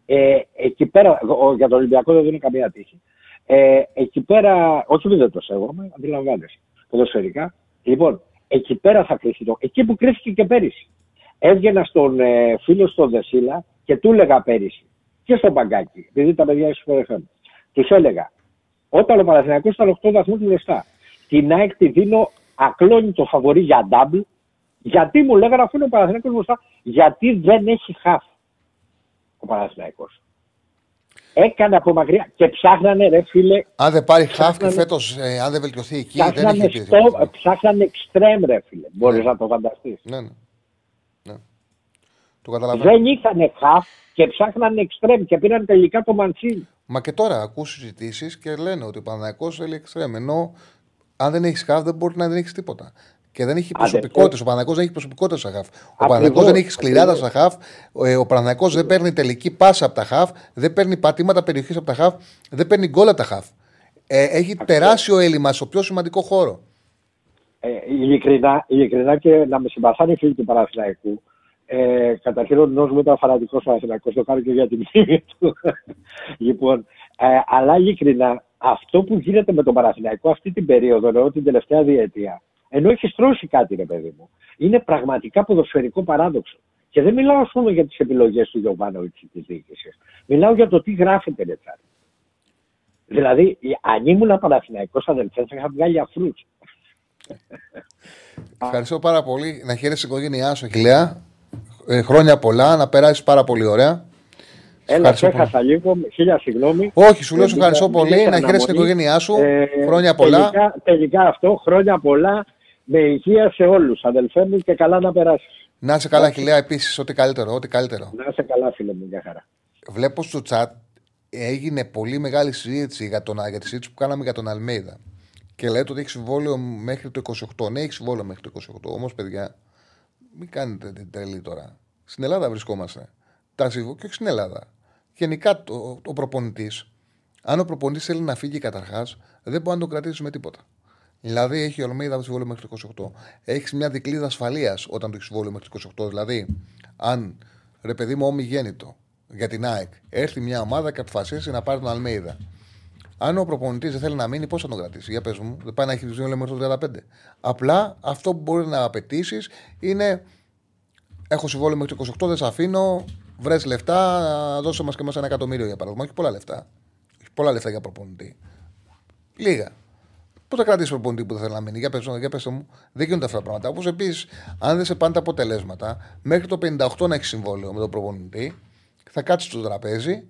Ε, εκεί πέρα, ο- για τον Ολυμπιακό δεν δίνει καμία τύχη. Ε, εκεί πέρα, όχι επειδή δεν το σέβομαι, αντιλαμβάνεσαι. Ποδοσφαιρικά. Λοιπόν, εκεί πέρα θα κρυφτεί το. Εκεί που κρύφτηκε και πέρυσι. Έβγαινα στον ε, φίλο στον Δεσίλα και του έλεγα πέρυσι και στον Παγκάκι, επειδή τα παιδιά σου φορέσαν. Τους έλεγα, όταν ο Παναθηναϊκός ήταν 8 βαθμούς μπροστά, την ΑΕΚ τη δίνω ακλόνητο φαβορή για double, γιατί μου λέγανε αφού είναι ο Παναθηναϊκός μπροστά, γιατί δεν έχει χαφ ο Παναθηναϊκός. Έκανε από μακριά και ψάχνανε ρε φίλε, Αν δεν πάρει χάφ και Ψάχνανε- φέτος, ε, αν δεν βελτιωθεί εκεί, δεν ψάχνανε, έχει στο, επίδεση. ψάχνανε εξτρέμ ρε φίλε. Μπορείς να το φανταστείς. Ναι, ναι. ναι. Το καταλαβαίνω. Δεν είχαν χαφ και ψάχνανε εξτρέμ και πήραν τελικά το Μαντσίνη. Μα και τώρα ακούς συζητήσεις και λένε ότι ο Παναγιακό θέλει εξτρέμ. Ενώ αν δεν έχεις χαφ, δεν μπορεί να δεν έχεις τίποτα. Και δεν έχει Άντε, προσωπικότητες. ε. Ο Παναγιακό δεν έχει προσωπικότητα στα χαφ. Ο Ακριβώς, Παναγιακό δεν έχει σκληράδα στα ακριβώς. χαφ. Ε, Ο Παναγιακό δεν παίρνει τελική πάσα από τα χαφ. Δεν παίρνει πατήματα περιοχής από τα χαφ. Δεν παίρνει γκολ από τα χαφ. Ε, έχει τεράστιο έλλειμμα στο πιο σημαντικό χώρο. ε, ειλικρινά, ειλικρινά και να με συμπαθάνε οι φίλοι του Παναθηναϊκού. Ε, καταρχήν ο νόμος μου ήταν φανατικός Παναθηναϊκός, το κάνω και για την μνήμη του. λοιπόν, ε, αλλά ειλικρινά, αυτό που γίνεται με τον Παναθηναϊκό αυτή την περίοδο, ενώ την τελευταία διετία, ενώ έχει στρώσει κάτι ρε παιδί μου, είναι πραγματικά ποδοσφαιρικό παράδοξο. Και δεν μιλάω ας πούμε για τις επιλογές του Γιωβάνοβιτς της διοίκησης. Μιλάω για το τι γράφεται Λετσάρη. Δηλαδή, αν ήμουν Παναθηναϊκός αδελφές, θα είχα βγάλει αφρούς. Ευχαριστώ πάρα πολύ. Να χαίρεσαι την οικογένειά σου, Χιλέα. Ε, χρόνια πολλά, να περάσεις πάρα πολύ ωραία. Έλα, Ευχαριστώ σε έχασα λίγο, χίλια συγγνώμη. Όχι, σου λέω Ε, σου ευχαριστώ μπήκα- πολύ. μπήκα Να χαίρεσαι την αναμονή. οικογένειά σου. Ε, Χρόνια πολλά. Τελικά, τελικά αυτό, χρόνια πολλά, με υγεία σε όλους, αδελφέ μου, και καλά να περάσεις. Να είσαι καλά, Χιλέα, επίσης. Ό,τι καλύτερο. Ό,τι καλύτερο. Να είσαι καλά, φίλε μου, για χαρά. Βλέπω στο chat έγινε πολύ μεγάλη συζήτηση για, τον, για τη συζήτηση που κάναμε για τον Αλμέιδα. Και λέτε ότι έχει συμβόλαιο μέχρι το 28. Ναι, έχει συμβόλαιο μέχρι το 28. Όμως, παιδιά, μην κάνετε την τρελή τώρα. Στην Ελλάδα βρισκόμαστε. Τα συμβόλαια και όχι στην Ελλάδα. Γενικά το, ο προπονητής, αν ο προπονητής θέλει να φύγει καταρχάς, δεν μπορεί να τον κρατήσει με τίποτα. Δηλαδή έχει ο Αλμέιδα συμβόλαιο μέχρι το 28. Έχεις μια δικλίδα ασφαλείας όταν το έχεις συμβόλαιο μέχρι το 28. Δηλαδή, αν ρε παιδί μου ομιγέννητο για την ΑΕΚ έρθει μια ομάδα και αποφασίσει να πάρει τον Αλμέιδα. Αν ο προπονητής δεν θέλει να μείνει, πώς θα τον κρατήσει; Για πες μου, δεν πάει να έχει συμβόλαιο μέχρι το 35. Απλά αυτό που μπορεί να απαιτήσεις είναι. Έχω συμβόλαιο μέχρι το 28, δεν σε αφήνω. Βρες λεφτά, δώσε μας και μας ένα εκατομμύριο για παράδειγμα. Έχει πολλά λεφτά. Έχει πολλά λεφτά για προπονητή. Λίγα. Πώ θα κρατήσει προπονητή που δεν θέλει να μείνει; Για πες, για πες μου, δεν γίνονται αυτά τα πράγματα. Όπως επίσης, αν δεν σε πάνε τα αποτελέσματα, μέχρι το 58 να έχεις συμβόλαιο με τον προπονητή, θα κάτσεις στο τραπέζι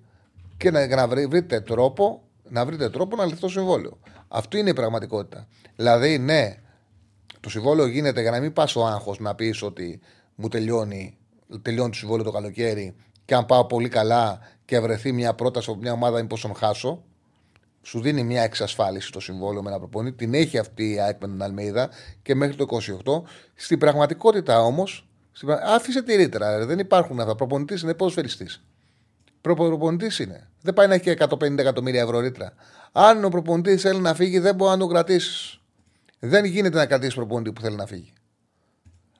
και να, να βρείτε τρόπο να βρείτε τρόπο να λυθεί το συμβόλαιο. Αυτό είναι η πραγματικότητα. Δηλαδή, ναι, το συμβόλαιο γίνεται για να μην πας ο άγχος να πεις ότι μου τελειώνει, τελειώνει το συμβόλαιο το καλοκαίρι και αν πάω πολύ καλά και βρεθεί μια πρόταση από μια ομάδα, μήπως τον χάσω σου δίνει μια εξασφάλιση το συμβόλαιο με ένα προπονητή. Την έχει αυτή η ΑΕΚ με την Αλμίδα και μέχρι το 28. Στην πραγματικότητα όμως, άφησε τη ρήτρα. Δεν υπάρχουν αυτά. Προπονητής είναι ποδοσφαιριστής. Προπονητής είναι. Δεν πάει να έχει 150 εκατομμύρια ευρώ ρήτρα. Αν ο προπονητής θέλει να φύγει, δεν μπορεί να τον κρατήσεις. Δεν γίνεται να κρατήσεις προπονητή που θέλει να φύγει.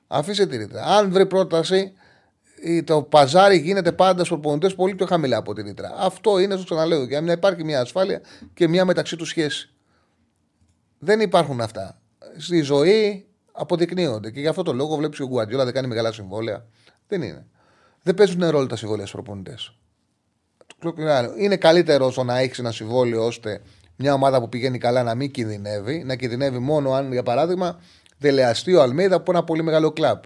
Αφήσε τη ρήτρα. Αν βρει πρόταση, το παζάρι γίνεται πάντα στους προπονητές πολύ πιο χαμηλά από την Ήτρα. Αυτό είναι, στο ξαναλέω, για να υπάρχει μια ασφάλεια και μια μεταξύ τους σχέση. Δεν υπάρχουν αυτά. Στη ζωή αποδεικνύονται και γι' αυτό το λόγο βλέπεις ο Γκουαντιόλα δεν κάνει μεγάλα συμβόλαια. Δεν είναι. Δεν παίζουν ρόλο τα συμβόλαια στους προπονητές. Είναι καλύτερο στο να έχεις ένα συμβόλαιο ώστε μια ομάδα που πηγαίνει καλά να μην κινδυνεύει, να κινδυνεύει μόνο αν, για παράδειγμα, δελεαστεί ο Αλμίδα από ένα πολύ μεγάλο κλαμπ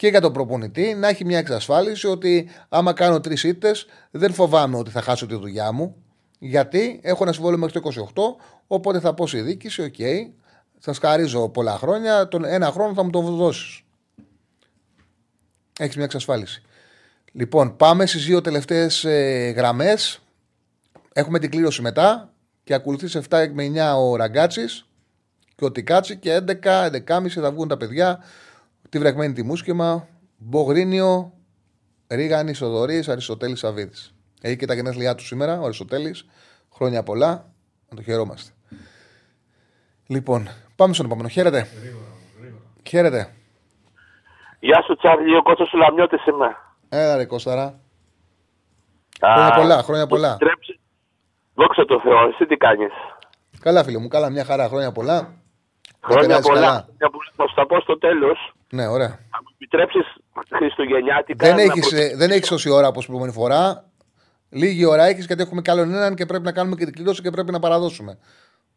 και για τον προπονητή να έχει μια εξασφάλιση ότι άμα κάνω τρεις ήττες δεν φοβάμαι ότι θα χάσω τη δουλειά μου. Γιατί έχω ένα συμβόλαιο μέχρι το 28, οπότε θα πω στη διοίκηση: OK, okay, σας χαρίζω πολλά χρόνια, τον ένα χρόνο θα μου το δώσεις. Έχεις μια εξασφάλιση. Λοιπόν, πάμε στις δύο τελευταίες ε, γραμμές. Έχουμε την κλήρωση μετά και ακολουθεί σε 7 με 9 ο Ραγκάτσης και ο Τικάτσι και 11, 11.30 θα βγουν τα παιδιά τη βρεγμένη τη Μούσκεμα, Μπογρίνιο, Ρίγανη, Οδωρής, Αριστοτέλης Σαββίδης. Έχει και τα γενέθλιά του σήμερα, ο Αριστοτέλης. Χρόνια πολλά, να το χαιρόμαστε. Λοιπόν, πάμε στον επόμενο. Χαίρετε. Χαίρετε. Γεια σου, Τσάρλι, ο Κώστας Σουλαμιώτης είμαι. Έλα ρε Κώσταρα. Χρόνια πολλά, χρόνια πολλά. Δόξα τω Θεώ, εσύ τι κάνεις; Καλά φίλε μου, καλά μια χαρά, χρόνια πολλά. Χρόνια πολλά. Θα σου τα πω στο τέλος. Ναι, ωραία. Θα μου επιτρέψεις Χριστουγεννιάτικα. Δεν έχεις προ... δεν έχεις όση ώρα όπως προηγούμενη φορά. Λίγη ώρα έχεις γιατί έχουμε καλόν έναν και πρέπει να κάνουμε και την κλήρωση και πρέπει να παραδώσουμε.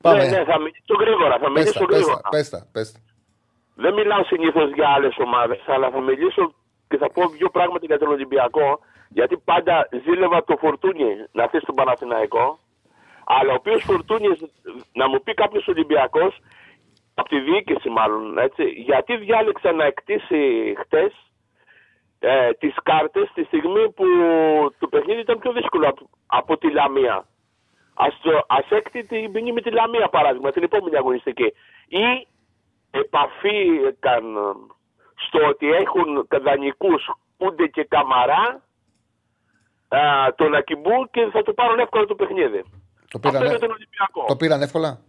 Πάμε. Ναι, ναι, θα μιλήσω γρήγορα. Θα μιλήσω πέστα, γρήγορα. Πέστα, πέστα, Δεν μιλάω συνήθως για άλλες ομάδες, αλλά θα μιλήσω και θα πω δύο πράγματα για τον Ολυμπιακό. Γιατί πάντα ζήλευα το φορτούνι να έρθει στον Παναθηναϊκό. Αλλά ο οποίος φορτούνι, να μου πει κάποιος Ολυμπιακός, από τη διοίκηση μάλλον, έτσι, γιατί διάλεξε να εκτίσει χτες ε, τις κάρτες τη στιγμή που το παιχνίδι ήταν πιο δύσκολο από, τη Λαμία. Ας, ας έκτη την ποινή με τη Λαμία παράδειγμα, την επόμενη αγωνιστική. Ή επαφή έκανε στο ότι έχουν δανεικούς Κούντε και Καμαρά α, τον Ακιμπού και θα το πάρουν εύκολα το παιχνίδι. Το πήραν, Αυτό τον Ολυμπιακό. Το πήραν εύκολα;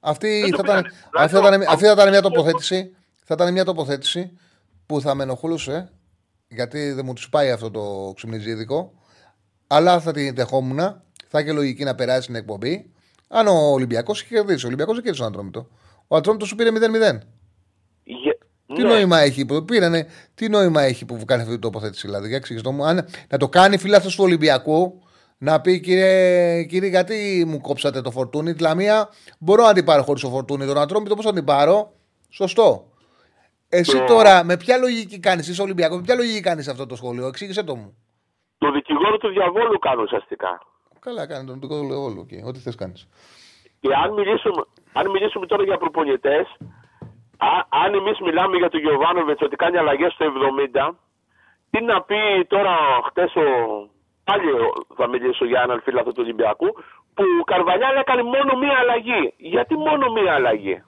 Αυτή θα, ήταν, αυτή, θα ήταν, αυτή θα ήταν μια τοποθέτηση. Θα ήταν μια τοποθέτηση που θα με ενοχλούσε γιατί δεν μου τους πάει αυτό το ξυμνιζίδικο. Αλλά θα την δεχόμουν. Θα είχε λογική να περάσει την εκπομπή. Αν ο Ολυμπιακός είχε κερδίσει. Ο Ολυμπιακός δεν κέρδισε τον Ατρόμητο. Ο Ατρόμητο σου πήρε 0-0. Τι ναι. νόημα έχει που πήρανε, τι νόημα έχει που κάνει αυτή την τοποθέτηση, δηλαδή. Για μου, αν, να το κάνει φίλο αυτό του Ολυμπιακού, να πει κύριε, κύριε, γιατί μου κόψατε το φορτούνι. Τη Λαμία μπορώ να την πάρω χωρίς το φορτούνι. Τον Ατρόμητο πώς θα την πάρω; Σωστό. Εσύ ναι. τώρα με ποια λογική κάνεις, είσαι Ολυμπιακός, με ποια λογική κάνεις αυτό το σχόλιο, εξήγησε το μου. Το δικηγόρο του διαβόλου κάνω ουσιαστικά. Καλά κάνει τον δικηγόρο του διαβόλου. Okay. Ό,τι θες κάνεις. Και αν μιλήσουμε, αν μιλήσουμε τώρα για προπονητές, αν εμείς μιλάμε για τον Γιωβάνοβιτς ότι κάνει αλλαγές στο 70, τι να πει τώρα χτες ο πάλι θα μιλήσω για έναν φίλο του Ολυμπιακού, που ο Καρβαλιάλ έκανε μόνο μία αλλαγή. Γιατί μόνο μία αλλαγή;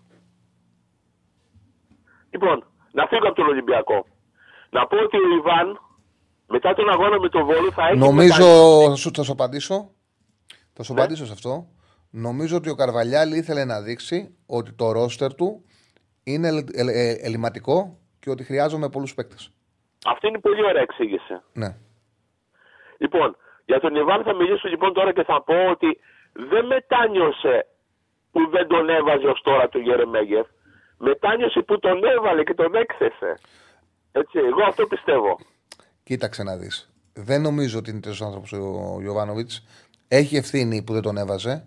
Λοιπόν, να φύγω από τον Ολυμπιακό. Να πω ότι ο Ιβάν μετά τον αγώνα με τον Βόλο θα έχει. Νομίζω. μετα- Θα σου, θα σου απαντήσω. Θα σου Ναι. απαντήσω σε αυτό. Νομίζω ότι ο Καρβαλιάλη ήθελε να δείξει ότι το ρόστερ του είναι ελ- ε, ε, ελληματικό και ότι χρειάζομαι πολλούς παίκτες. Αυτή είναι πολύ ωραία εξήγηση. Ναι. Λοιπόν, για τον Ιβάν θα μιλήσω λοιπόν τώρα και θα πω ότι δεν μετάνιωσε που δεν τον έβαζε ως τώρα του Γερεμέγεφ. Μετάνιωσε που τον έβαλε και τον έκθεσε. Έτσι, εγώ αυτό πιστεύω. Κοίταξε να δεις. Δεν νομίζω ότι είναι τέτοιος άνθρωπος ο Γιωβάνοβιτς. Έχει ευθύνη που δεν τον έβαζε.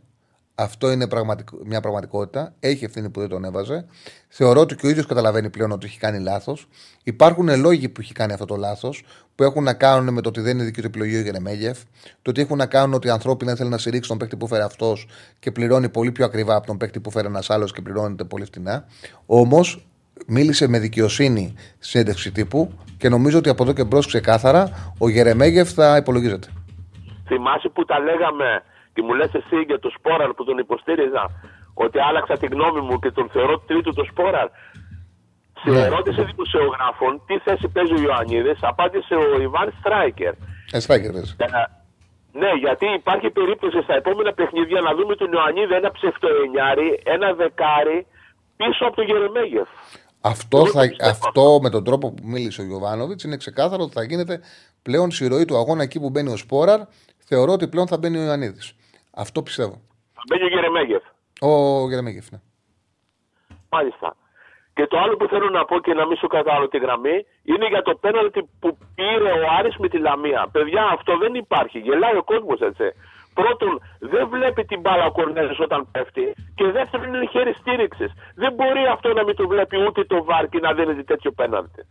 Αυτό είναι πραγματικ... μια πραγματικότητα. Έχει ευθύνη που δεν τον έβαζε. Θεωρώ ότι και ο ίδιος καταλαβαίνει πλέον ότι έχει κάνει λάθος. Υπάρχουν λόγοι που έχει κάνει αυτό το λάθος που έχουν να κάνουν με το ότι δεν είναι δική του επιλογή ο Γερεμέγεφ. Το ότι έχουν να κάνουν ότι οι ανθρώπινοι θέλουν να στηρίξει τον παίκτη που φέρει αυτός και πληρώνει πολύ πιο ακριβά από τον παίκτη που φέρει ένας άλλος και πληρώνεται πολύ φτηνά. Όμως μίλησε με δικαιοσύνη στη συνέντευξη τύπου και νομίζω ότι από εδώ και μπρος ξεκάθαρα ο Γερεμέγεφ θα υπολογίζεται. Θυμάσαι που τα λέγαμε και μου λες εσύ για τον Σπόραρ που τον υποστήριζα ότι άλλαξα τη γνώμη μου και τον θεωρώ τρίτο τον Σπόραρ. Σε Ναι. ερώτηση δημοσιογράφων τι θέση παίζει ο Ιωαννίδης απάντησε ο Ιβάν Στράικερ. Ε, Στράικερ, πες. Ε, Ναι, γιατί υπάρχει περίπτωση στα επόμενα παιχνίδια να δούμε τον Ιωαννίδη ένα ψευτοενιάρι, ένα δεκάρι πίσω από τον Γερεμέγεφ. Αυτό, Εγώ θα, το πιστεύω αυτό με τον τρόπο που μίλησε ο Γιωβάνοβιτ είναι ξεκάθαρο ότι θα γίνεται πλέον στη ροή του αγώνα εκεί που μπαίνει ο Σπόραρ. Θεωρώ ότι πλέον θα μπαίνει ο Ιωαννίδης. Αυτό πιστεύω. Θα μπαίνει ο Γερεμέγεφ. Ο Γερεμέγεφ, ναι. Μάλιστα. Και το άλλο που θέλω να πω και να μην σου κατάλαβω τη γραμμή είναι για το πέναλτι που πήρε ο Άρης με τη Λαμία. Παιδιά, αυτό δεν υπάρχει. Γελάει ο κόσμος έτσι. Πρώτον, δεν βλέπει την μπάλα ο Κορνέλης όταν πέφτει. Και δεύτερον, είναι χέρι στήριξης. Δεν μπορεί αυτό να μην το βλέπει ούτε το βάρκι να δίνει τέτοιο πέναλτι.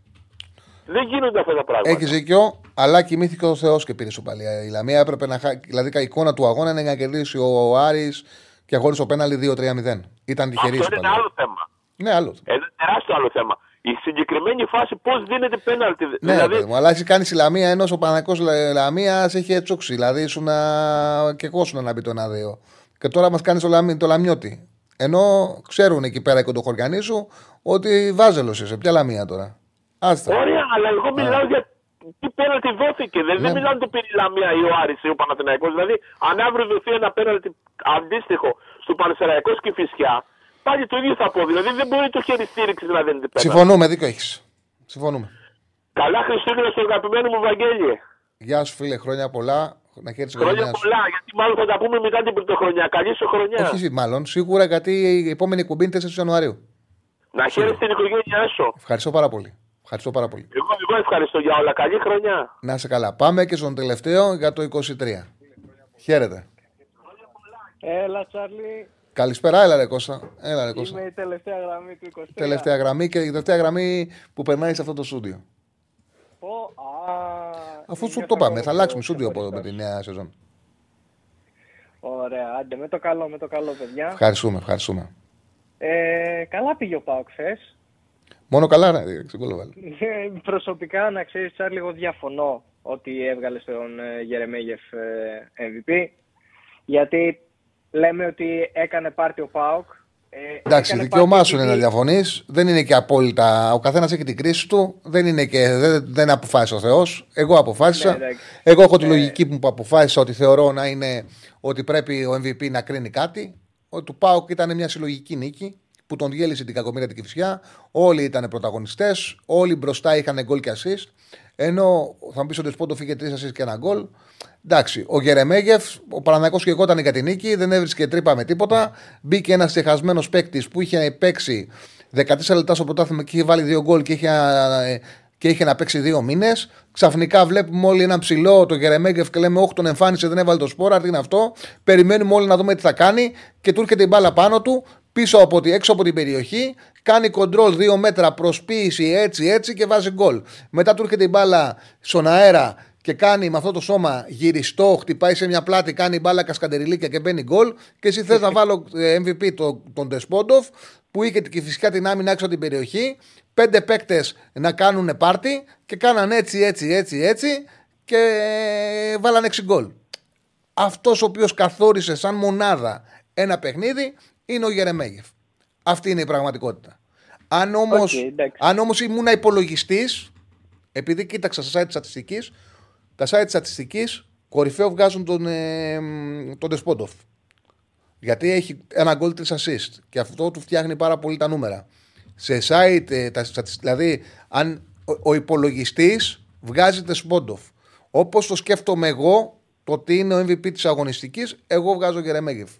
Δεν γίνονται αυτά τα πράγματα. Έχεις δίκιο, αλλά κοιμήθηκε ο Θεός και πήρε σοπαλία. Η Λαμία έπρεπε να χάσει. Δηλαδή, η εικόνα του αγώνα είναι να κερδίσει ο Άρης και αγόρισε ο πέναλι 2-3-0. Ήταν τυχερής η Αυτό είναι ένα σοπαλία. άλλο θέμα. Ναι, άλλο. Ένα τεράστιο άλλο θέμα. Η συγκεκριμένη φάση πώς δίνεται πέναλτι. Ναι, δηλαδή, παιδί μου, αλλά έχει κάνει στη Λαμία ενώ ο Πανακό Λαμίας έχει ετσούξει. Δηλαδή ήσουν να... και εγώ ήσουν να μπει το 1-2. Και τώρα μας κάνει το, λαμι... το λαμιώτη. Ενώ ξέρουν εκεί πέρα οι κοντοχωριανοί σου ότι βάζελος είσαι. Ποια Λαμία τώρα; Άστα. Ωραία, αλλά εγώ μιλάω για τι πέναλτι δόθηκε. Δηλαδή Ναι. δεν μιλάω το πήρε η Λαμία ή ο Άρης ή ο Παναθηναϊκός. Δηλαδή, αν αύριο δοθεί ένα πέναλτι αντίστοιχο στο Πανεσαιραϊκό και Φυσιά, πάλι το ίδιο θα πω. Δηλαδή δεν μπορεί το χέρι στήριξης να δίνεται πέναλτι. Συμφωνούμε, δίκιο έχεις. Συμφωνούμε. Καλά Χριστούγεννα στο αγαπημένο μου Βαγγέλη. Γεια σου φίλε, χρόνια πολλά. Να χαίρεσαι τη Χρόνια χρονιά σου. πολλά, γιατί μάλλον θα τα πούμε μετά την πρωτοχρονιά. Καλή σου χρονιά. Όχι, εσύ, μάλλον σίγουρα γιατί η επόμενη κουμπί είναι 4 Ιανουαρίου. Να χαίρεσαι την οικογένειά σου. Ευχαριστώ πάρα πολύ. Ευχαριστώ πάρα πολύ. Εγώ, εγώ ευχαριστώ για όλα. Καλή χρονιά. Να είσαι καλά. Πάμε και στον τελευταίο για το 23. Χαίρετε. Έλα, Τσάρλι. Καλησπέρα, έλα ρε Κώστα. Έλα ρε Κώστα. Είμαι η τελευταία γραμμή του 23. Τελευταία γραμμή και η τελευταία γραμμή που περνάει σε αυτό το στούντιο. Πω, α, Αφού είναι σου το πάμε, θα ξεχωριστό, αλλάξουμε στούντιο από εδώ με ξεχωριστό. τη νέα σεζόν. Ωραία, άντε με το καλό, με το καλό, παιδιά. Ευχαριστούμε, ευχαριστούμε. Ε, καλά πήγε ο Πάοκ χθες. Μόνο καλά, ρε, ξεκόλο βάλε. Ε, Προσωπικά, να ξέρεις, Τσάρλι, εγώ διαφωνώ ότι έβγαλε στον ε, Γερεμέγεφ ε, MVP. Γιατί λέμε ότι έκανε πάρτι ο Πάοκ. Ε, Εντάξει, έκανε δικαίωμά πάρτι σου είναι να επειδή- διαφωνείς. Δεν είναι και απόλυτα. Ο καθένας έχει την κρίση του. Δεν είναι και. Δεν, δεν αποφάσισε ο Θεός. Εγώ αποφάσισα. Ναι, εντάξει. Εγώ έχω τη Ε, λογική μου που αποφάσισα ότι θεωρώ να είναι ότι πρέπει ο MVP να κρίνει κάτι. Ο του Πάουκ ήταν μια συλλογική νίκη που τον διέλυσε την κακομοίρα την Κυφσιά. Όλοι ήταν πρωταγωνιστές. Όλοι μπροστά είχαν γκολ και assist. Ενώ θα μου πεις ότι ο Σπόντο φύγε τρεις assist και ένα γκολ. Εντάξει, ο Γερεμέγεφ, ο Παναγιακό και εγώ ήταν για την νίκη, δεν έβρισκε τρύπα με τίποτα. Μπήκε ένας ξεχασμένος παίκτης που είχε παίξει 14 λεπτά στο πρωτάθλημα και είχε βάλει δύο γκολ και είχε, ε, και είχε να παίξει δύο μήνες. Ξαφνικά βλέπουμε όλοι ένα ψηλό, το Γερεμέγεφ και λέμε: Όχι, τον εμφάνισε, δεν έβαλε το σπόρα, τι είναι αυτό. Περιμένουμε όλοι να δούμε τι θα κάνει και του έρχεται η μπάλα πάνω του, πίσω από τη, έξω από την περιοχή, κάνει κοντρόλ δύο μέτρα, προσποίηση έτσι έτσι και βάζει γκολ. Μετά του έρχεται η μπάλα στον αέρα και κάνει με αυτό το σώμα γυριστό, χτυπάει σε μια πλάτη, κάνει μπάλα κασκαντεριλίκια και μπαίνει γκολ. Και εσύ θες να βάλω ε, MVP το, τον Ντεσπόντοφ που είχε και φυσικά την άμυνα έξω από την περιοχή. Πέντε παίκτες να κάνουν πάρτι και κάναν έτσι, έτσι, έτσι, έτσι. και ε, βάλανε 6 γκολ. Αυτός ο οποίος καθόρισε σαν μονάδα ένα παιχνίδι είναι ο Γερεμέγεφ. Αυτή είναι η πραγματικότητα. Αν όμω Οκ, αν όμως ήμουν υπολογιστής, επειδή κοίταξα στα site της στατιστικής, τα site της στατιστικής κορυφαίο βγάζουν τον, ε, τον Δεσπόντοφ. Γιατί έχει ένα γκολ τρεις assist και αυτό του φτιάχνει πάρα πολύ τα νούμερα. Σε site, ε, τα, στατισ- δηλαδή, αν ο, ο υπολογιστής βγάζει Δεσπόντοφ. Όπως το σκέφτομαι εγώ, το ότι είναι ο MVP της αγωνιστικής, εγώ βγάζω Γερεμέγεφ.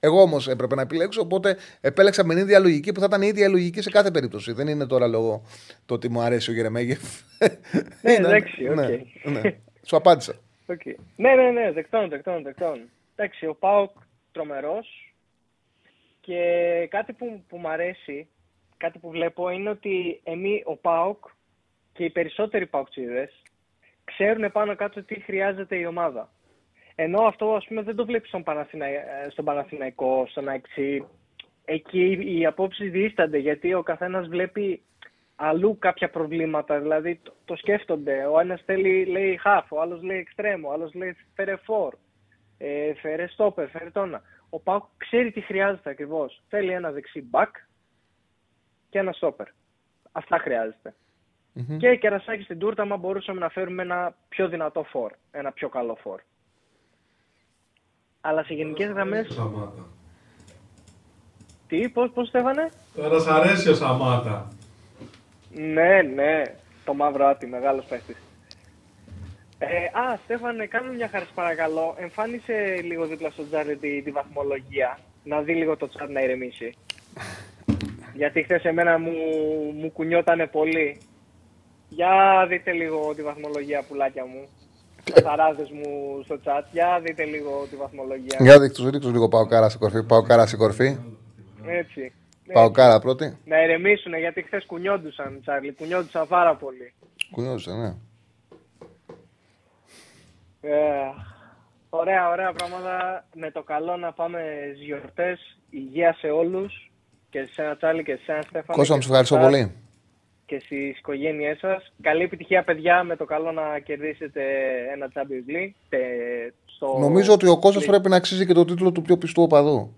Εγώ όμως έπρεπε να επιλέξω, οπότε επέλεξα με την ίδια λογική που θα ήταν η ίδια λογική σε κάθε περίπτωση. Δεν είναι τώρα λόγω το ότι μου αρέσει ο Γερεμέγεφ. Ναι, Είναι- εντάξει, οκ. ναι, ναι. Σου απάντησα. Οκ. Ναι, ναι, ναι, δεκτόν, δεκτόν, δεκτόν. Εντάξει, ο Πάοκ τρομερός και κάτι που, που μου αρέσει, κάτι που βλέπω είναι ότι εμείς, ο Πάοκ και οι περισσότεροι Παοκτσίδες ξέρουν πάνω κάτω τι χρειάζεται η ομάδα. Ενώ αυτό ας πούμε δεν το βλέπεις στον, Παναθηναϊ... ε, στον Παναθηναϊκό, στην ΑΕΚ. Εκεί οι απόψεις διήστανται γιατί ο καθένας βλέπει αλλού κάποια προβλήματα. Δηλαδή το, το σκέφτονται. Ο ένας θέλει, λέει half, ο άλλος λέει extreme, ο άλλος λέει φέρε for, ε, φέρε stopper, φέρε τόνα. Ο Πάουκ ξέρει τι χρειάζεται ακριβώς. Θέλει ένα δεξί back και ένα stopper. Αυτά χρειάζεται. Και κερασάκι στην τούρτα, μα μπορούσαμε να φέρουμε ένα πιο δυνατό for, ένα πιο καλό for. Αλλά σε γενικές γραμμέ. Σαμάτα. Τι, πώς, πώς Στέφανε; Τώρα σ' αρέσει ο Σαμάτα. Ναι, ναι. Το μαύρο άτι, μεγάλος παίχτης. Ε, α, Στέφανε, κάνε μια χάρη παρακαλώ. Εμφάνισε λίγο δίπλα στο Τζάρι τη, τη βαθμολογία. Να δει λίγο το τσάτ να ηρεμήσει. Γιατί χθες εμένα μου, μου κουνιότανε πολύ. Για δείτε λίγο τη βαθμολογία, πουλάκια μου. Καθαράδες μου στο chat. Για δείτε λίγο τη βαθμολογία. Για δείξτε ρίξου λίγο πάω κάρα σε κορφή. Πάω κάρα σε κορφή. Έτσι. Πάω κάρα πρώτη. Να ηρεμήσουν γιατί χθες κουνιόντουσαν, Τσάρλι. Κουνιόντουσαν πάρα πολύ. Κουνιόζησε, ναι. Ε, ωραία, ωραία πράγματα. Με το καλό να πάμε στις γιορτές. Υγεία σε όλους. Και σε ένα Τσάρλι και σε ένα Στέφανο. Κώστα, μου και σου ευχαριστώ σε εσάς πολύ. Και στις οικογένειές σας. Καλή επιτυχία, παιδιά. Με το καλό να κερδίσετε ένα Champions League. τε- στο, Νομίζω ότι ο Κώστας πρέπει να αξίζει και το τίτλο του πιο πιστού οπαδού.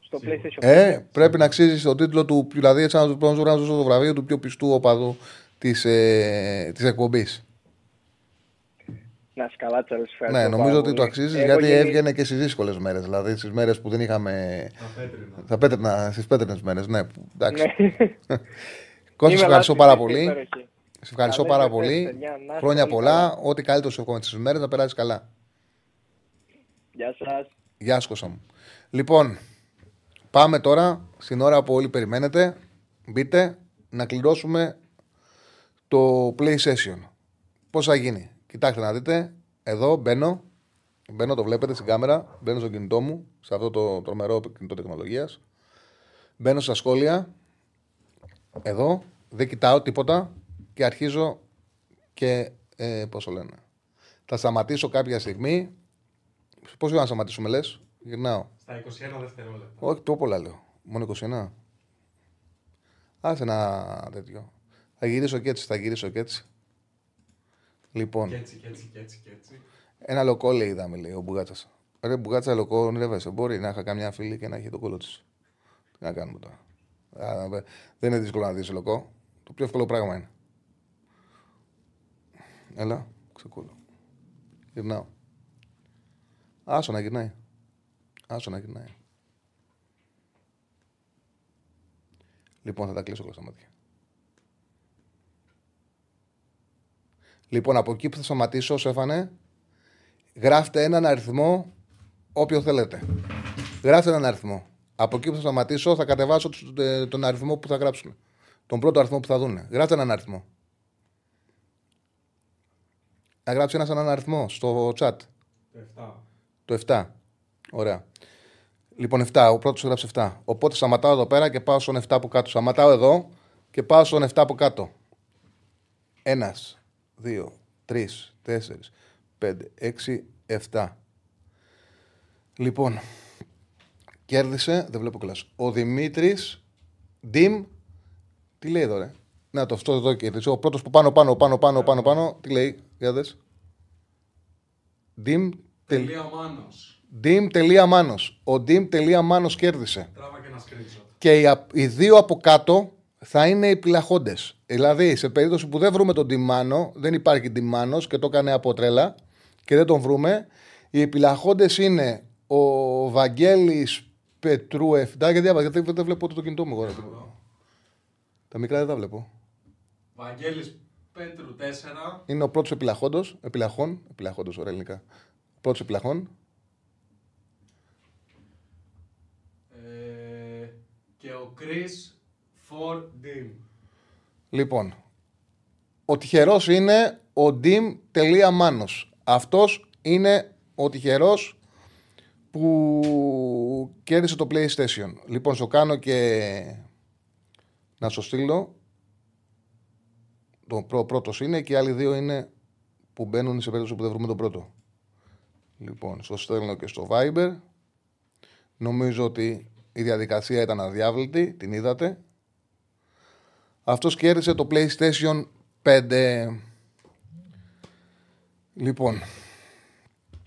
στο PlayStation 5. Ε, πρέπει να αξίζει το τίτλο του, δηλαδή έτσι να του πρέπει να δώσω το βραβείο του πιο πιστού οπαδού της ε, της εκπομπής. Να είσαι καλά, Τσάρλι. σου Ναι, ευχαριστώ νομίζω πάρα ότι το πολύ. αξίζεις Έχω γιατί γίνει- έβγαινε και στις δύσκολες μέρες. Δηλαδή στις μέρες που δεν είχαμε. Τα πέτρινα. Στα πέτρινα, στις πέτρινες μέρες, ναι. που- Εντάξει. Ναι. Κώστα, σε Είμαι ευχαριστώ λάθος, πάρα είστε πολύ. υπέροχοι. Σε ευχαριστώ Καλές πάρα γιορτές, πολύ. παιδιά. Να είστε Χρόνια όλοι πολλά. καλά. Ό,τι καλύτερο σου εύχομαι τι μέρε να περάσεις καλά. Γεια σας. Γεια σου, Κώστα μου. Λοιπόν, πάμε τώρα στην ώρα που όλοι περιμένετε. Μπείτε να κληρώσουμε το Play Session. Πώς θα γίνει; Κοιτάξτε να δείτε. Εδώ μπαίνω. Μπαίνω, το βλέπετε στην κάμερα. Μπαίνω στο κινητό μου, σε αυτό το τρομερό κινητό τεχνολογίας. Μπαίνω στα σχόλια. Εδώ. Δεν κοιτάω τίποτα. Και αρχίζω και. Ε, πώς το λένε. Θα σταματήσω κάποια στιγμή Πόσο να σταματήσουμε, λες; Γυρνάω. Στα 21 δευτερόλεπτα. Όχι, πιο πολλά λέω. Μόνο 29. Άσε ένα τέτοιο. Θα γυρίσω και έτσι, θα γυρίσω και έτσι. Λοιπόν, Και έτσι, και έτσι, και έτσι, και έτσι. ένα λοκό λέει είδαμε, λέει ο Μπουγάτσας. Ρε Μπουγάτσα, λοκό ονειρεύεσαι. Μπορεί να είχα καμιά φίλη και να έχει το κόλλο της. Τι να κάνουμε τώρα. Α, δε- Δεν είναι δύσκολο να δεις λοκό. Το πιο εύκολο πράγμα είναι. Έλα, ξεκούλω. Γυρνάω. Άσο να γυρνάει. Άσο να γυρνάει. Λοιπόν, θα τα κλείσω όλα στα μάτια. Λοιπόν, από εκεί που θα σταματήσω, Σέφανε, γράφτε έναν αριθμό όποιο θέλετε. Γράφτε έναν αριθμό. Από εκεί που θα σταματήσω, θα κατεβάσω τους- ε, τον αριθμό που θα γράψουν. Τον πρώτο αριθμό που θα δούνε. Γράφτε έναν αριθμό. Να γράψει ένας έναν αριθμό στο chat. Το 7. Το 7. Ωραία. Λοιπόν, 7. Ο πρώτος έγραψε 7. Οπότε σταματάω εδώ πέρα και πάω στον 7 από κάτω. Σταματάω εδώ και πάω στον 7 από κάτω. Ένας, δύο, τρεις, τέσσερις, πέντε, έξι, 7. Λοιπόν, κέρδισε, δεν βλέπω κλάσο. Ο Δημήτρης Ντιμ. Τι λέει εδώ, ρε; Να το αυτό εδώ κέρδισε. Ο πρώτος που πάνω, πάνω, πάνω, πάνω, πάνω, πάνω. Τι λέει, για δες. Dim. Τελεία Μάνος. Dim.Manos. Ο Dim.Manos κέρδισε. Τράβα και ένα screenshot. Και οι, α- οι δύο από κάτω θα είναι οι πυλαχόντες. Δηλαδή, σε περίπτωση που δεν βρούμε τον Τιμάνο, δεν υπάρχει Τιμάνο και το έκανε από τρέλα και δεν τον βρούμε, οι επιλαχόντε είναι ο Βαγγέλης Πετρού 7. Γιατί, διάβαζα, γιατί δεν βλέπω ούτε το κινητό μου. Εγώ, τα μικρά δεν τα βλέπω. Βαγγέλης Πέτρου 4. Είναι ο πρώτος επιλαχόντος. Επιλαχών. Επιλαχόντος, ωραία ελληνικά. Πρώτος επιλαχών. Ε, και ο Chris 4 Dim. Λοιπόν, ο τυχερός είναι ο Dim.Manos. Αυτός είναι ο τυχερός που κέρδισε το PlayStation. Λοιπόν, σου κάνω και να σου στείλω. Το πρω- πρώτος είναι και οι άλλοι δύο είναι που μπαίνουν σε περίπτωση που δεν βρούμε τον πρώτο. Λοιπόν, σου στέλνω και στο Viber. Νομίζω ότι η διαδικασία ήταν αδιάβλητη, την είδατε. Αυτός κέρδισε το PlayStation 5. Λοιπόν,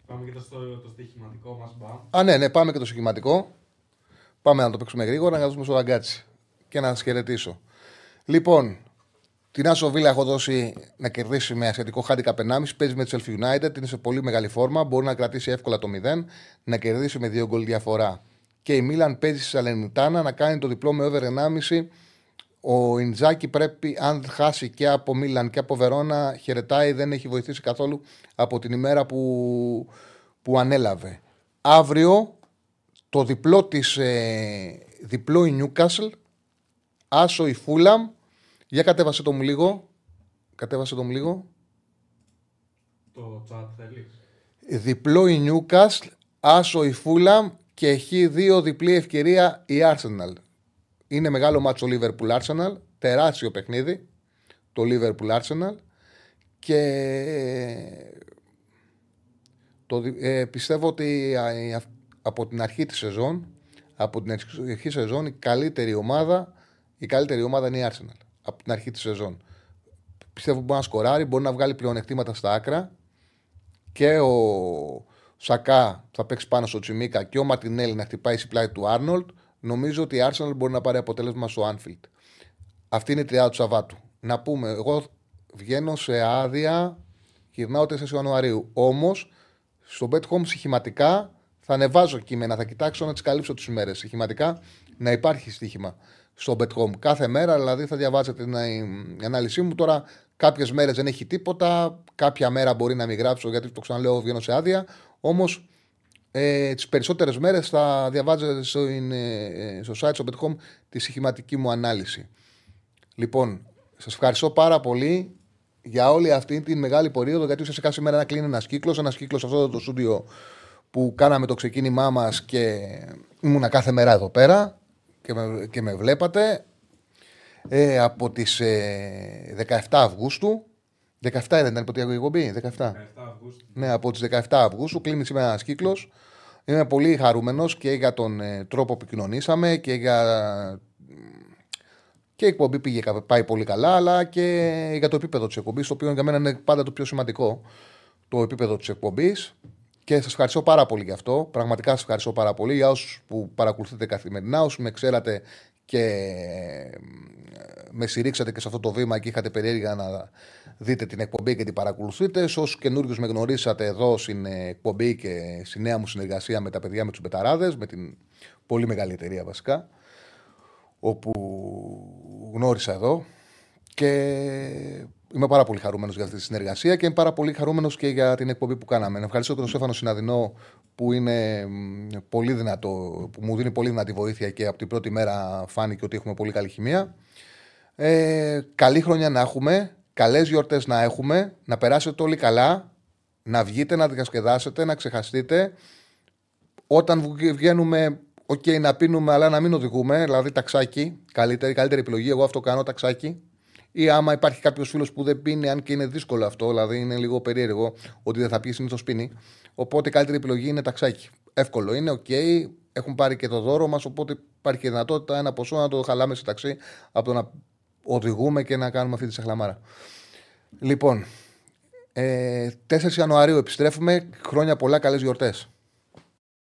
Πάμε και στο το στοιχηματικό μας μπαμ. Α, ναι, ναι, πάμε και το σχηματικό. Πάμε να το παίξουμε γρήγορα, να δούμε στο ραγκάτσι. Και να σας χαιρετήσω. Λοιπόν, την Άσο Βίλα έχω δώσει να κερδίσει με ασιατικό handicap 1,5. Παίζει με τη Self United, είναι σε πολύ μεγάλη φόρμα. Μπορεί να κρατήσει εύκολα το 0, να κερδίσει με δύο γκολ διαφορά. Και η Μίλαν παίζει στη Σαλενιτάνα να κάνει το διπλό με over 1,5. Ο Ιντζάκη πρέπει, αν χάσει και από Μίλαν και από Βερόνα, χαιρετάει, δεν έχει βοηθήσει καθόλου από την ημέρα που, που ανέλαβε. Αύριο το διπλό της ε, διπλό η Νιούκασλ, άσο η Φούλαμ. Για κατέβασε το μου λίγο. Κατέβασε το μου λίγο. Το chat θέλεις; Διπλό η Νιούκασλ, άσο η Φούλαμ και έχει δύο διπλή ευκαιρία η Arsenal. Είναι μεγάλο μάτσο Liverpool Arsenal, τεράστιο παιχνίδι το Liverpool Arsenal. Και το, δι- ε, πιστεύω ότι α, η αυ- από την αρχή της σεζόν από την αρχή σεζόν η καλύτερη ομάδα η καλύτερη ομάδα είναι η Arsenal από την αρχή της σεζόν. Πιστεύω μπορεί να σκοράρει, μπορεί να βγάλει πλεονεκτήματα στα άκρα. Και ο Σακά θα παίξει πάνω στο Τσιμίκα και ο Μαρτινέλη να χτυπάει στη πλάτη του Άρνολτ, νομίζω ότι η Arsenal μπορεί να πάρει αποτέλεσμα στο Anfield. Αυτή είναι η τριάδα του Σαββάτου. Να πούμε, εγώ βγαίνω σε άδεια, γυρνάω 4 Ιανουαρίου. Όμως, στο Bet Home στοιχηματικά θα ανεβάζω κείμενα, θα κοιτάξω να τις καλύψω τις ημέρες. Στοιχηματικά να υπάρχει στοίχημα στο Bet Home. Κάθε μέρα δηλαδή θα διαβάζετε την η ανάλυση μου. Τώρα κάποιες μέρες δεν έχει τίποτα, κάποια μέρα μπορεί να μην γράψω γιατί το ξαναλέω βγαίνω σε άδεια. Όμως ε, τις περισσότερες μέρες θα διαβάζετε στο, ε, στο site στο Bet Home τη στοιχηματική μου ανάλυση. Λοιπόν, σας ευχαριστώ πάρα πολύ για όλη αυτή την μεγάλη περίοδο, γιατί ουσιαστικά σήμερα να κλείνει ένας κύκλος. Ένας κύκλος σε αυτό το στούντιο που κάναμε το ξεκίνημά μας και ήμουνα κάθε μέρα εδώ πέρα και με, και με βλέπατε. Ε, από τις ε, 17 Αυγούστου. 17 δεν ήταν ποτέ η εκπομπή, 17. 17 Αυγούστου. Ναι, από τις 17 Αυγούστου κλείνει σήμερα ένας κύκλος. Είμαι πολύ χαρούμενος και για τον ε, τρόπο που κοινωνήσαμε και για. Και η εκπομπή πήγε, κα- πάει πολύ καλά, αλλά και για το επίπεδο της εκπομπής, το οποίο για μένα είναι πάντα το πιο σημαντικό. Το επίπεδο της εκπομπής. Και σας ευχαριστώ πάρα πολύ γι' αυτό. Πραγματικά σας ευχαριστώ πάρα πολύ για όσους που παρακολουθείτε καθημερινά, όσους με ξέρατε και ε, με στηρίξατε και σε αυτό το βήμα και είχατε περίεργα να δείτε την εκπομπή και την παρακολουθείτε. Σε όσους καινούριους με γνωρίσατε εδώ στην εκπομπή και στη νέα μου συνεργασία με τα παιδιά με τους Μπεταράδε, με την πολύ μεγάλη εταιρεία βασικά, όπου γνώρισα εδώ. Και είμαι πάρα πολύ χαρούμενος για αυτή τη συνεργασία και είμαι πάρα πολύ χαρούμενος και για την εκπομπή που κάναμε. Να ευχαριστώ και τον Στέφανο Συναδεινό που είναι μ, πολύ δυνατό, που μου δίνει πολύ δυνατή βοήθεια και από την πρώτη μέρα φάνηκε ότι έχουμε πολύ καλή χημεία. Ε, καλή χρονιά να έχουμε, καλές γιορτές να έχουμε, να περάσετε όλοι καλά, να βγείτε, να διασκεδάσετε, να ξεχαστείτε. Όταν βγ- βγαίνουμε, οκ, να πίνουμε, αλλά να μην οδηγούμε, δηλαδή ταξάκι, καλύτερη, καλύτερη επιλογή. Εγώ αυτό κάνω, ταξάκι. Ή άμα υπάρχει κάποιος φίλος που δεν πίνει, αν και είναι δύσκολο αυτό, δηλαδή είναι λίγο περίεργο ότι δεν θα πει συνήθως πίνει. Οπότε η καλύτερη επιλογή είναι ταξάκι. Εύκολο είναι, οκ. Έχουν πάρει και το δώρο μας, οπότε υπάρχει και δυνατότητα ένα ποσό να το χαλάμε σε ταξί από το να οδηγούμε και να κάνουμε αυτή τη σαχλαμάρα. Λοιπόν, Ε, 4 Ιανουαρίου επιστρέφουμε. Χρόνια πολλά, καλές γιορτές.